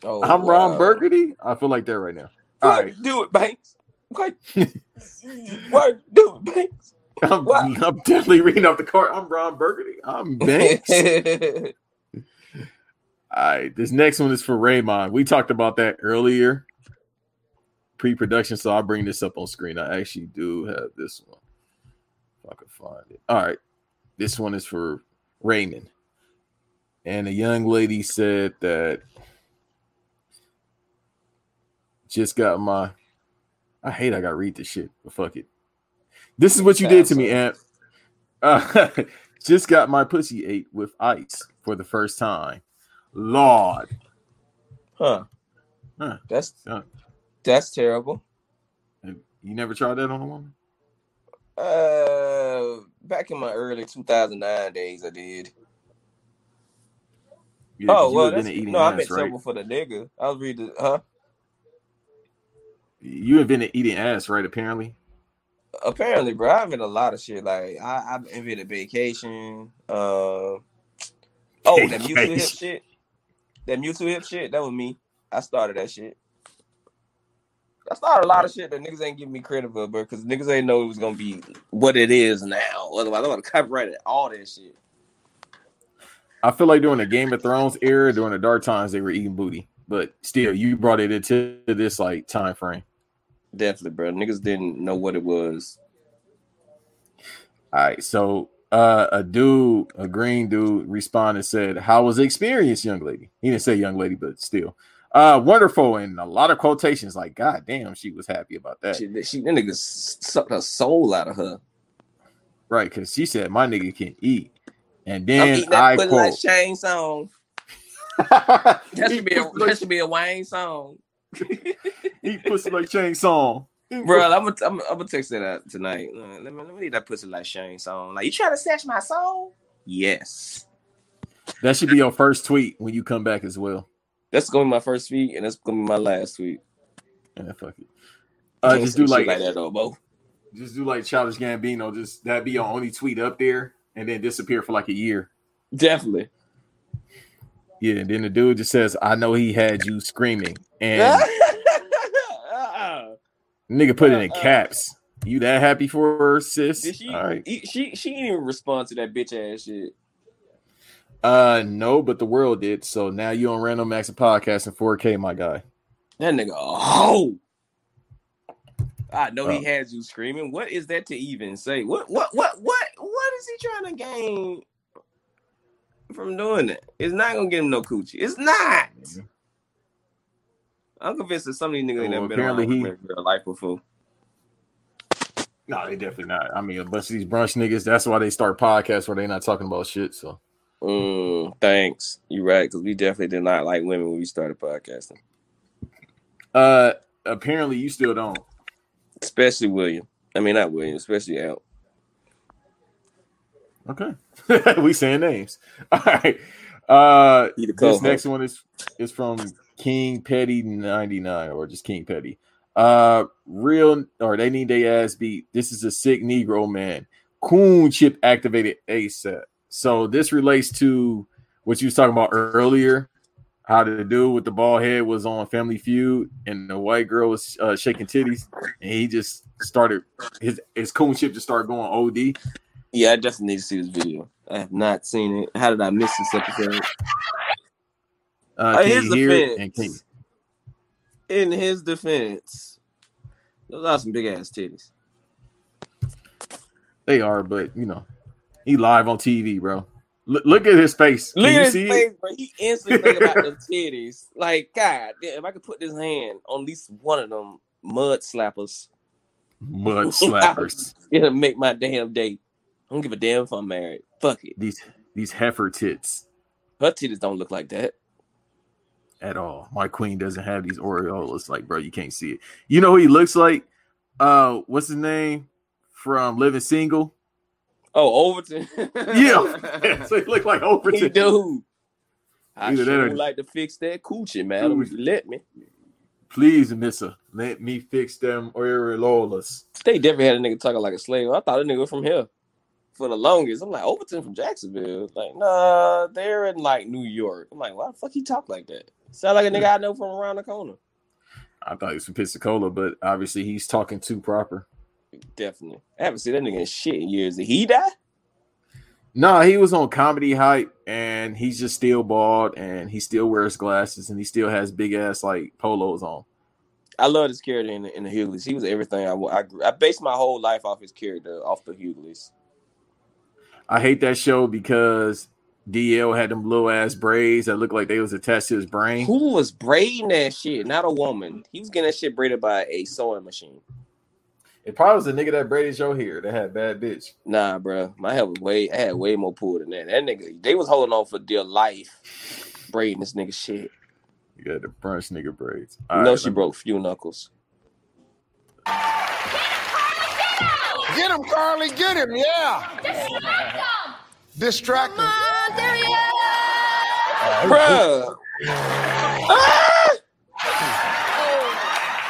Oh, I'm Ron wow. Burgundy. I feel like that right now. All right, do it, Banks? Why? Why do it, Banks? I'm, I'm definitely reading off the card. I'm Ron Burgundy. I'm Banks. All right, this next one is for Raymond. We talked about that earlier, pre-production. So I'll bring this up on screen. I actually do have this one. If I could find it. All right, this one is for Raymond. And a young lady said that just got my. I hate I gotta read this shit, but fuck it. This is what you did to me, Amp. Uh, just got my pussy ate with ice for the first time. Lord. Huh. Huh. That's Huh. that's terrible. You never tried that on a woman? Uh, back in my early 2009 days, I did. Yeah, oh well, that's, no, I meant right? trouble for the nigga. I was reading, huh? You invented eating ass, right? Apparently. Apparently, bro, I've invented a lot of shit. Like I, I've invented vacation. Uh, oh, that mutual hip shit. That mutual hip shit. That was me. I started that shit. I started a lot of shit that niggas ain't giving me credit for, bro, because niggas ain't know it was gonna be what it is now. Otherwise, I would have copyrighted all that shit. I feel like during the Game of Thrones era, during the dark times, they were eating booty. But still, you brought it into this like time frame. Definitely, bro. Niggas didn't know what it was. All right, so uh, a dude, a green dude, responded and said, "How was the experience, young lady?" He didn't say young lady, but still, uh, wonderful, and a lot of quotations. Like, God damn, she was happy about that, She, she that nigga sucked her soul out of her. right? Because she said, "My nigga can eat," and I'm then eating that I pussy quote, like Shang Tsung. That should be a that should be a Wayne song. "Eat pussy like Shang Tsung." Bro, I'm gonna I'm, I'm gonna text that out tonight. Uh, let me let me eat that pussy like Shang Tsung. Like you trying to snatch my soul? Yes. That should be your first tweet when you come back as well. That's gonna be my first tweet, and that's gonna be my last tweet. Yeah, fuck it. Uh, just do like, like that though, Bo. just do like Childish Gambino. Just that be your only tweet up there, and then disappear for like a year. Definitely. Yeah, and then the dude just says, "I know he had you screaming," and nigga put it in caps. You that happy for her, sis? Did she? All right. he- She she didn't even respond to that bitch ass shit. Uh, no, but the world did. So now you on Random Acts podcast in 4K, my guy. That nigga, oh. I know Oh. he has you screaming. What is that to even say? What what what what what is he trying to gain from doing that? It's not gonna get him no coochie. It's not. I'm convinced that some of these niggas ain't Well, never been around he- in real life before. No, they definitely not. I mean, a bunch of these brunch niggas. That's why they start podcasts where they not talking about shit. So Mm, thanks. You right, because we definitely did not like women when we started podcasting. Uh, apparently you still don't. Especially William. I mean, not William, especially Al. Okay, we saying names. All right. Uh, this next one is is from King Petty ninety nine or just King Petty. Uh, real or they need their ass beat. This is a sick Negro man. Coon chip activated ASAP. So this relates to what you was talking about earlier. How the dude with the bald head was on Family Feud, and the white girl was uh, shaking titties, and he just started his his coon chip just started going OD. Yeah, I definitely need to see this video. I have not seen it. How did I miss this episode? Uh, Uh, his you hear it? defense. In his defense, those are some big ass titties. They are, but you know, he live on TV, bro. Look, look at his face. Can Look you at his see face, it? bro. He instantly think about the titties. Like, God, if I could put this hand on at least one of them mud slappers, Mud slappers. it'll make my damn day. I don't give a damn if I'm married. Fuck it. these these heifer tits Her titties don't look like that. At all. My queen doesn't have these areolas. Like, bro, you can't see it. You know who he looks like? Uh, what's his name from Living Single? Oh, Overton. Yeah, so he look like he Overton. do. I Either sure would like to fix that coochie, man. Let me. Please, Missa, let me fix them areolas. They definitely had a nigga talking like a slave. I thought a nigga was from here for the longest. I'm like, Overton from Jacksonville. Like, nah, they're in like New York. I'm like, why the fuck he talk like that? Sound like a nigga I know from around the corner. I thought he was from Pensacola, but obviously he's talking too proper. Definitely. I haven't seen that nigga in shit in years. Did he die? No, he was on comedy hype and he's just still bald and he still wears glasses and he still has big ass like polos on. I love his character in the, in the Hughleys. He was everything I, I grew- I based my whole life off his character, off the Hughleys. I hate that show because DL had them little ass braids that looked like they was attached to his brain. Who was braiding that shit? Not a woman. He was getting that shit braided by a sewing machine. It probably was the nigga that braided your hair that had bad bitch. Nah, bro. My hair was way. I had way more pull than that. That nigga, they was holding on for dear life, braiding this nigga shit. You got the brunch nigga braids. You All know right, she let me- broke few knuckles. Get him, Carly. Get him. Yeah. Distract him. Bruh. What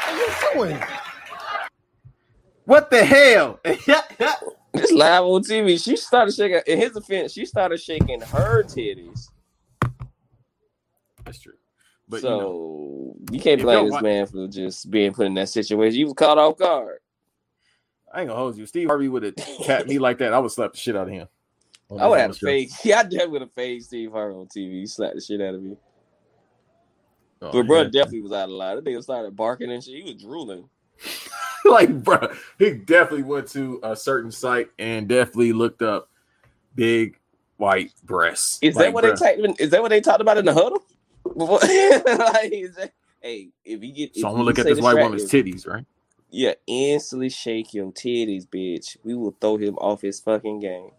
are you doing? What the hell? This live on TV. She started shaking. In his offense, she started shaking her titties. That's true. But so you know, you, can't blame this man for just being put in that situation. You was caught off guard. I ain't gonna hold you. Steve Harvey would have tapped me like that. I would slap the shit out of him. I would have to Yeah, I definitely would have fade Steve Harvey on TV. He slapped the shit out of me. Oh, but bro yeah. definitely was out of line. That nigga started barking and shit. He was drooling. like, bro, he definitely went to a certain site and definitely looked up big white breasts. Is Like, that what bruh, they talked? Is that what they talked about in the huddle? Like, that- hey, if you get, So I'm gonna look at this white woman's titties, right? Yeah, instantly shake your titties, bitch. We will throw him off his fucking game.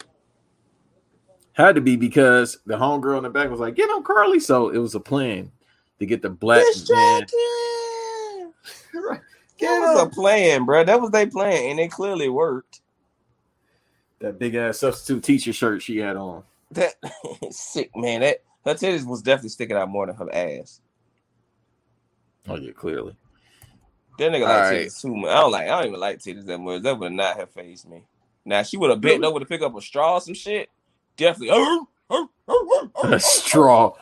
Had to be because the homegirl in the back was like, "Get him, Carly." So it was a plan to get the black man. That was a plan, bro. That was their plan, and it clearly worked. That big ass substitute teacher shirt she had on. That sick man. That her titties was definitely sticking out more than her ass. Oh yeah, clearly. That nigga All like right. titties too much. I don't like. I don't even like titties that much. That would not have phased me. Now she would have bent over to pick up a straw or some shit. Definitely. Oh, oh, oh, A straw.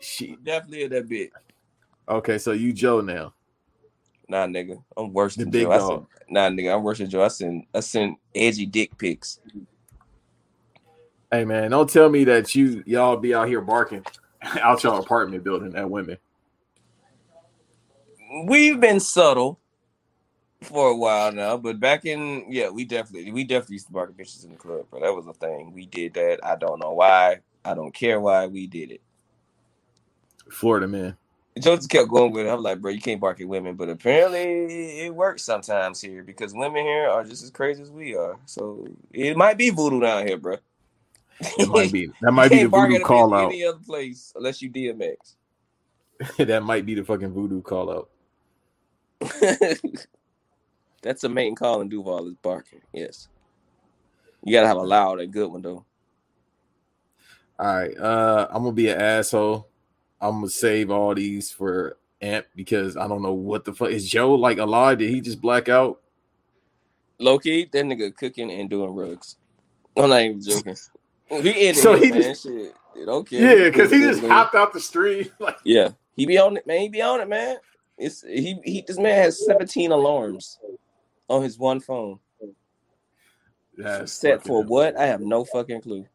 She Definitely at that bit. okay. So you Joe now. Nah, nigga. I'm worse The than big Joe. I dog. send, nah, nigga. I'm worse than Joe. I send I send edgy dick pics. Hey man, don't tell me that you y'all be out here barking out your apartment building at women. We've been subtle for a while now, but back in yeah, we definitely we definitely used to bark at bitches in the club, bro. That was a thing. We did that. I don't know why. I don't care why we did it. Florida man. Just kept going with it. I'm like, bro, you can't bark at women, but apparently it works sometimes here because women here are just as crazy as we are. So it might be voodoo down here, bro. It might be that might be the voodoo call out. any other place unless you DMX. that might be the fucking voodoo call out. That's a main call in Duval is barking. Yes, you gotta have a loud and good one though. All right, uh, I'm gonna be an asshole. I'm gonna save all these for Amp because I don't know what the fuck is Joe like alive? Did he just black out? Low key, that nigga cooking and doing rugs. I'm not even joking. He in So he man. just- Shit, It don't care. Yeah, because he just hopped out the street. Like, Yeah, he be on it, man. He be on it, man. It's he. He. This man has 17 alarms on his one phone. That's Set for what? I have no fucking clue.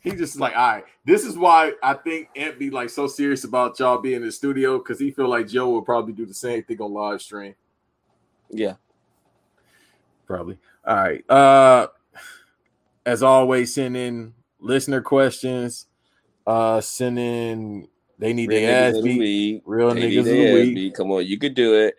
he just like, all right, this is why I think Ant be like so serious about y'all being in the studio because he feel like Joe will probably do the same thing on live stream. Yeah. Probably. All right. Uh as always, send in listener questions. Uh send in they need Real their ass beat. Real They niggas of the week. Come on, you could do it.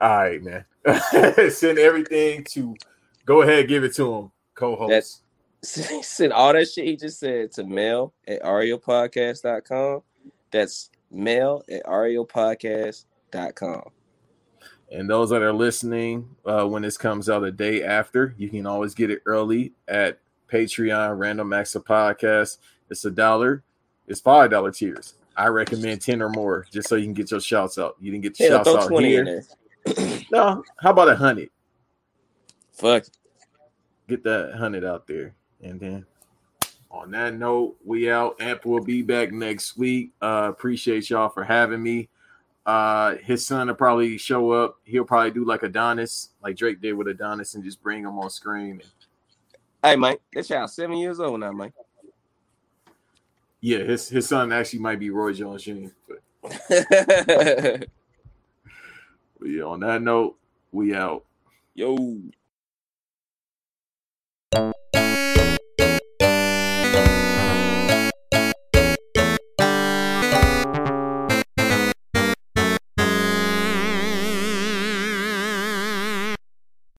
All right, man. send everything to go ahead, give it to him, co-host. That's send all that shit he just said to mail at ariopodcast.com. That's mail at ariopodcast.com. And those that are listening, uh, when this comes out a day after, you can always get it early at Patreon Random Acts of Podcast. It's a dollar, it's five dollar tiers. I recommend 10 or more just so you can get your shouts out. You didn't get the Hell, shouts out 20 in here. No, how about a hundred? Fuck. Get that hundred out there. And then on that note, we out. Amp will be back next week. Uh appreciate y'all for having me. Uh his son will probably show up. He'll probably do like Adonis, like Drake did with Adonis, and just bring him on screen. Hey, Mike, that child seven years old now, Mike. Yeah, his his son actually might be Roy Jones Jr. But, but yeah, on that note, we out. Yo.